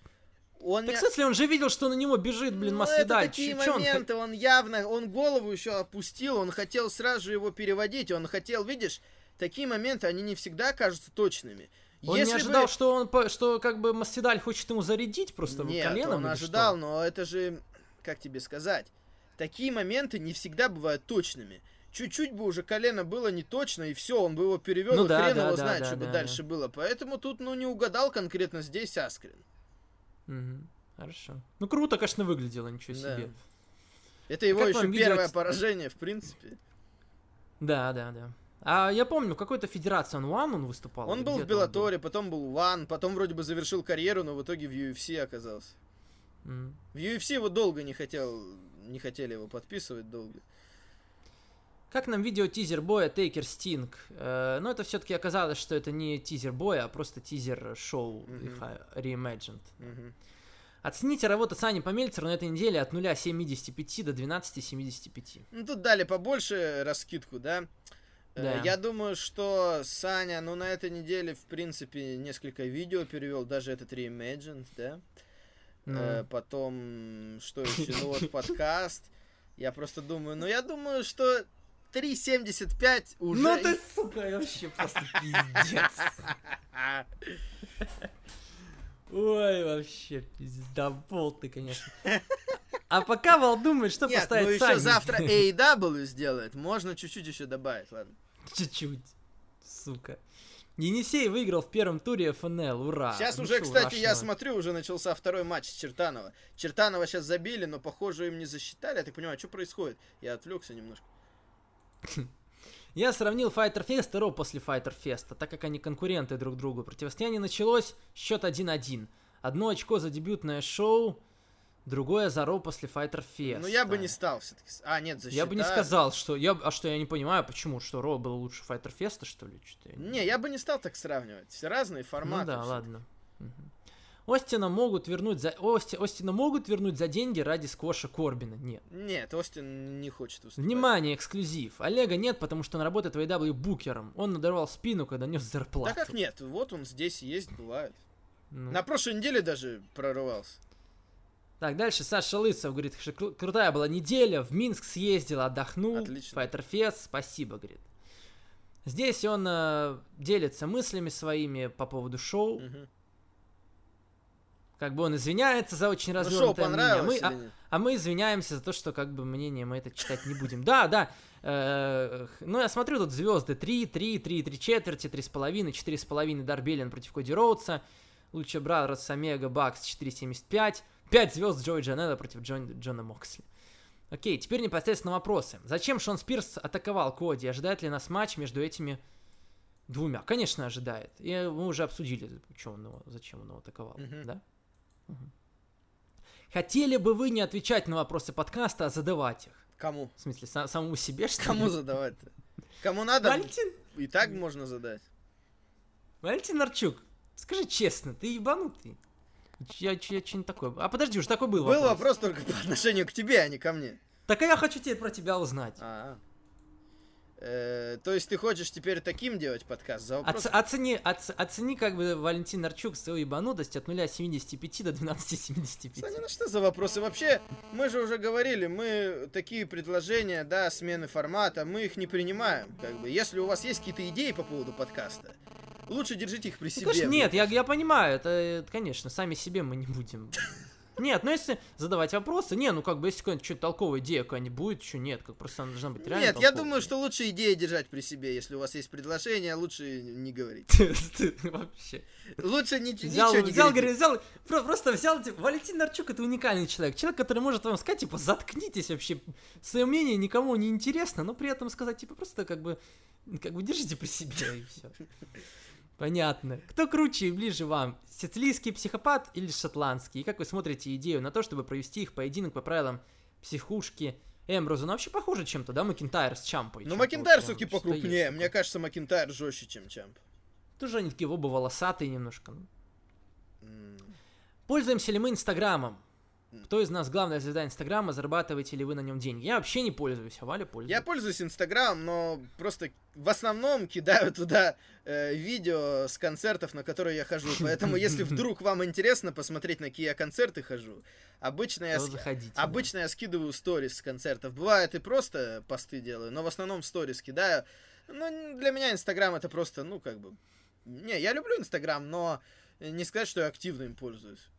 он... Так, не- смысле, он же видел, что на него бежит, блин, Ну, это Масвидаль. такие Чё- чё он моменты, он явно, он голову еще опустил, он хотел сразу же его переводить, он хотел, видишь, такие моменты, они не всегда кажутся точными. Он Если не бы- ожидал, что он, что как бы Масвидаль хочет ему зарядить просто Нет, коленом он ожидал, что? но это же, как тебе сказать, такие моменты не всегда бывают точными. Чуть-чуть бы уже колено было не точно, и все, он бы его перевел, Ну и да, хрен да, его да, знает, да, что бы да, дальше да. было. Поэтому тут, ну, не угадал конкретно здесь Аскрин. Мгм, Хорошо. Ну круто, конечно, выглядело, ничего Да. себе. Это его Как еще видео первое эти- поражение, в принципе. Да, да, да. А я помню, в какой-то федерации он One он выступал. Он был в был? Беллаторе, потом был Ван, потом вроде бы завершил карьеру, но в итоге в UFC оказался. Мгм. В UFC его долго не хотел, не хотели его подписывать долго. Как нам видео тизер боя Тейкер Стинг? Э, но это все-таки оказалось, что это не тизер боя, а просто тизер шоу а, Reimagined. Мгм. Оцените работу Сани по Мельцеру на этой неделе от 0,75 до 12,75. Ну, тут дали побольше раскидку, да? Э, Да. Я думаю, что Саня, ну, на этой неделе, в принципе, несколько видео перевел, даже этот Reimagined, да? Ну. Э, Потом, что еще? Ну, вот подкаст. Я просто думаю, ну, я думаю, что 3.75 уже... Ну ты, сука, вообще просто пиздец. Ой, вообще пиздобол ты, конечно. А пока Вал думает, что Нет, поставить ну еще завтра AEW сделает. Можно чуть-чуть еще добавить, ладно. Чуть-чуть, сука. Енисей выиграл в первом туре ФНЛ, ура. Сейчас Ну уже, кстати, я урашного. смотрю, уже начался второй матч с Чертанова. Чертанова сейчас забили, но, похоже, им не засчитали. Я так понимаю, что происходит? Я отвлекся немножко. Я сравнил Fighter Fest и Ро после Fighter Fest, так как они конкуренты друг другу. Противостояние началось, счет 1-1. Одно очко за дебютное шоу, другое за Ро после Fighter Fest. Ну, я бы не стал все-таки. А, нет, засчитали. Я бы не сказал, что... Я... А что, я не понимаю, почему? Что, Ро было лучше Fighter Fest, что ли? Что-то я Не, я бы не стал так сравнивать. Все разные форматы. Ну да, ладно. Остина могут вернуть за... Ости... Остина могут вернуть за деньги ради сквоша Корбина? Нет. Нет, Остин не хочет выступать. Внимание, эксклюзив. Олега нет, потому что он работает в AW букером. Он надорвал спину, когда нес зарплату. Да как нет? Вот он здесь есть, бывает. Ну. На прошлой неделе даже прорывался. Так, дальше Саша Лысов говорит, что кру- крутая была неделя, в Минск съездил, отдохнул, Отлично. Fighter Fest, спасибо, говорит. Здесь он э, делится мыслями своими по поводу шоу, Мгм. как бы он извиняется за очень Ну, развернутое мнение, а мы, а- а мы извиняемся за то, что как бы мнение мы это читать не будем. Да, да. э, ну, я смотрю, тут звезды 3, 3, 3, 3 четверти, 3,5, 4,5 Дарби Аллин против Коди Роудса, Lucha Brothers, Омега, Bucks 4,75, 5 звезд Джои Джанелла против Джон- Джона Моксли. Окей, теперь непосредственно вопросы. Зачем Шон Спирс атаковал Коди? Ожидает ли нас матч между этими двумя? Конечно, ожидает. И мы уже обсудили, что он его, зачем он его атаковал. Мгм. Да? Мгм. Хотели бы вы не отвечать на вопросы подкаста, а задавать их? Кому? В смысле, са- самому себе, что ли? Кому задавать-то? Кому надо? Валентин, И так можно задать. Валентин Арчук, скажи честно, ты ебанутый? Я, я, что не такое. А подожди, уж такой был, Был вопрос только по отношению к тебе, а не ко мне. Так а я хочу тебе про тебя узнать. А. Э, То есть ты хочешь теперь таким делать подкаст за вопрос? Оц- оцени, оц- оцени как бы Валентин Арчук свою ебанутость от 0,75 до 12,75. Саня, ну что за вопросы? Вообще, мы же уже говорили, мы такие предложения, да, смены формата, мы их не принимаем. Как бы, если у вас есть какие-то идеи по поводу подкаста, лучше держите их при Ну, себе. конечно, нет, я, я понимаю, это, конечно, сами себе мы не будем. Нет, ну если задавать вопросы, не, ну как бы если какая-нибудь что-то толковая идея какая-нибудь будет, что нет, как просто она должна быть реально Нет, я толковой. думаю, что лучше идеи держать при себе. Если у вас есть предложение, лучше не говорить. Вообще. Лучше ничего не взял, взял, про- просто взял, типа, Валентин Нарчук это уникальный человек. Человек, который может вам сказать, типа, заткнитесь вообще, свое мнение никому не интересно, но при этом сказать, типа, просто как бы, как бы держите при себе и все. Понятно. Кто круче и ближе вам? Сицилийский психопат или шотландский? И как вы смотрите идею на то, чтобы провести их поединок по правилам психушки Эмброзу, ну вообще похоже чем-то, да, Макинтайр с Чампой. Ну, прям все-таки покрупнее. Мне кажется, Макинтайр жестче, чем Чамп. Тоже они такие оба волосатые немножко. ну. Пользуемся ли мы Инстаграмом? Кто из нас главная звезда Инстаграма? Зарабатываете ли вы на нем деньги? Я вообще не пользуюсь, а Валя пользуется. Я пользуюсь Инстаграм, но просто в основном кидаю туда э, видео с концертов, на которые я хожу. Поэтому, если вдруг вам интересно посмотреть, на какие я концерты хожу, обычно я, заходите. да. обычно я скидываю сторис с концертов. Бывает и просто посты делаю, но в основном сторис кидаю. Ну, для меня Инстаграм это просто, ну, как бы... Не, я люблю Инстаграм, но не сказать, что я активно им пользуюсь.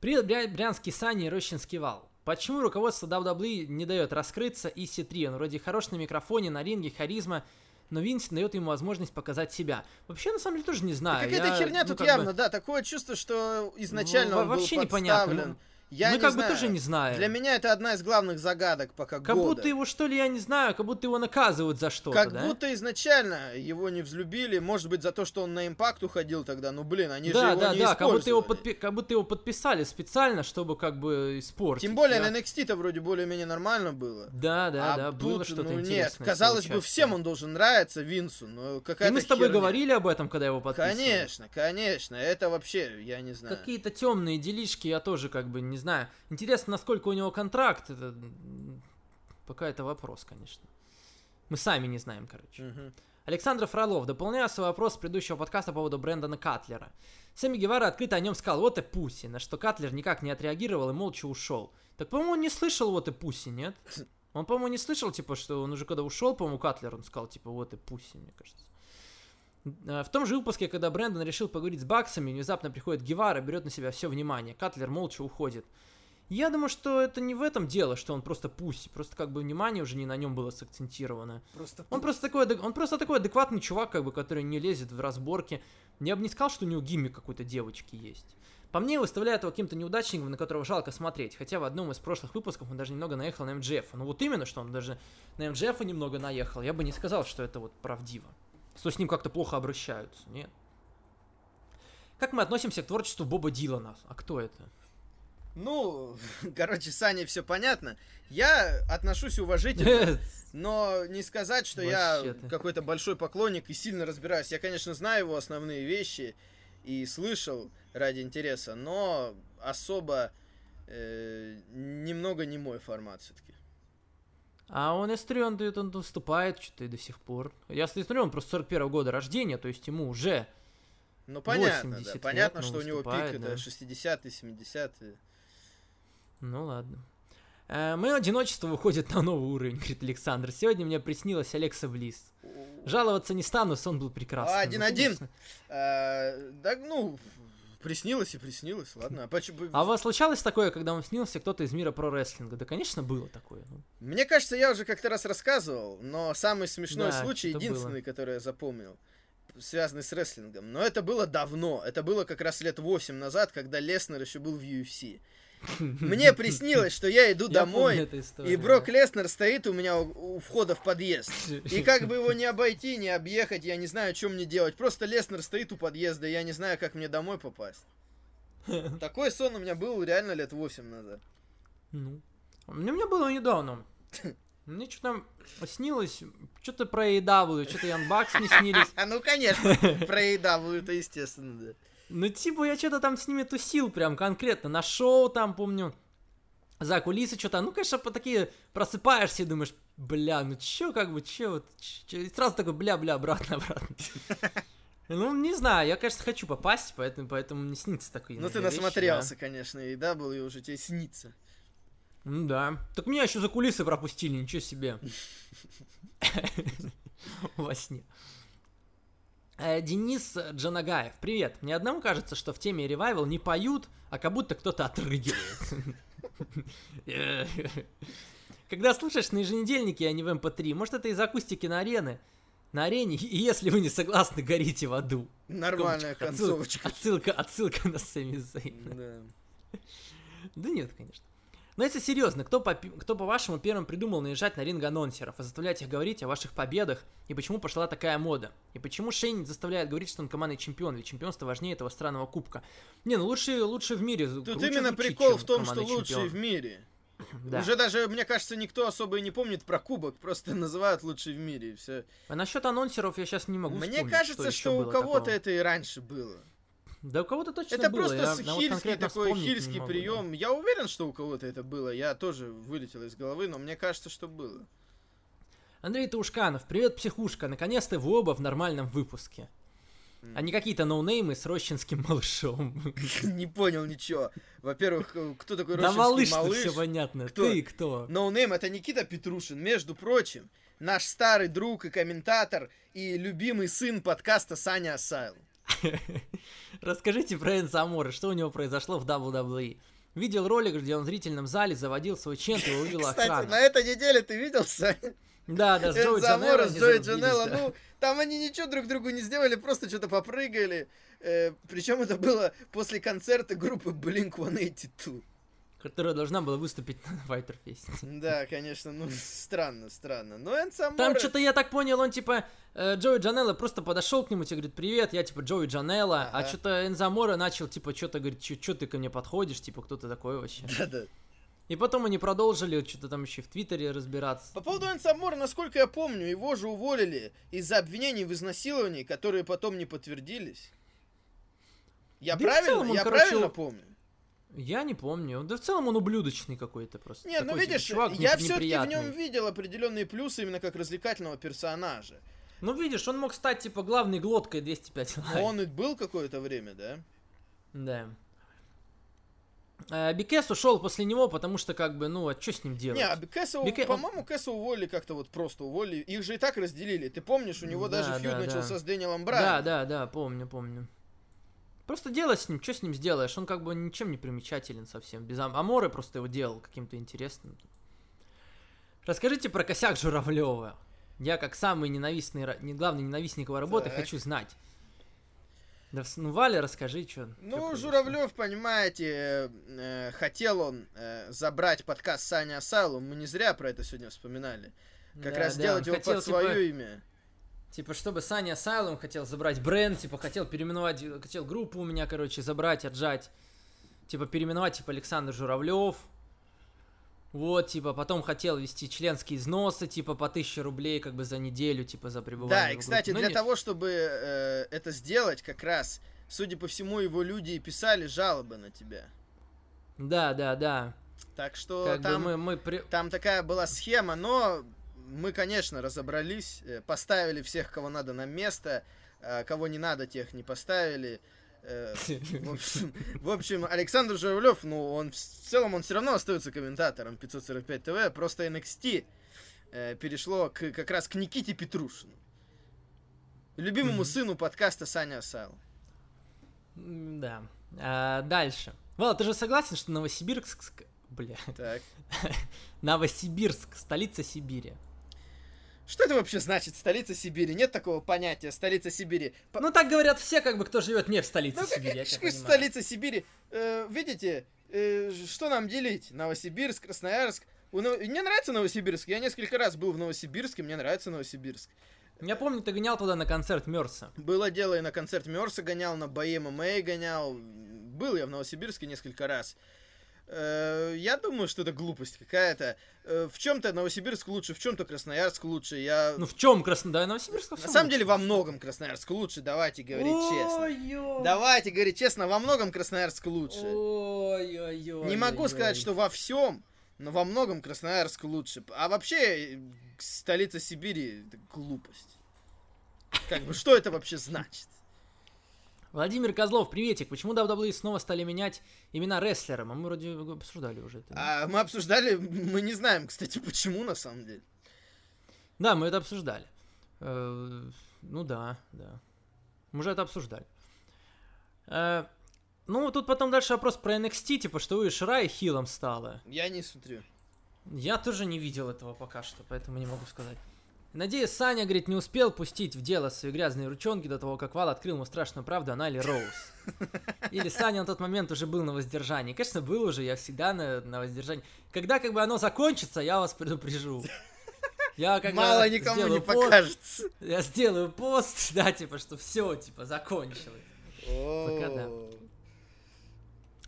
Брянский Сани и Рощинский Вал. Почему руководство WWE не дает раскрыться EC3? Он вроде хорош на микрофоне, на ринге, харизма, но Винс дает ему возможность показать себя. Вообще, на самом деле, тоже не Да знаю. какая-то Я, херня ну, тут явно, бы, да, такое чувство, что изначально Во- он был вообще непонятно, подставлен. ну, Я мы не как знаю. бы тоже не знаем. Для меня это одна из главных загадок пока Как года. будто его, что ли, я не знаю, как будто его наказывают за что-то, Как да? будто изначально его не взлюбили, может быть, за то, что он на импакт уходил тогда. Ну, блин, они же да, его да, не да, как будто, его подпи- как будто его подписали специально, чтобы как бы испортить. Тем более Я- на NXT-то вроде более-менее нормально было. Да, да, а да, тут, было что-то ну, интересное. нет, казалось бы, всем он должен нравиться, Винсу, но И какая-то мы с тобой херня. говорили об этом, когда его подписывали. Конечно, конечно, это вообще, я не знаю. Какие-то темные делишки я тоже как бы не знаю. Интересно, насколько у него контракт. Это... Пока это вопрос, конечно. Мы сами не знаем, короче. Александр Фролов, дополняя свой вопрос с предыдущего подкаста по поводу Брэндона Катлера. Сэмми Гевара открыто о нем сказал «Вот и пуси», на что Катлер никак не отреагировал и молча ушел. Так, по-моему, он не слышал «Вот и пуси», нет? Он, по-моему, не слышал, типа, что он уже когда ушел, по-моему, Катлер, он сказал, типа, «Вот и пуси», мне кажется. Э, В том же выпуске, когда Брэндон решил поговорить с Баксами, внезапно приходит Гевара, берет на себя все внимание. កា тлер молча уходит. Я думаю, что это не в этом дело, что он просто пусть, просто как бы внимание уже не на нем было сакцентировано. Просто Он просто такой, он просто такой адекватный чувак, как бы, который не лезет в разборки. Я бы не сказал, что у него гиммик какой-то девочки есть. По мне, выставляют его каким-то неудачником, на которого жалко смотреть. Хотя в одном из прошлых выпусков он даже немного наехал на МДФ. Ну вот именно, что он даже на МДФ немного наехал. Я бы не сказал, что это вот правдиво. Что с ним как-то плохо обращаются. Нет. Как мы относимся к творчеству Боба Дилана? А кто это? Ну, короче, с Аней все понятно. Я отношусь уважительно, но не сказать, что я какой-то большой поклонник и сильно разбираюсь. Я, конечно, знаю его основные вещи и слышал ради интереса, но особо э, немного не мой формат все-таки. А он Эстрион, он, он выступает что-то и до сих пор. Я смотрю, он просто 41 года рождения, то есть ему уже Ну, понятно, 80 да. лет, Понятно, но что у него пик да. это 60-е, 70-е. Ну ладно. Э, Мое одиночество выходит на новый уровень, говорит Александр. Сегодня мне приснилась Алекса Близ. Жаловаться не стану, сон был прекрасный. А, Ну, один-один. А, да, ну, приснилось и приснилось, ладно. А почему... А у вас случалось такое, когда вам снился кто-то из мира про-рестлинга? Да, конечно, было такое. ну. Мне кажется, я уже как-то раз рассказывал, но самый смешной Да, случай, единственный, который я запомнил, связанный с рестлингом. Но это было давно. Это было как раз лет 8 назад, когда Леснер еще был в UFC. Мне приснилось, что я иду домой, и Брок Леснер стоит у меня у, у входа в подъезд. И как бы его не обойти, не объехать, я не знаю, что мне делать. Просто Леснер стоит у подъезда, и я не знаю, как мне домой попасть. Такой сон у меня был реально лет 8 назад. Ну. Мне, мне было недавно. Мне что-то снилось, что-то про AEW, что-то Ян Бакс не снились. А ну, конечно, про AEW, это естественно, да. Ну, типа, я что-то там с ними тусил прям конкретно. На шоу там, помню, за кулисы что-то. Ну, конечно, по такие просыпаешься и думаешь, бля, ну чё, как бы, чё, вот, чё?» И сразу такой, бля-бля, обратно, обратно. Ну, не знаю, я, конечно, хочу попасть, поэтому, поэтому мне снится такой. Ну, ты насмотрелся, конечно, и AEW уже тебе снится. да. Ну, да. Так меня еще за кулисы пропустили, ничего себе. Во сне. Э, Денис Джанагаев, привет. Мне одному кажется, что в теме ревайвал не поют, а как будто кто-то отрыгивает. Э, Когда слушаешь на еженедельнике, а не в MP3, может это из акустики на арены? На арене, и если вы не согласны, горите в аду. Нормальная концовочка. Отсылка, отсылка на Сами Зейна. Да. Да нет, конечно. Но если серьезно, кто, по, кто по-вашему первым придумал наезжать на ринг анонсеров и заставлять их говорить о ваших победах, и почему пошла такая мода? И почему Шейн заставляет говорить, что он командный чемпион, ведь чемпионство важнее этого странного кубка? Не, ну лучше, лучше в мире. Тут лучше именно звучит, прикол в том, что лучший чемпион. в мире. Да. Уже даже, мне кажется, никто особо и не помнит про кубок, просто называют лучший в мире и все. А насчет анонсеров я сейчас не могу Мне вспомнить, кажется, еще что, у кого-то это и раньше было. Да у кого-то точно это было. просто я- вот хильский конкретно такой хильский да. прием. Я уверен, что у кого-то это было. Я тоже вылетел из головы, но мне кажется, что было. Андрей Таушканов, привет, психушка. Наконец-то вы оба в нормальном выпуске. А не какие-то no-name ы с рощинским малышом. Не понял ничего. Во-первых, кто такой Да рощинский малыш, малыш? все понятно. Ты кто? No-name это Никита Петрушин, между прочим, наш старый друг и комментатор и любимый сын подкаста Саня Asylum. Расскажите про Энцо Аморе, что у него произошло в WWE. Видел ролик, где он в зрительном зале заводил свой chant и увидел Кстати, охрану. на этой неделе ты видел, Саня? Да, да, с Энзо Джанелло с Джои Джанелло, ну, там они ничего друг другу не сделали, просто что-то попрыгали. причем это было после концерта группы Blink-182. Которая должна была выступить на Fest. Да, конечно, ну, странно, странно. Но Энсо Там что-то, я так понял, он типа, э, Джоуи Джанелло просто подошел к нему, тебе говорит, привет, я типа Джоуи Джанелло, а что-то Энзо Аморо начал, типа, что-то говорит, что ты ко мне подходишь, типа, кто ты такой вообще. Да-да. И потом они продолжили что-то там еще в Твиттере разбираться. По поводу Энцо Аморе, насколько я помню, его же уволили из-за обвинений в изнасиловании, которые потом не подтвердились. Я Да правильно, целом я короче, правильно помню? Я не помню. Да в целом он ублюдочный какой-то просто. Не, ну Такой, типа, видишь, чувак я все-таки в нем видел определенные плюсы именно как развлекательного персонажа. Ну видишь, он мог стать типа главной глоткой 205 Live. Он и был какое-то время, да? Да. Э, Бикес ушел после него, потому что как бы, ну, а что с ним делать? Не, а Кэса, Бике- по-моему, Кэса уволили как-то вот просто уволили. Их же и так разделили. Ты помнишь, у него Да, даже фьюд да, начался да. с Дэниелом Да, Брайаном. да, да, помню, помню. Просто делай с ним, что с ним сделаешь? Он как бы ничем не примечателен совсем. Без Ам- Аморы просто его делал каким-то интересным. Расскажите про косяк Журавлева. Я как самый ненавистный, не главный ненавистник его работы Так. хочу знать. Да, ну, Валя, расскажи, что. Ну, Журавлев, понимаете, э, хотел он э, забрать подкаст Саня Асайлу. Мы не зря про это сегодня вспоминали. Как раз сделать его под свое имя. Типа, чтобы Саня Асайлум хотел забрать бренд, типа, хотел переименовать, хотел группу у меня, короче, забрать, отжать. Типа, переименовать, типа, Александр Журавлев. Вот, типа, потом хотел вести членские износы, типа, по 1000 рублей, как бы, за неделю, типа, за пребывание Да, и, кстати, Ну, для не- того, чтобы э, это сделать, как раз, судя по всему, его люди и писали жалобы на тебя. Да, да, да. Так что Как там, мы, мы при- там такая была схема, но мы, конечно, разобрались, э, поставили всех, кого надо на место, а кого не надо, тех не поставили. Э, В общем, в общем, Александр Журавлев, ну, он в целом, он все равно остается комментатором 545 ТВ, просто NXT э, перешло к, как раз к Никите Петрушину. Любимому сыну подкаста Саня Асал. Да. А, дальше. Вал, ты же согласен, что Новосибирск... ск- Бля. Так. Новосибирск, столица Сибири. Что это вообще значит столица Сибири? Нет такого понятия столица Сибири. По- Ну, так говорят все, как бы, кто живет не в столице Ну, Сибири, тебя понимаю. столица Сибири? Э, видите, э, что нам делить? Новосибирск, Красноярск. У Нов- Мне нравится Новосибирск. Я несколько раз был в Новосибирске, мне нравится Новосибирск. Я помню, ты гонял туда на концерт Мерса. Было дело и на концерт Мерса гонял, на бои ММА гонял. Был я в Новосибирске несколько раз. Э, Я думаю, что это глупость какая-то. Э, В чем-то Новосибирск лучше, в чем-то Красноярск лучше. Я... Ну, в чем Краснодар? Да, Новосибирск во на самом лучше. деле во многом Красноярск лучше, давайте говорить честно. Ой-ой. Давайте говорить честно, во многом Красноярск лучше. Ой-ой-ой. Не могу сказать, что во всем, но во многом Красноярск лучше. А вообще, э, столица Сибири это глупость. Как бы, что это вообще значит? Владимир Козлов, приветик. Почему WWE снова стали менять имена рестлерам? А мы вроде обсуждали уже это. А мы обсуждали, мы не знаем, кстати, почему на самом деле. Да, мы это обсуждали. Э, Ну да, да. Мы уже это обсуждали. Э, Ну, тут потом дальше вопрос про NXT, типа, что у Шрай хилом стала. Я не смотрю. Я тоже не видел этого пока что, поэтому не могу сказать. Надеюсь, Саня, говорит, не успел пустить в дело свои грязные ручонки до того, как Вал открыл ему страшную правду о Нали Роуз. Или Саня на тот момент уже был на воздержании. Конечно, был уже, я всегда на, на воздержании. Когда как бы оно закончится, я вас предупрежу. Я когда Мало никому не пост- покажется. Я сделаю пост, да, типа, что все, типа, закончилось. Пока да.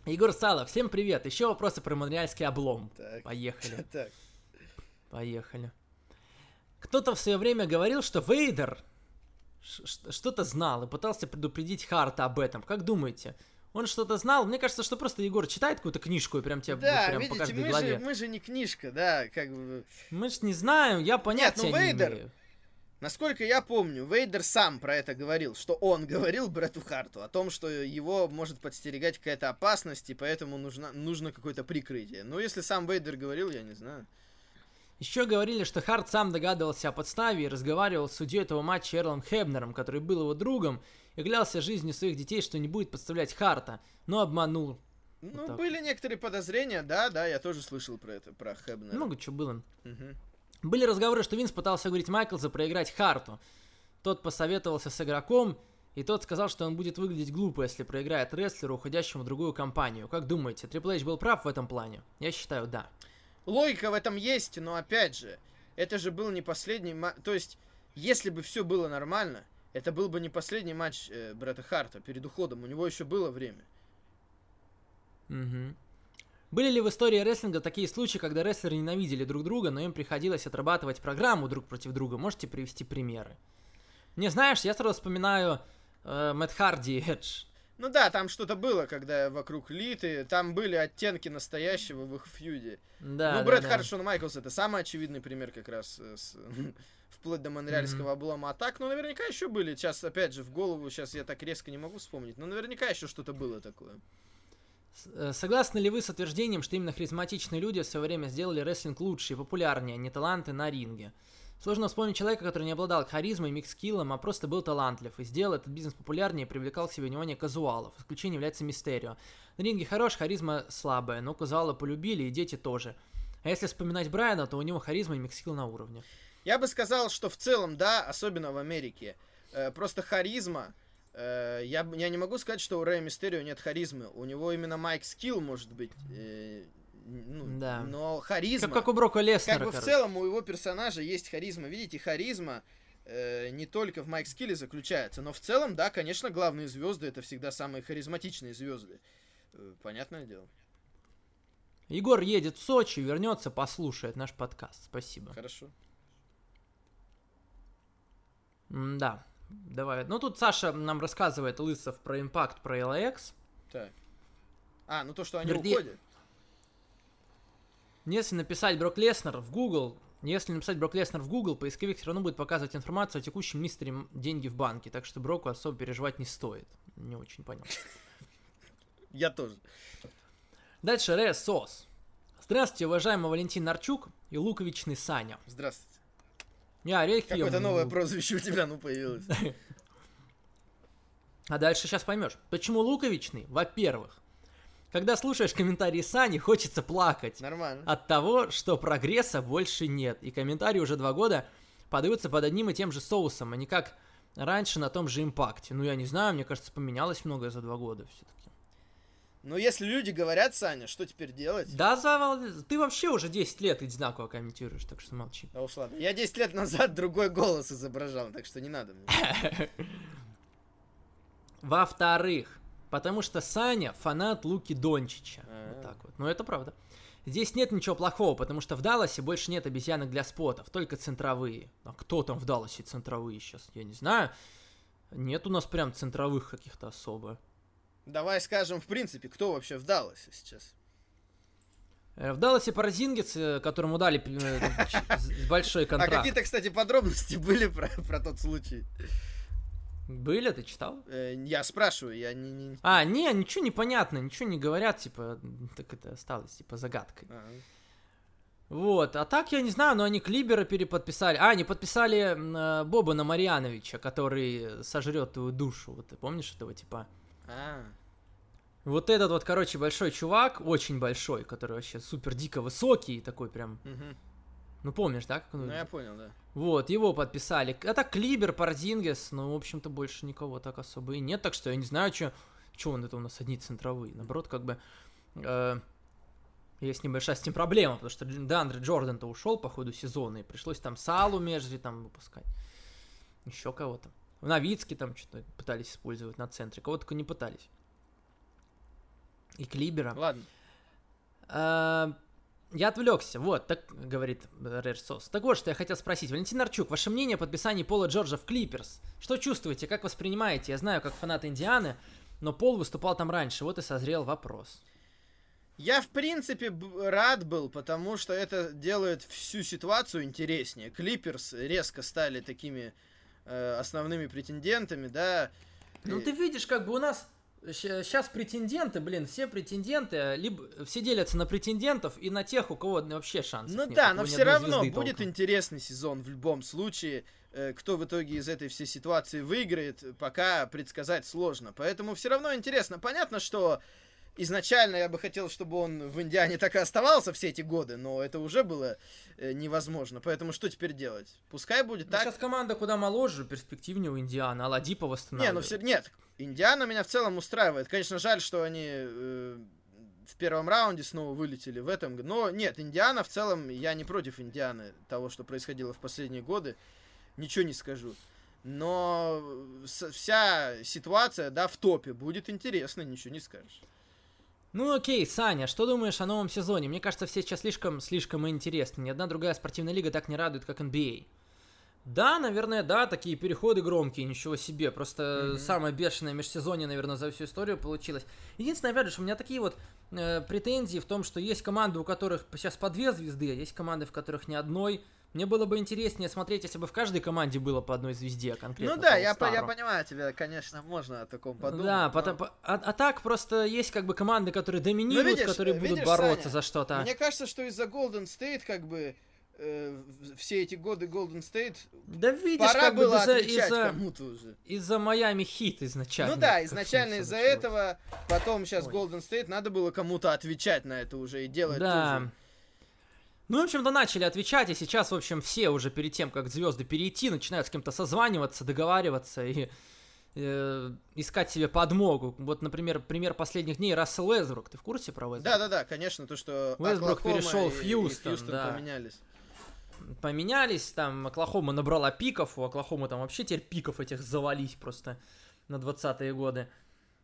Егор Салов, всем привет. Еще вопросы про монреальский облом. Так. Поехали. Так. Поехали. Кто-то в свое время говорил, что Вейдер что-то знал и пытался предупредить Харта об этом. Как думаете? Он что-то знал? Мне кажется, что просто Егор читает какую-то книжку и прям тебе Да, прям по видите, каждой мы главе. же, мы же не книжка, да, как бы... Мы ж не знаем, я понятия ну, не Вейдер- имею. Насколько я помню, Вейдер сам про это говорил, что он говорил Брету Харту о том, что его может подстерегать какая-то опасность, и поэтому нужно, нужно какое-то прикрытие. Но если сам Вейдер говорил, я не знаю. Еще говорили, что Харт сам догадывался о подставе и разговаривал с судьей этого матча Эрлом Хебнером, который был его другом, и клялся жизнью своих детей, что не будет подставлять Харта, но обманул. Ну, так. были некоторые подозрения, да, да, я тоже слышал про это, про Хебнера. Много чего было. Мгм. Были разговоры, что Винс пытался уговорить Майклза проиграть Харту. Тот посоветовался с игроком, и тот сказал, что он будет выглядеть глупо, если проиграет рестлеру, уходящему в другую компанию. Как думаете, Трипл Эйч был прав в этом плане? Я считаю, да. Логика в этом есть, но опять же, это же был не последний матч. То есть, если бы все было нормально, это был бы не последний матч э, Бретта Харта перед уходом. У него еще было время. Мгм. Были ли в истории рестлинга такие случаи, когда рестлеры ненавидели друг друга, но им приходилось отрабатывать программу друг против друга? Можете привести примеры? Не знаешь, я сразу вспоминаю э, Мэтт Харди и Эдж. Ну да, там что-то было, когда вокруг Литы, там были оттенки настоящего в их фьюде. Да, ну, да, Брэд да. Харт, Шон Майклс это самый очевидный пример как раз э, с- вплоть до монреальского облома. А так, ну, наверняка еще были. Сейчас, опять же, в голову сейчас я так резко не могу вспомнить. Но наверняка еще что-то было такое. Э, Согласны ли вы с утверждением, что именно харизматичные люди в свое время сделали рестлинг лучше и популярнее, а не таланты на ринге? Сложно вспомнить человека, который не обладал харизмой, микс-скиллом, а просто был талантлив и сделал этот бизнес популярнее и привлекал к себе внимание казуалов. Исключением является Мистерио. На ринге хорош, харизма слабая, но казуалы полюбили и дети тоже. А если вспоминать Брайана, то у него харизма и mic skill на уровне. Я бы сказал, что в целом, да, особенно в Америке, э, просто харизма. э, я, я не могу сказать, что у Рэя Мистерио нет харизмы. У него именно mic skill, может быть. э, ну, Да. Но харизма. Как, как у Брока Леснера, Как бы в целом у его персонажа есть харизма. Видите, харизма э, не только в mic skill е заключается, но в целом, да, конечно, главные звезды это всегда самые харизматичные звезды. Э, понятное дело. Егор едет в Сочи, вернется, послушает наш подкаст. Спасибо. Хорошо. М, Да, давай. Ну тут Саша нам рассказывает Лысов про импакт, про LAX. Так. А, ну то, что они Вернее, уходят. Если написать Брок Леснер в Google, если написать Брок Леснер в Google, поисковик все равно будет показывать информацию о текущем мистере деньги в банке, так что Броку особо переживать не стоит. Не очень понял. Я тоже. Дальше Ре Сос. Здравствуйте, уважаемый Валентин Нарчук и Луковичный Саня. Здравствуйте. Я орехи... Какое-то новое прозвище у тебя, ну, появилось. А дальше сейчас поймешь. Почему луковичный? Во-первых, когда слушаешь комментарии Сани, хочется плакать. Нормально. От того, что прогресса больше нет. И комментарии уже два года подаются под одним и тем же соусом, а не как раньше на том же импакте. Ну, я не знаю, мне кажется, поменялось многое за два года все-таки. Но если люди говорят, Саня, что теперь делать? Да, Завал, ты вообще уже 10 лет одинаково комментируешь, так что молчи. Да уж ладно. Я 10 лет назад другой голос изображал, так что не надо мне. Во-вторых, потому что Саня фанат Луки Дончича. А. Вот так вот. Ну, это правда. Здесь нет ничего плохого, потому что в Далласе больше нет обезьянок для спотов, только центровые. А кто там в Далласе центровые сейчас? Я не знаю. Нет у нас прям центровых каких-то особо. Давай скажем, в принципе, кто вообще в Далласе сейчас? Э, В Далласе Паразингец, э, которому дали э, большой А контракт. какие-то, кстати, подробности были про, про тот случай? Были, ты читал? Э, я спрашиваю, я не... не- А, не, ничего не понятно, ничего не говорят, типа, так это осталось, типа, загадкой. А, Вот, а так я не знаю, но они Клибера переподписали. А, они подписали э, Бобана Марьяновича, который сожрет твою душу. Вот ты помнишь этого типа? а, Вот этот вот, короче, большой чувак, очень большой, который вообще супер дико высокий, такой прям. мгм. Ну помнишь, да? как он Ну, я выглядит? понял, да. Вот, его подписали. Это Клибер, Парзингес, но, в общем-то, больше никого так особо и нет. Так что я не знаю, что что он это у нас одни центровые. Наоборот, как бы э, есть небольшая с этим проблема, потому что Дандре Джордан-то ушел по ходу сезона, и пришлось там Салу Межри там выпускать. Еще кого-то. В Новицке там что-то пытались использовать на центре, кого только не пытались. И Клибера. Ладно. А, Я отвлекся, вот, так говорит Рерсос. Так вот, что я хотел спросить. Валентин Арчук, ваше мнение о подписании Пола Джорджа в Клиперс? Что чувствуете, как воспринимаете? Я знаю, как фанат Индианы, но Пол выступал там раньше, вот и созрел вопрос. Я, в принципе, рад был, потому что это делает всю ситуацию интереснее. Клиперс резко стали такими э, основными претендентами, да. Ну Э, ты видишь, как бы у нас сейчас претенденты, блин, все претенденты, либо все делятся на претендентов и на тех, у кого вообще шансов Ну нет, да, но все равно будет толком. интересный сезон в любом случае. Э, Кто в итоге из этой всей ситуации выиграет, пока предсказать сложно. Поэтому все равно интересно. Понятно, что изначально я бы хотел, чтобы он в Индиане так и оставался все эти годы, но это уже было э, невозможно. Поэтому что теперь делать? Пускай будет так. Сейчас команда куда моложе, перспективнее у Индианы, а Ладипа Не, восстанавливает. ну все, нет. Индиана меня в целом устраивает. Конечно, жаль, что они э, в первом раунде снова вылетели в этом. г- Но нет, Индиана в целом, я не против Индианы, того, что происходило в последние годы. Ничего не скажу. Но с- вся ситуация, да, в топе. Будет интересно, ничего не скажешь. Ну окей, Саня, что думаешь о новом сезоне? Мне кажется, все сейчас слишком, слишком интересно. Ни одна другая спортивная лига так не радует, как NBA. Да, наверное, да, такие переходы громкие, ничего себе. Просто Мгм. самое бешеное межсезонье, наверное, за всю историю получилось. Единственное, опять же, у меня такие вот э, претензии в том, что есть команды, у которых сейчас по две звезды, а есть команды, в которых ни одной. Мне было бы интереснее смотреть, если бы в каждой команде было по одной звезде конкретно. ну да, я, по- я понимаю тебя, конечно, можно о таком подумать. Да, но- потом, по- а, а так просто есть как бы команды, которые доминируют, видишь, которые будут видишь, бороться Саня, за что-то. Мне кажется, что из-за Golden State, как бы, э, все эти годы Golden State Да видишь, Пора как бы было из-за, отвечать из-за, кому-то уже. из-за Майами Хит изначально. Ну да, изначально из-за этого, потом сейчас Ой. Golden State, надо было кому-то отвечать на это уже и делать Да. тоже. Ну, в общем-то, начали отвечать, и сейчас, в общем, все уже перед тем, как звезды перейти, начинают с кем-то созваниваться, договариваться и э, искать себе подмогу. Вот, например, пример последних дней Рассел Уэсбрук. Ты в курсе про Уэсбрука? Да-да-да, конечно, то, что Оклахома перешел и- в и Хьюстон, да. поменялись. поменялись, там Оклахома набрала пиков, у Оклахомы там вообще теперь пиков этих завались просто на 20-е годы.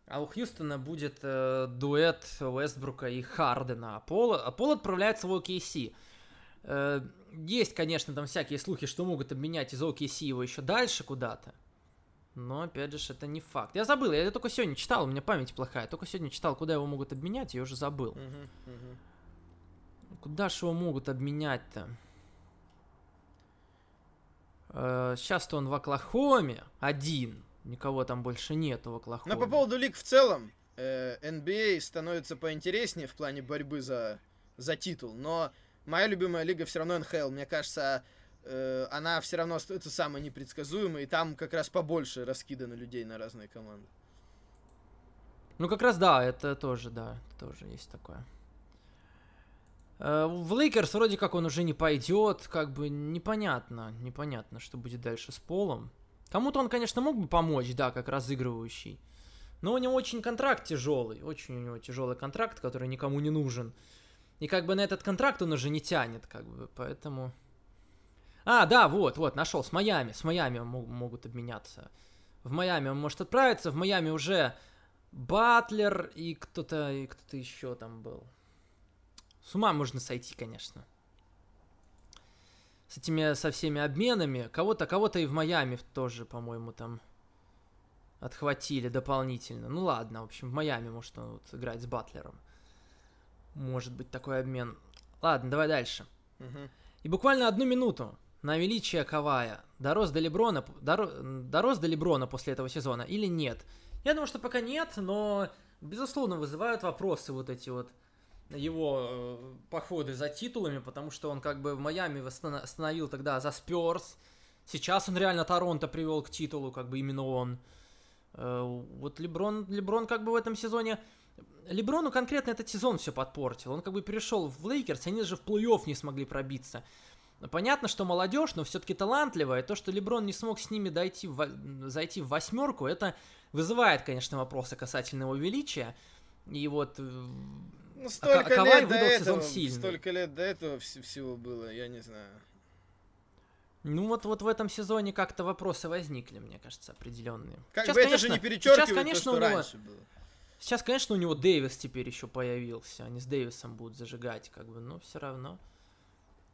А у Хьюстона будет э, дуэт Уэстбрука и Хардена. А Пол, а Пол отправляется в OKC. Э, есть, конечно, там всякие слухи, что могут обменять из OKC его еще дальше куда-то. Но, опять же, это не факт. Я забыл, я только сегодня читал, у меня память плохая. Только сегодня читал, куда его могут обменять, я уже забыл. Мгм, мгм. Куда же его могут обменять-то? сейчас-то он в Оклахоме один. Никого там больше нету в Оклахоме. Но по поводу лиг в целом, э, NBA становится поинтереснее в плане борьбы за, за титул, но моя любимая лига все равно НХЛ. Мне кажется, э, она все равно остается самой непредсказуемой, и там как раз побольше раскидано людей на разные команды. Ну, как раз да, это тоже, да, тоже есть такое. Э, В Лейкерс вроде как он уже не пойдет, как бы непонятно, непонятно, что будет дальше с Полом. Кому-то он, конечно, мог бы помочь, да, как разыгрывающий. Но у него очень контракт тяжелый, очень у него тяжелый контракт, который никому не нужен. И как бы на этот контракт он уже не тянет, как бы, поэтому... А, да, вот, вот, нашел, с Майами, с Майами мо- могут обменяться. В Майами он может отправиться, в Майами уже Батлер и кто-то, и кто-то еще там был. С ума можно сойти, конечно. С этими, со всеми обменами. Кого-то, кого-то и в Майами тоже, по-моему, там отхватили дополнительно. Ну ладно, в общем, в Майами может он вот играть с Батлером. Может быть такой обмен. Ладно, давай дальше. Мгм. И буквально одну минуту на величие Кавая. Дорос до Леброна, доро- дорос до Леброна после этого сезона или нет? Я думаю, что пока нет, но, безусловно, вызывают вопросы вот эти вот его э, походы за титулами, потому что он как бы в Майами остановил тогда за Спёрс. Сейчас он реально Торонто привел к титулу, как бы именно он. Э, вот Леброн, Леброн как бы в этом сезоне... Леброну конкретно этот сезон все подпортил. Он как бы перешел в Лейкерс, они даже в плей-офф не смогли пробиться. Понятно, что молодежь, но все-таки талантливая. То, что Леброн не смог с ними дойти в, зайти в восьмерку, это вызывает, конечно, вопросы касательно его величия. И вот э, Ну, столько Кавай лет до сезон этого, сильный. столько лет до этого вс- всего было, я не знаю. Ну вот, вот в этом сезоне как-то вопросы возникли, мне кажется, определенные. Как Сейчас, бы это же конечно- не перечеркивает сейчас, конечно, то, что раньше было. Сейчас, конечно, у него Дэвис теперь еще появился. Они с Дэвисом будут зажигать, как бы, но все равно.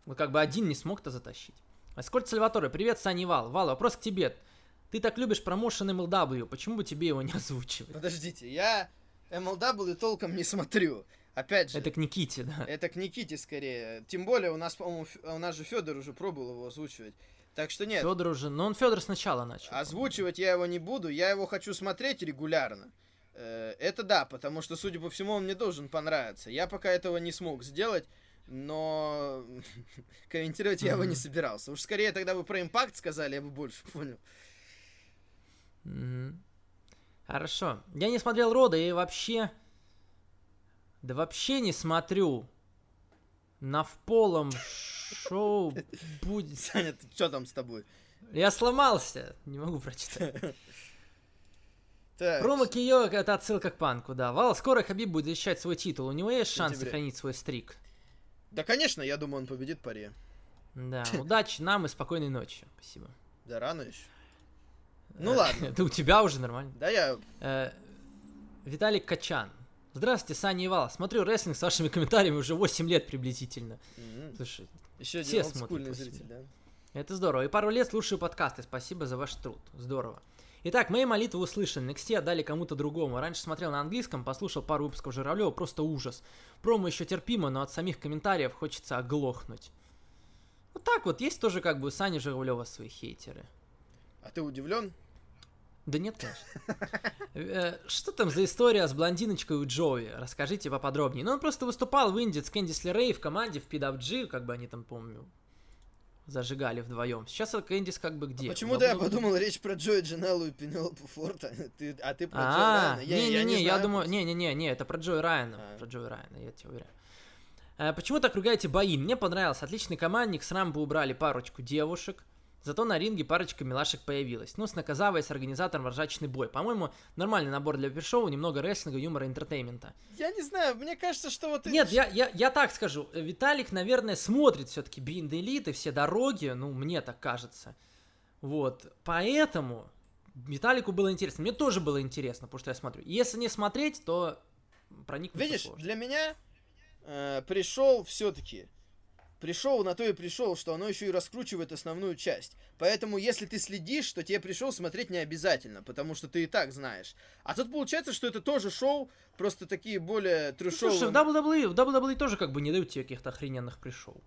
Вот как бы один не смог-то затащить. Аскольд Сальваторе, привет, Сани Вал. Вал, вопрос к тебе. Ты так любишь промоушен MLW, почему бы тебе его не озвучивать? Подождите, я MLW толком не смотрю. Опять же, Это к Никите, да. это к Никите скорее. Тем более у нас, по-моему, у нас же Федор уже пробовал его озвучивать. Так что нет, Федор уже, но он Федор сначала начал. озвучивать я его не буду, я его хочу смотреть регулярно. Э, Это да, потому что, судя по всему, он мне должен понравиться. Я пока этого не смог сделать, но комментировать я его не собирался. Уж скорее тогда бы про импакт сказали, я бы больше понял. Хорошо. Я не смотрел Рода и вообще... Да вообще не смотрю. На вполом шоу будет... Саня, ты что там с тобой? Я сломался. Не могу прочитать. Так, Промо Кио это отсылка к панку, да. Вал, скоро Хабиб будет защищать свой титул. У него есть шанс сохранить свой стрик. Да, конечно, я думаю, он победит паре. Да. Удачи нам и спокойной ночи. Спасибо. Да рано еще. Ну Э, ладно. Это у тебя уже нормально. Да, я... Э, Виталик Качан. Здравствуйте, Саня и Вал. Смотрю рестлинг с вашими комментариями уже 8 лет приблизительно. Слушай, Еще Все смотрят зритель, да? это здорово. И пару лет слушаю подкасты. Спасибо за ваш труд. Здорово. Итак, мои молитвы услышаны. NXT отдали кому-то другому. Раньше смотрел на английском, послушал пару выпусков Журавлева, просто ужас. Промо еще терпимо, но от самих комментариев хочется оглохнуть. Вот так вот, есть тоже как бы у Сани Журавлева свои хейтеры. А ты удивлен? Да нет, конечно. Э, Что там за история с блондиночкой у Джоуи? Расскажите поподробнее. Ну, он просто выступал в Индии с Кэндис Лерей в команде в PWG, как бы они там, помню, зажигали вдвоем. Сейчас Кэндис как бы где? Почему-то я подумал речь про Джои Джанеллу и Пенелопу Форта. Ты, а ты про А, Райана. Я- не-не-не, я думаю, просто. не-не-не, это про Джои Райана, А. про Джои Райана, я тебе уверяю. Э, Почему так ругаете бои? Мне понравилось, отличный командник, с Рамбо убрали парочку девушек, зато на ринге парочка милашек появилась. Ну, с Наказавой, с организатором ржачный бой. По-моему, нормальный набор для pre-show, немного рестлинга, юмора, entertainment а. Я не знаю, мне кажется, что вот... Нет, я, я, я так скажу, Виталик, наверное, смотрит все-таки the Elite и все дороги, ну, мне так кажется. Вот, поэтому Виталику было интересно. Мне тоже было интересно, потому что я смотрю. Если не смотреть, то проникнуться Видишь, сложно. для меня э, пришел все-таки. Пришел на то и пришел, что оно еще и раскручивает основную часть. Поэтому, если ты следишь, то тебе пришел смотреть не обязательно, потому что ты и так знаешь. А тут получается, что это тоже шоу, просто такие более Ну, трешовые. Слушай, в WWE, в WWE тоже как бы не дают тебе каких-то охрененных пришел.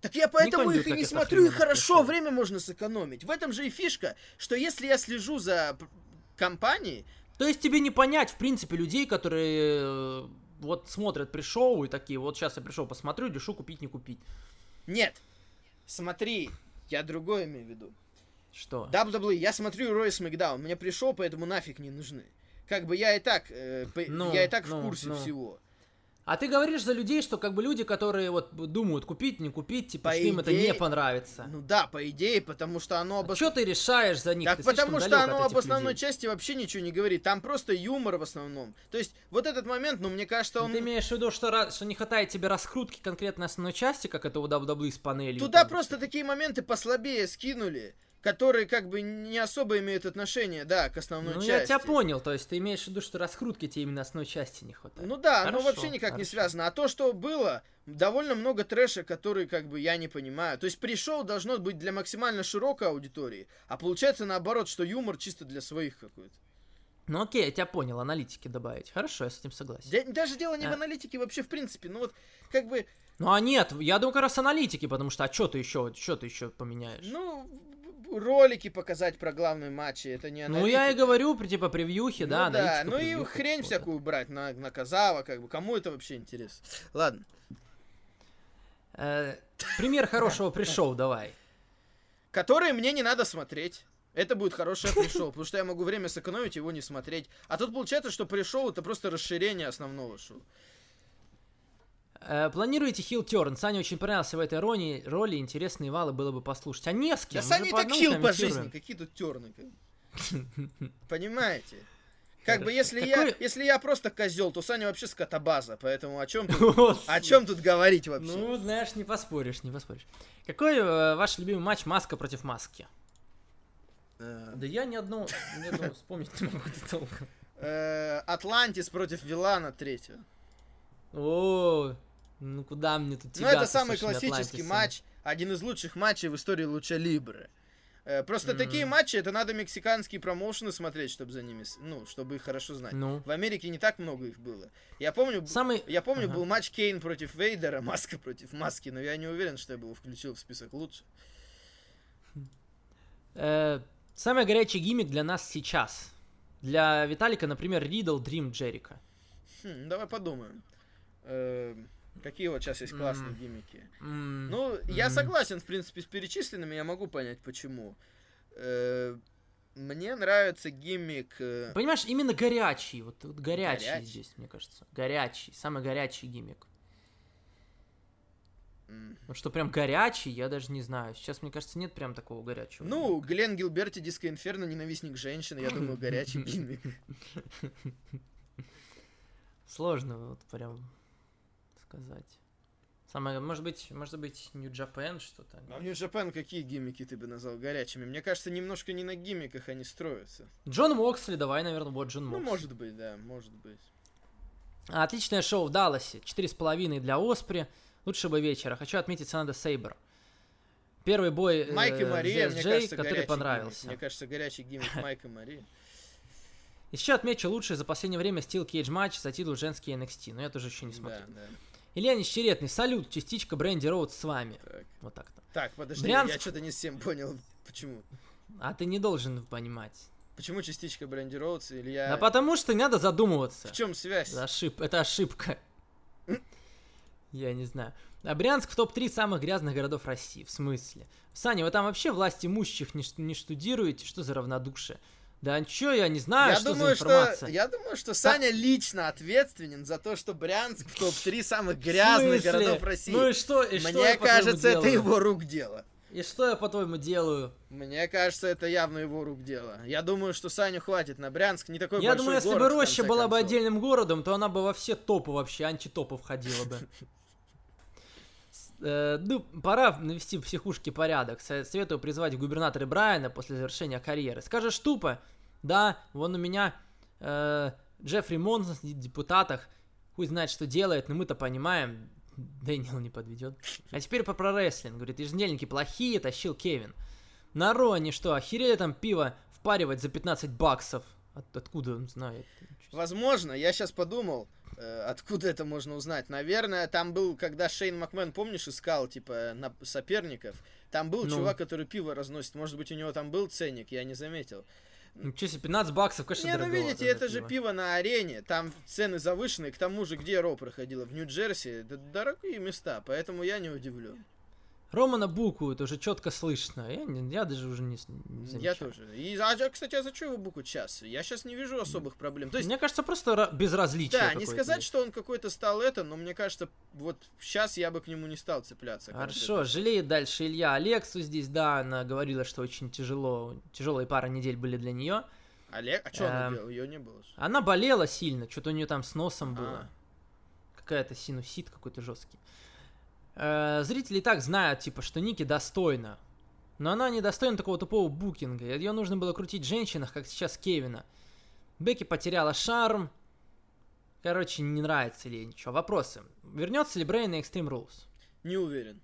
Так я поэтому Никто их и не смотрю, и хорошо, пришел. время можно сэкономить. В этом же и фишка, что если я слежу за компанией, То есть тебе не понять, в принципе, людей, которые э, вот смотрят пришел и такие, вот сейчас я пришел, посмотрю, решу купить, не купить. Нет, смотри, я другое имею в виду. Что? WWE, я смотрю Рой Смакдаун, мне пришел, поэтому нафиг не нужны. Как бы я и так, э, по- Ну, я и так ну, в курсе ну. всего. А ты говоришь за людей, что как бы люди, которые вот думают купить, не купить, типа, По что им это идее- не понравится. Ну да, по идее, потому что оно об... Что ты решаешь за них? Так Ты потому что оно об основной людей. части вообще ничего не говорит. Там просто юмор в основном. То есть вот этот момент, ну мне кажется, Ну, он... Ты имеешь в виду, что, что не хватает тебе раскрутки конкретной основной части, как это у WWE с панелью? Туда там? просто такие моменты послабее скинули, которые как бы не особо имеют отношение, да, к основной Ну, части. я тебя понял, то есть ты имеешь в виду, что раскрутки тебе именно основной части не хватает. Ну да, оно Хорошо, вообще никак не хорошо. связано. А то, что было, довольно много трэша, который как бы я не понимаю. То есть пришел должно быть для максимально широкой аудитории, а получается наоборот, что юмор чисто для своих какой-то. Ну окей, я тебя понял, аналитики добавить. Хорошо, я с этим согласен. Да- даже дело не в А. аналитике вообще в принципе, ну вот как бы, Ну а нет, я думаю, как раз аналитики, потому что а что ты еще, что ты еще поменяешь? ну, ролики показать про главные матчи, это не Ну, я и аналитика. говорю, при типа превьюхи, Ну да, да, аналитика, ну и хрень всякую брать на, на Казава, как бы, кому это вообще интересно? Ладно. Э, пример хорошего пришел, давай. Которые мне не надо смотреть. Это будет хорошее пришел, потому что я могу время сэкономить, его не смотреть. А тут получается, что пришел это просто расширение основного шоу. Э, планируете хил терн? Саня очень понравился в этой роли, роли интересные валы было бы послушать. А не с кем. Да Саня так хил по жизни, какие тут терны. Понимаете? Как бы если я, если я просто козел, то Саня вообще скотобаза, поэтому о чем тут, о чем тут говорить вообще? Ну, знаешь, не поспоришь, не поспоришь. Какой э, ваш любимый матч Маска против Маски? Э, Да я ни одного вспомнить не могу толком. Атлантис против Вилана третьего. О, ну куда мне тут Ну, это самый классический Атлантисами? матч, один из лучших матчей в истории Луча Либры. Э, Просто Мгм. такие матчи, это надо мексиканские промоушены смотреть, чтобы за ними, ну, чтобы их хорошо знать. Ну, В Америке не так много их было. Я помню, самый... я помню, Ага. был матч Кейн против Вейдера, Маска против Маски, но я не уверен, что я его включил в список лучше. э, самый горячий гиммик для нас сейчас. Для Виталика, например, Ридл Дрим Джерика. Хм, давай подумаем. Э, Какие вот сейчас есть классные М. гиммики? М, Ну, я М. согласен, в принципе, с перечисленными, я могу понять, почему. Э, Мне нравится гиммик... э, Понимаешь, именно горячий. Вот, вот горячий, Горячий? здесь, мне кажется. Горячий. Самый горячий гиммик. м, Вот что прям горячий, я даже не знаю. Сейчас, мне кажется, нет прям такого горячего. Ну, Глен Гилберти, Диско Инферно, ненавистник женщин, я думаю, горячий гиммик. Сложно вот прям сказать. Самое, может быть, может быть, New Japan что-то. А в New Japan какие гиммики ты бы назвал горячими? Мне кажется, немножко не на гиммиках они строятся. Джон Моксли, давай, наверное, вот Джон Ну, Моксли. может быть, да, может быть. Отличное шоу в Далласе. Четыре с половиной для Оспри. Лучшего вечера. Хочу отметить Санада Сейбр. Первый бой э, Майк и Мария, с мне ZSJ, кажется, который понравился. гиммик. Мне кажется, горячий гиммик Майк и Мария. Еще отмечу лучший за последнее время Steel Cage матч за титул женский NXT. Но я тоже еще не Да, смотрел. да. Илья Нищеретный, салют, частичка Бренди Роуд с вами. Так. Вот так-то. Так, подожди, Брянск. я что-то не всем понял. Почему? А ты не должен понимать. Почему частичка Бренди Роудс или я... Да потому что не надо задумываться. В чем связь? Это, ошиб... это ошибка. Я не знаю. А Брянск в топ-3 самых грязных городов России. В смысле? Саня, вы там вообще власть имущих не, не штудируете? Что за равнодушие? Да ничего, я не знаю, я что думаю, за информация. что я думаю, что Саня лично ответственен за то, что Брянск в топ-3 самых грязных городов России. Ну и что, и что Мне по-твоему, кажется, это делаю? его рук дело. И что я, по-твоему, делаю? Мне кажется, это явно его рук дело. Я думаю, что Саню хватит на Брянск, не такой я большой думаю, если бы город, в Роща была бы концов. отдельным городом, то она бы во все топы вообще, антитопы входила бы. Э, Ну, пора навести в психушке порядок. Со- Советую призвать губернатора Брайана после завершения карьеры. Скажешь тупо, да, вон у меня э, Джеффри Монсон в депутатах, хуй знает, что делает, но мы-то понимаем, Дэниел не подведет. А теперь по прорестлинг. Говорит, еженедельники плохие, тащил Кевин. На Ро они что, охерели там пиво впаривать за 15 баксов? От- откуда знает? Возможно, я сейчас подумал, откуда это можно узнать. Наверное, там был, когда Шейн Макмен, помнишь, искал, типа, на соперников, там был Ну. чувак, который пиво разносит. Может быть, у него там был ценник, я не заметил. Ну, что себе, 15 баксов, конечно, Не, ну видите, за это же пиво. пиво на арене, там цены завышенные, к тому же, где Ро проходила, в Нью-Джерси, это дорогие места, поэтому я не удивлен. Романа букают, уже четко слышно. Я, не- я даже уже не, не Я замечаю. тоже. И, а, а, кстати, а за что его букут сейчас? Я сейчас не вижу особых проблем. То есть, Мне кажется, просто ра- безразличие да, не сказать, есть. что он какой-то стал это, но мне кажется, вот сейчас я бы к нему не стал цепляться. Хорошо, жалеет дальше Илья Алексу здесь, да, она говорила, что очень тяжело, тяжелые пара недель были для нее. Олег, а что она Эм, делала? Ее не было. же. Она болела сильно, что-то у нее там с носом А. было. Какая-то синусит какой-то жесткий. Э, зрители и так знают, типа, что Ники достойна. Но она не достойна такого тупого букинга. Ее нужно было крутить в женщинах, как сейчас Кевина. Бекки потеряла шарм. Короче, не нравится ли ей ничего. Вопросы. Вернется ли Брейн на Extreme Rules? Не уверен.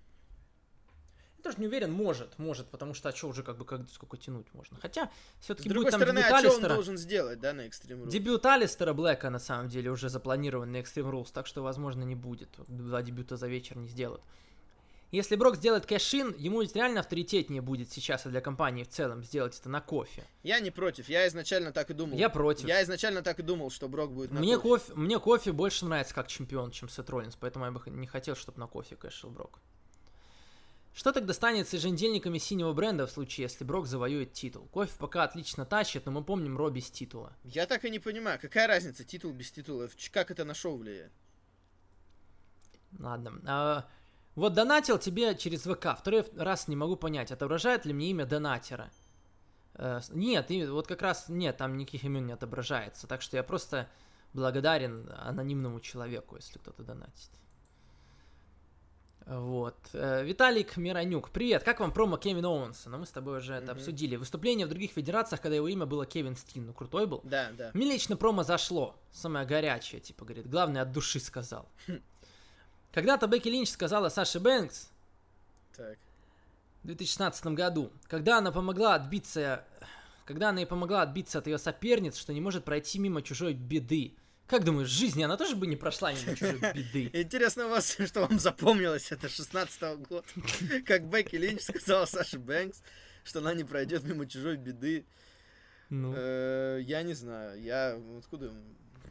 Я тоже не уверен, может, может, потому что а что уже как бы как сколько тянуть можно. Хотя все-таки будет там стороны, дебют а что он Алистера. должен сделать, да, на Extreme Rules? Дебют Алистера Блэка на самом деле уже запланирован на Extreme Rules, так что, возможно, не будет. Два дебюта за вечер не сделают. Если Брок сделает cash-in, ему ведь реально авторитетнее будет сейчас и для компании в целом сделать это на кофе. Я не против, я изначально так и думал. Я против. Я изначально так и думал, что Брок будет на Мне кофе. кофе, мне кофе больше нравится как чемпион, чем Сет Роллинс, поэтому я бы не хотел, чтобы на Кофи cash ил Брок. Что тогда станет с еженедельниками синего бренда в случае, если Брок завоюет титул? Кофи пока отлично тащит, но мы помним Raw без титула. Я так и не понимаю, какая разница, титул без титула, как это на шоу влияет? Ладно. А, вот донатил тебе через ВК. Второй раз не могу понять, отображает ли мне имя донатера. С- нет, и вот как раз нет, там никаких имен не отображается. Так что я просто благодарен анонимному человеку, если кто-то донатит. Вот. Э, Виталик Миронюк, привет, как вам промо Кевина Оуэнса? Ну, мы с тобой уже это Мгм. обсудили. Выступление в других федерациях, когда его имя было Кевин Стин, ну, крутой был. Да, да. Мне лично промо зашло. Самое горячее, типа, говорит. Главное, от души сказал. Когда-то Бекки Линч сказала Саше Бэнкс Так. в 2016 году, когда она помогла отбиться, когда она ей помогла отбиться от ее соперниц, что не может пройти мимо чужой беды. Как думаешь, в жизни она тоже бы не прошла мимо чужой беды? Интересно у вас, что вам запомнилось, это 16 года. Как Бекки Линч сказала Саше Бэнкс, что она не пройдет мимо чужой беды. Ну, Э, Я не знаю, я откуда...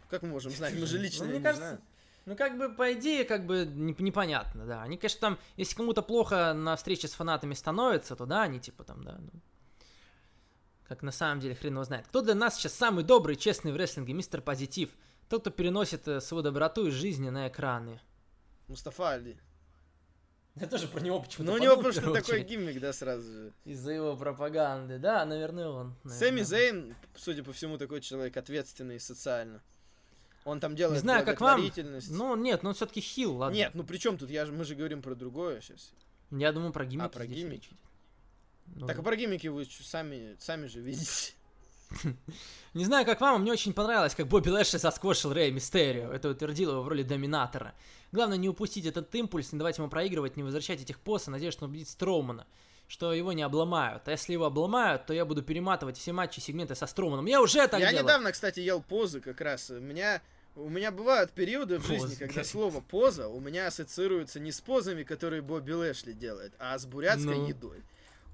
Как мы можем знать? Мы же лично Ну, мне не знаем. Ну, как бы, по идее, как бы не- непонятно, да. Они, конечно, там, если кому-то плохо на встрече с фанатами становится, то да, они типа там, да, ну, как на самом деле хрен его знает. Кто для нас сейчас самый добрый, честный в рестлинге, мистер Позитив? Тот, кто переносит э, свою доброту из жизни на экраны. Мустафа Али. Я тоже про него почему-то Ну, у него просто такой гиммик, да, сразу же. Из-за его пропаганды, да, наверное, он. Сэмми наверное. Зейн, судя по всему, такой человек ответственный социально. Он там делает Не знаю, как вам. Ну, нет, ну он все-таки хил, ладно. Нет, ну при чем тут? Я, же- мы же говорим про другое сейчас. Я думаю, про гиммики. А, про гиммики. идет. Ну Так да. а про гиммики вы сами, сами же видите. Не знаю, как вам, а мне очень понравилось, как Бобби Лэшли засквошил Рэя Мистерио. Это утвердило его в роли доминатора. Главное не упустить этот импульс, не давать ему проигрывать, не возвращать этих поса, надеюсь, что он убедит Строумана, что его не обломают. А если его обломают, то я буду перематывать все матчи, сегменты со Строуманом. Я уже так Я делаю. недавно, кстати, ел позы как раз. У меня, у меня бывают периоды в жизни, Позы. когда слово поза у меня ассоциируется не с позами, которые Бобби Лэшли делает, а с бурятской Ну. едой.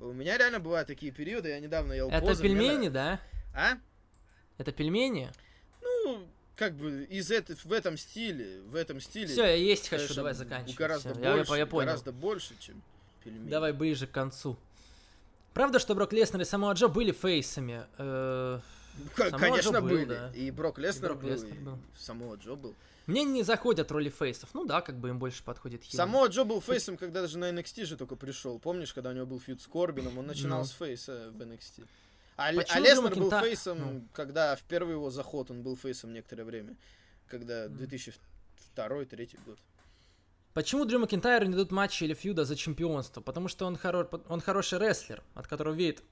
У меня реально бывают такие периоды, я недавно ел Это позы. мне пельмени, нравится. да? А? Это пельмени? Ну, как бы из это, в этом стиле, в этом стиле. Все, я есть хочу, конечно, давай заканчивать. Гораздо Всё, больше, я, я понял. гораздо больше, чем пельмени. Давай ближе к концу. Правда, что Брок Леснер и Самоа Джо были face ами? Э, Ну, Конечно, Джо был, были. да. И Брок Леснер Брок был, Леснер и был. Самоа Джо был. Мне не заходят роли face ов. Ну да, как бы им больше подходит heel. Самоа Джо был фейсом, когда даже на NXT же только пришел. Помнишь, когда у него был feud с Корбином, он начинал Ну. с face а в NXT. А, а Почему Леснер Дрю был Макинта- face ом, ну. когда в первый его заход он был face ом некоторое время. Когда Мгм. 2002-2003 год. Почему Дрю Макинтайру не дадут матча или фьюда за чемпионство? Потому что он, хоро- он хороший рестлер, от которого веет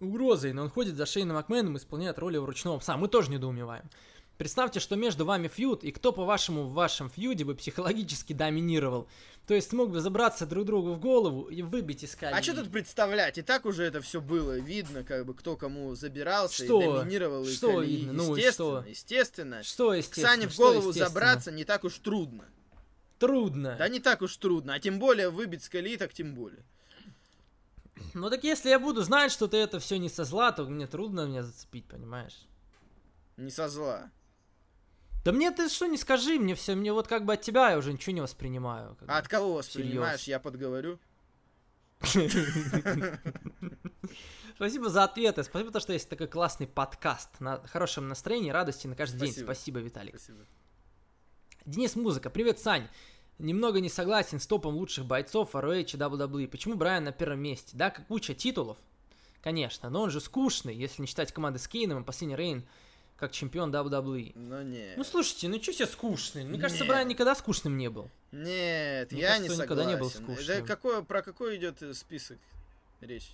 угрозой, но он ходит за Шейном Макменом и исполняет роли ручного пса. Мы тоже недоумеваем. Представьте, что между вами фьюд, и кто, по-вашему, в вашем фьюде бы психологически доминировал. То есть смог бы забраться друг другу в голову и выбить из колеи. А что тут представлять? И так уже это все было. Видно, как бы, кто кому забирался Что? и доминировал. и Что колеи. видно? Ну и естественно, что? естественно. Что, естественно? Сане в голову забраться не так уж трудно. Трудно. Да не так уж трудно. А тем более выбить с колеи, так тем более. Ну так если я буду знать, что ты это все не со зла, то мне трудно меня зацепить, понимаешь? Не со зла. Да мне ты что не скажи, мне все, мне вот как бы от тебя я уже ничего не воспринимаю. А от кого воспринимаешь? Всерьез. Я подговорю. Спасибо за ответы, спасибо, то, что есть такой классный подкаст на хорошем настроении, радости на каждый день. Спасибо. Спасибо, Виталик. Спасибо. Денис Музыка, привет, Сань. Немного не согласен с топом лучших бойцов ROH и WWE. Почему Брайан на первом месте? Да, как куча титулов, конечно, но он же скучный, если не считать команды с Кейном и последний Рейн как чемпион WWE. Но нет. Ну слушайте, ну что все скучный? Мне кажется, Нет. Брайан никогда скучным не был. Нет, Мне я кажется, не согласен. никогда не был скучным. какое, про какой идет список речь?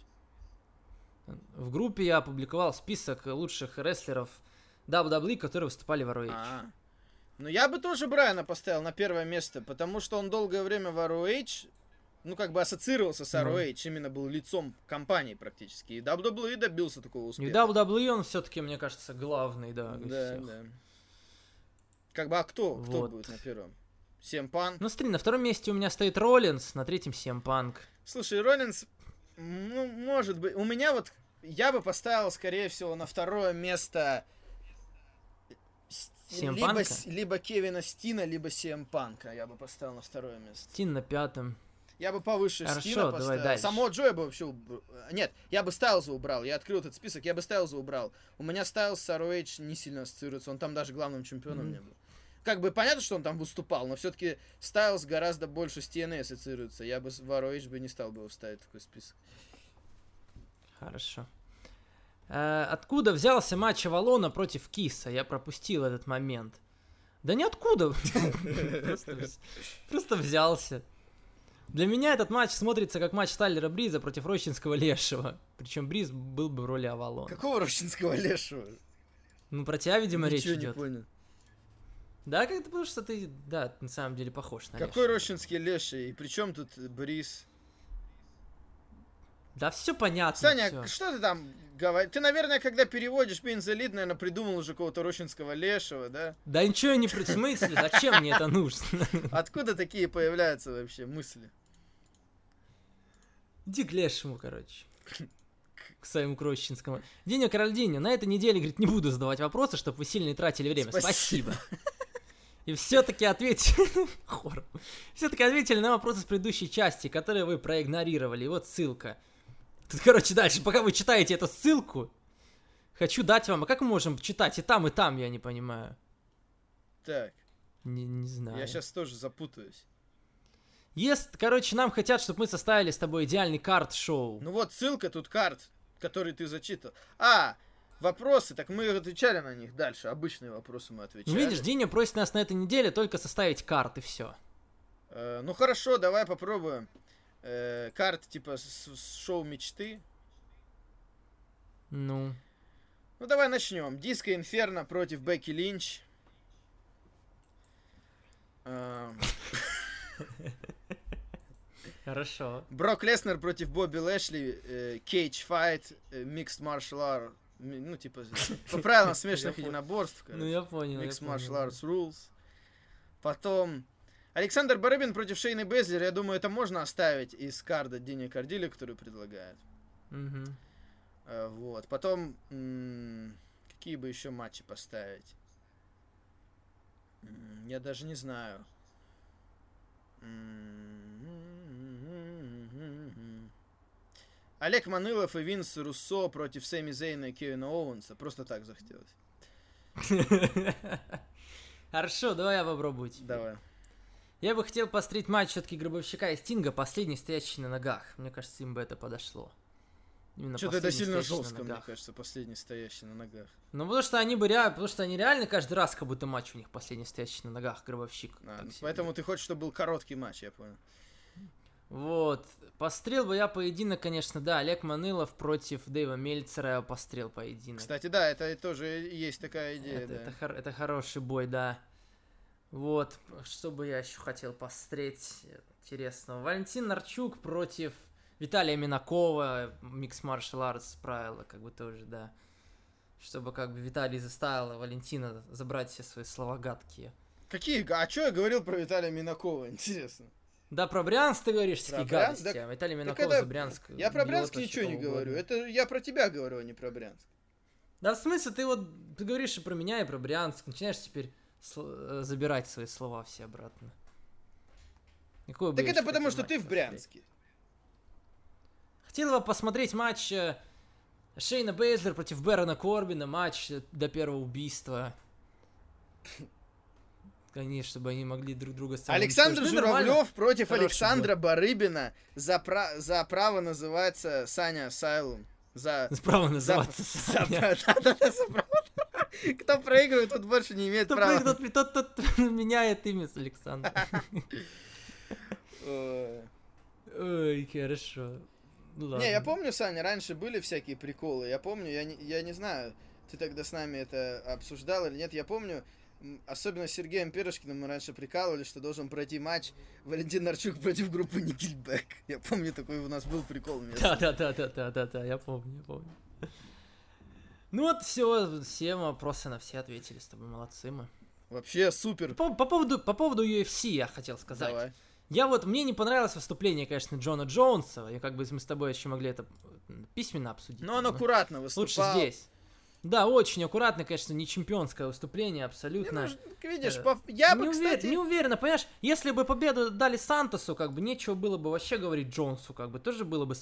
В группе я опубликовал список лучших рестлеров WWE, которые выступали в ROH. А. Ну я бы тоже Брайана поставил на первое место, потому что он долгое время в ROH, ну как бы ассоциировался с Ну. ROH, именно был лицом компании практически. И WWE добился такого И успеха. в WWE он все-таки, мне кажется, главный, да, Да, всех. да. Как бы, а кто? Кто Вот. будет на первом? Семпан? Ну смотри, на втором месте у меня стоит Роллинс, на третьем Punk. Слушай, Роллинс, ну, может быть, у меня вот, я бы поставил, скорее всего, на второе место либо, либо Кевина Стина, либо Сиэм Панка, я бы поставил на второе место. Стин на пятом. Я бы повыше Хорошо, Стина давай поставил. дальше. Само Джо я бы вообще... уб- Нет, я бы Стайлза убрал. Я открыл этот список, я бы Стайлза убрал. У меня Стайлз с ROH не сильно ассоциируется. Он там даже главным чемпионом Мгм. не был. Как бы понятно, что он там выступал, но все-таки Стайлз гораздо больше с TNA ассоциируется. Я бы в ROH бы не стал бы его ставить в такой список. Хорошо. Э, откуда взялся матч Авалона против Киса? Я пропустил этот момент. Да ниоткуда. Просто взялся. Для меня этот матч смотрится как матч Тайлера Бриза против Рощинского Лешего. Причем Бриз был бы в роли Авалона. Какого рощинского лешего? Ну, про тебя, видимо, речь Ничего не идет. понял. Да, как-то потому что ты, да, на самом деле похож на Какой Лешего. рощинский леший? И при чем тут Брис? Да все понятно. Саня, всё. что ты там говоришь? Ты, наверное, когда переводишь Lead, наверное, придумал уже какого-то рощинского лешего, да? Да ничего не при... Смысле? Зачем мне это нужно? Откуда такие появляются вообще мысли? Иди к лешему, короче. К своему Крощинскому. Деня Карольдиня, на этой неделе, говорит, не буду задавать вопросы, чтобы вы сильно не тратили время. Спасибо. И все-таки ответили... Хором. Все-таки ответили на вопросы с предыдущей части, которые вы проигнорировали. И вот ссылка. Тут, короче, дальше, пока вы читаете эту ссылку, хочу дать вам... А как мы можем читать и там, и там, я не понимаю. Так, Не, не знаю. я сейчас тоже запутаюсь. Есть, короче, нам хотят, чтобы мы составили с тобой идеальный карт-шоу. Ну вот ссылка тут карт, который ты зачитал. А, вопросы, так мы отвечали на них дальше. Обычные вопросы мы Ну, отвечали. видишь, Диня просит нас на этой неделе только составить карты, все. Э, ну хорошо, давай попробуем. Э, карт типа с- с шоу мечты. Ну, Ну давай начнем. Диско Инферно против Бекки Линч. Эм, хорошо. Брок Леснер против Бобби Лэшли. Кейдж Файт. Mixed Martial Art. ми- Ну, типа, по правилам смешанных единоборств. Ну, я понял. Mixed понял, Martial. Arts Rules. Потом Александр Барыбин против Шейны Безлер. Я думаю, это можно оставить из карда Дини Кардили, который предлагает. Э, Вот. Потом какие бы еще матчи поставить? Я даже не знаю. Олег Манылов и Винс Руссо против Сэмми Зейна и Кевина Оуэнса. Просто так захотелось. Хорошо, давай я попробую теперь. Давай. Я бы хотел посмотреть матч все-таки Гробовщика и Стинга, последний стоящий на ногах. Мне кажется, им бы это подошло. Что-то это сильно жестко, мне кажется, последний стоящий на ногах. Ну, потому что они бы реально, потому что они реально каждый раз, как будто матч у них последний стоящий на ногах, Гробовщик. А, ну, поэтому ты хочешь, чтобы был короткий матч, я понял. Вот. Пострел бы я поединок, конечно, да, Олег Манылов против Дэйва Мельцера я пострел поединок. Кстати, да, это тоже есть такая идея, это, да. это, хор- это хороший бой, да. Вот, что бы я еще хотел посмотреть интересного. Валентин Нарчук против Виталия Минакова, Микс Martial Arts правила, как бы тоже, да. Чтобы как бы Виталий заставил Валентина забрать все свои слова гадкие. Какие? А что я говорил про Виталия Минакова, интересно? Да, про Брянск ты говоришь Брянск? гадости, Так- а Виталий Минаков это- за Брянск. Я про Брянск ничего не говорю. Это я про тебя говорю, а не про Брянск. Да, в смысле, ты вот, ты говоришь и про меня, и про Брянск, начинаешь теперь сл- э, забирать свои слова все обратно. Какой Так это потому, что ты в? Брянске. Хотел бы посмотреть матч э, Шейна Бейзлер против Бэрона Корбина, матч э, до первого убийства. Конечно, чтобы они могли друг друга с собой Александр. Ну. Журавлев против Хороший Александра Барыбина за, пра- за право называется Саня Асайлум. За... Справа за- называться за- Саня. за. Кто проигрывает, тот больше не имеет Кто права. прыгнет, тот, тот меняет имя с Александром. Ой. Хорошо. Ну Ладно. Не, я помню, Саня, раньше были всякие приколы. Я помню, я не, я не знаю, ты тогда с нами это обсуждал или нет. Я помню, особенно с Сергеем Пирожкиным мы раньше прикалывали, что должен пройти матч Валентин Нарчук против группы Никельбэк. Я помню, такой у нас был прикол. Да, да, да, да, да, да, да, я помню, я помню. Ну вот все, все вопросы на все ответили с тобой, молодцы мы. Вообще супер. По, по поводу, по поводу UFC я хотел сказать. Давай. Я вот, мне не понравилось выступление, конечно, Джона Джонса, и как бы мы с тобой еще могли это письменно обсудить. Но он но аккуратно Лучше выступал. здесь. Да, очень аккуратно, конечно, не чемпионское выступление, абсолютно. ну, видишь, Э, по- я бы, не, увер- кстати... не уверена, понимаешь, если бы победу дали Сантосу, как бы нечего было бы вообще говорить Джонсу, как бы тоже было бы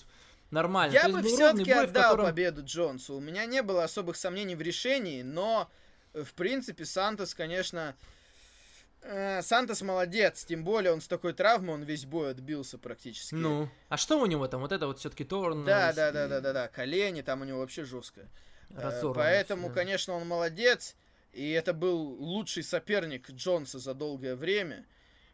нормально. Я То бы все-таки отдал котором- победу Джонсу. У меня не было особых сомнений в решении, но э, в принципе Сантос, конечно, э, Сантос молодец, тем более он с такой травмой, он весь бой отбился практически. Ну, а что у него там? Вот это вот все-таки Торн. да, да, да, да, да, да, колени там у него вообще жестко. Э, разорванный Поэтому, да. конечно, он молодец, и это был лучший соперник Джонса за долгое время.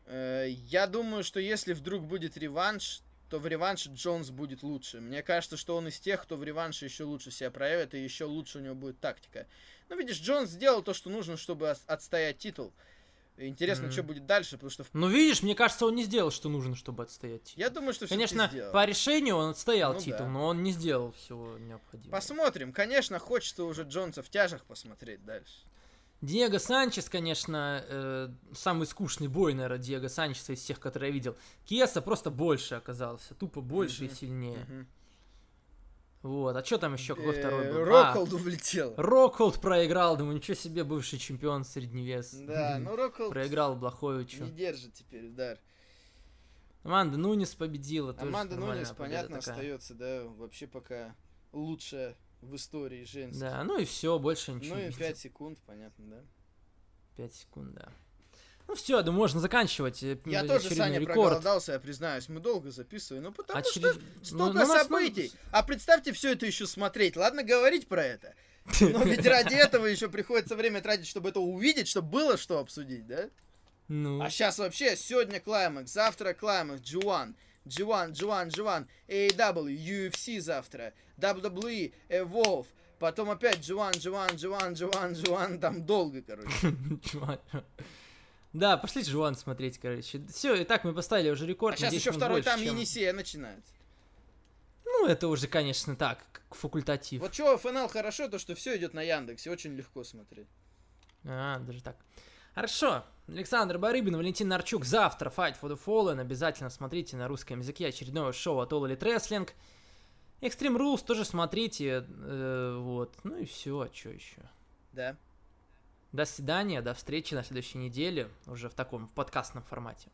Э, я думаю, что если вдруг будет реванш, то в реванше Джонс будет лучше. Мне кажется, что он из тех, кто в реванше еще лучше себя проявит, и еще лучше у него будет тактика. Ну, видишь, Джонс сделал то, что нужно, чтобы отстоять титул. Интересно, mm-hmm. что будет дальше, потому что... Ну, видишь, мне кажется, он не сделал, что нужно, чтобы отстоять титул. Я думаю, что Конечно, сделал. по решению он отстоял ну, титул, да. но он не сделал всего необходимого. Посмотрим. Конечно, хочется уже Джонса в тяжах посмотреть дальше. Диего Санчес, конечно, э, самый скучный бой, наверное, Диего Санчеса из всех, которые я видел. Кеса просто больше оказался, тупо больше mm-hmm. и сильнее. Mm-hmm. Вот, а что там еще? Какой второй был? Роколд а, улетел. Роколд проиграл, думаю, ничего себе, бывший чемпион средневес. Да, ну Роколд проиграл Блаховичу. Не держит теперь удар. Аманда Нунис победила. Аманда Нунис, понятно, остается, да, вообще пока лучшая в истории женских. Да, ну и все, больше ничего. Ну и 5 секунд, понятно, да. 5 секунд, да. Ну все, думаю, можно заканчивать. Э, я тоже, Саня, рекорд. проголодался, я признаюсь. Мы долго записываем, ну потому Очеред... что столько ну, событий. Нас... А представьте все это еще смотреть. Ладно говорить про это. Но ведь ради этого еще приходится время тратить, чтобы это увидеть, чтобы было что обсудить, да? Ну. А сейчас вообще, сегодня клаймакс, завтра клаймакс, G1, G1, G1, G1, AEW, UFC завтра, WWE, Evolve, потом опять G1, G1, G1, G1, G1, там долго, короче. Да, пошли Жуан смотреть, короче. Все, и так мы поставили уже рекорд. А сейчас еще второй больше, там чем... Енисея начинается. Ну, это уже, конечно, так, факультатив. Вот что ФНЛ хорошо, то что все идет на Яндексе, очень легко смотреть. А, даже так. Хорошо. Александр Барыбин, Валентин Нарчук. Завтра Fight for the Fallen. Обязательно смотрите на русском языке очередное шоу от All Elite Wrestling. Extreme Rules тоже смотрите. Э, вот. Ну и все, а что еще? Да. До свидания, до встречи на следующей неделе, уже в таком в подкастном формате.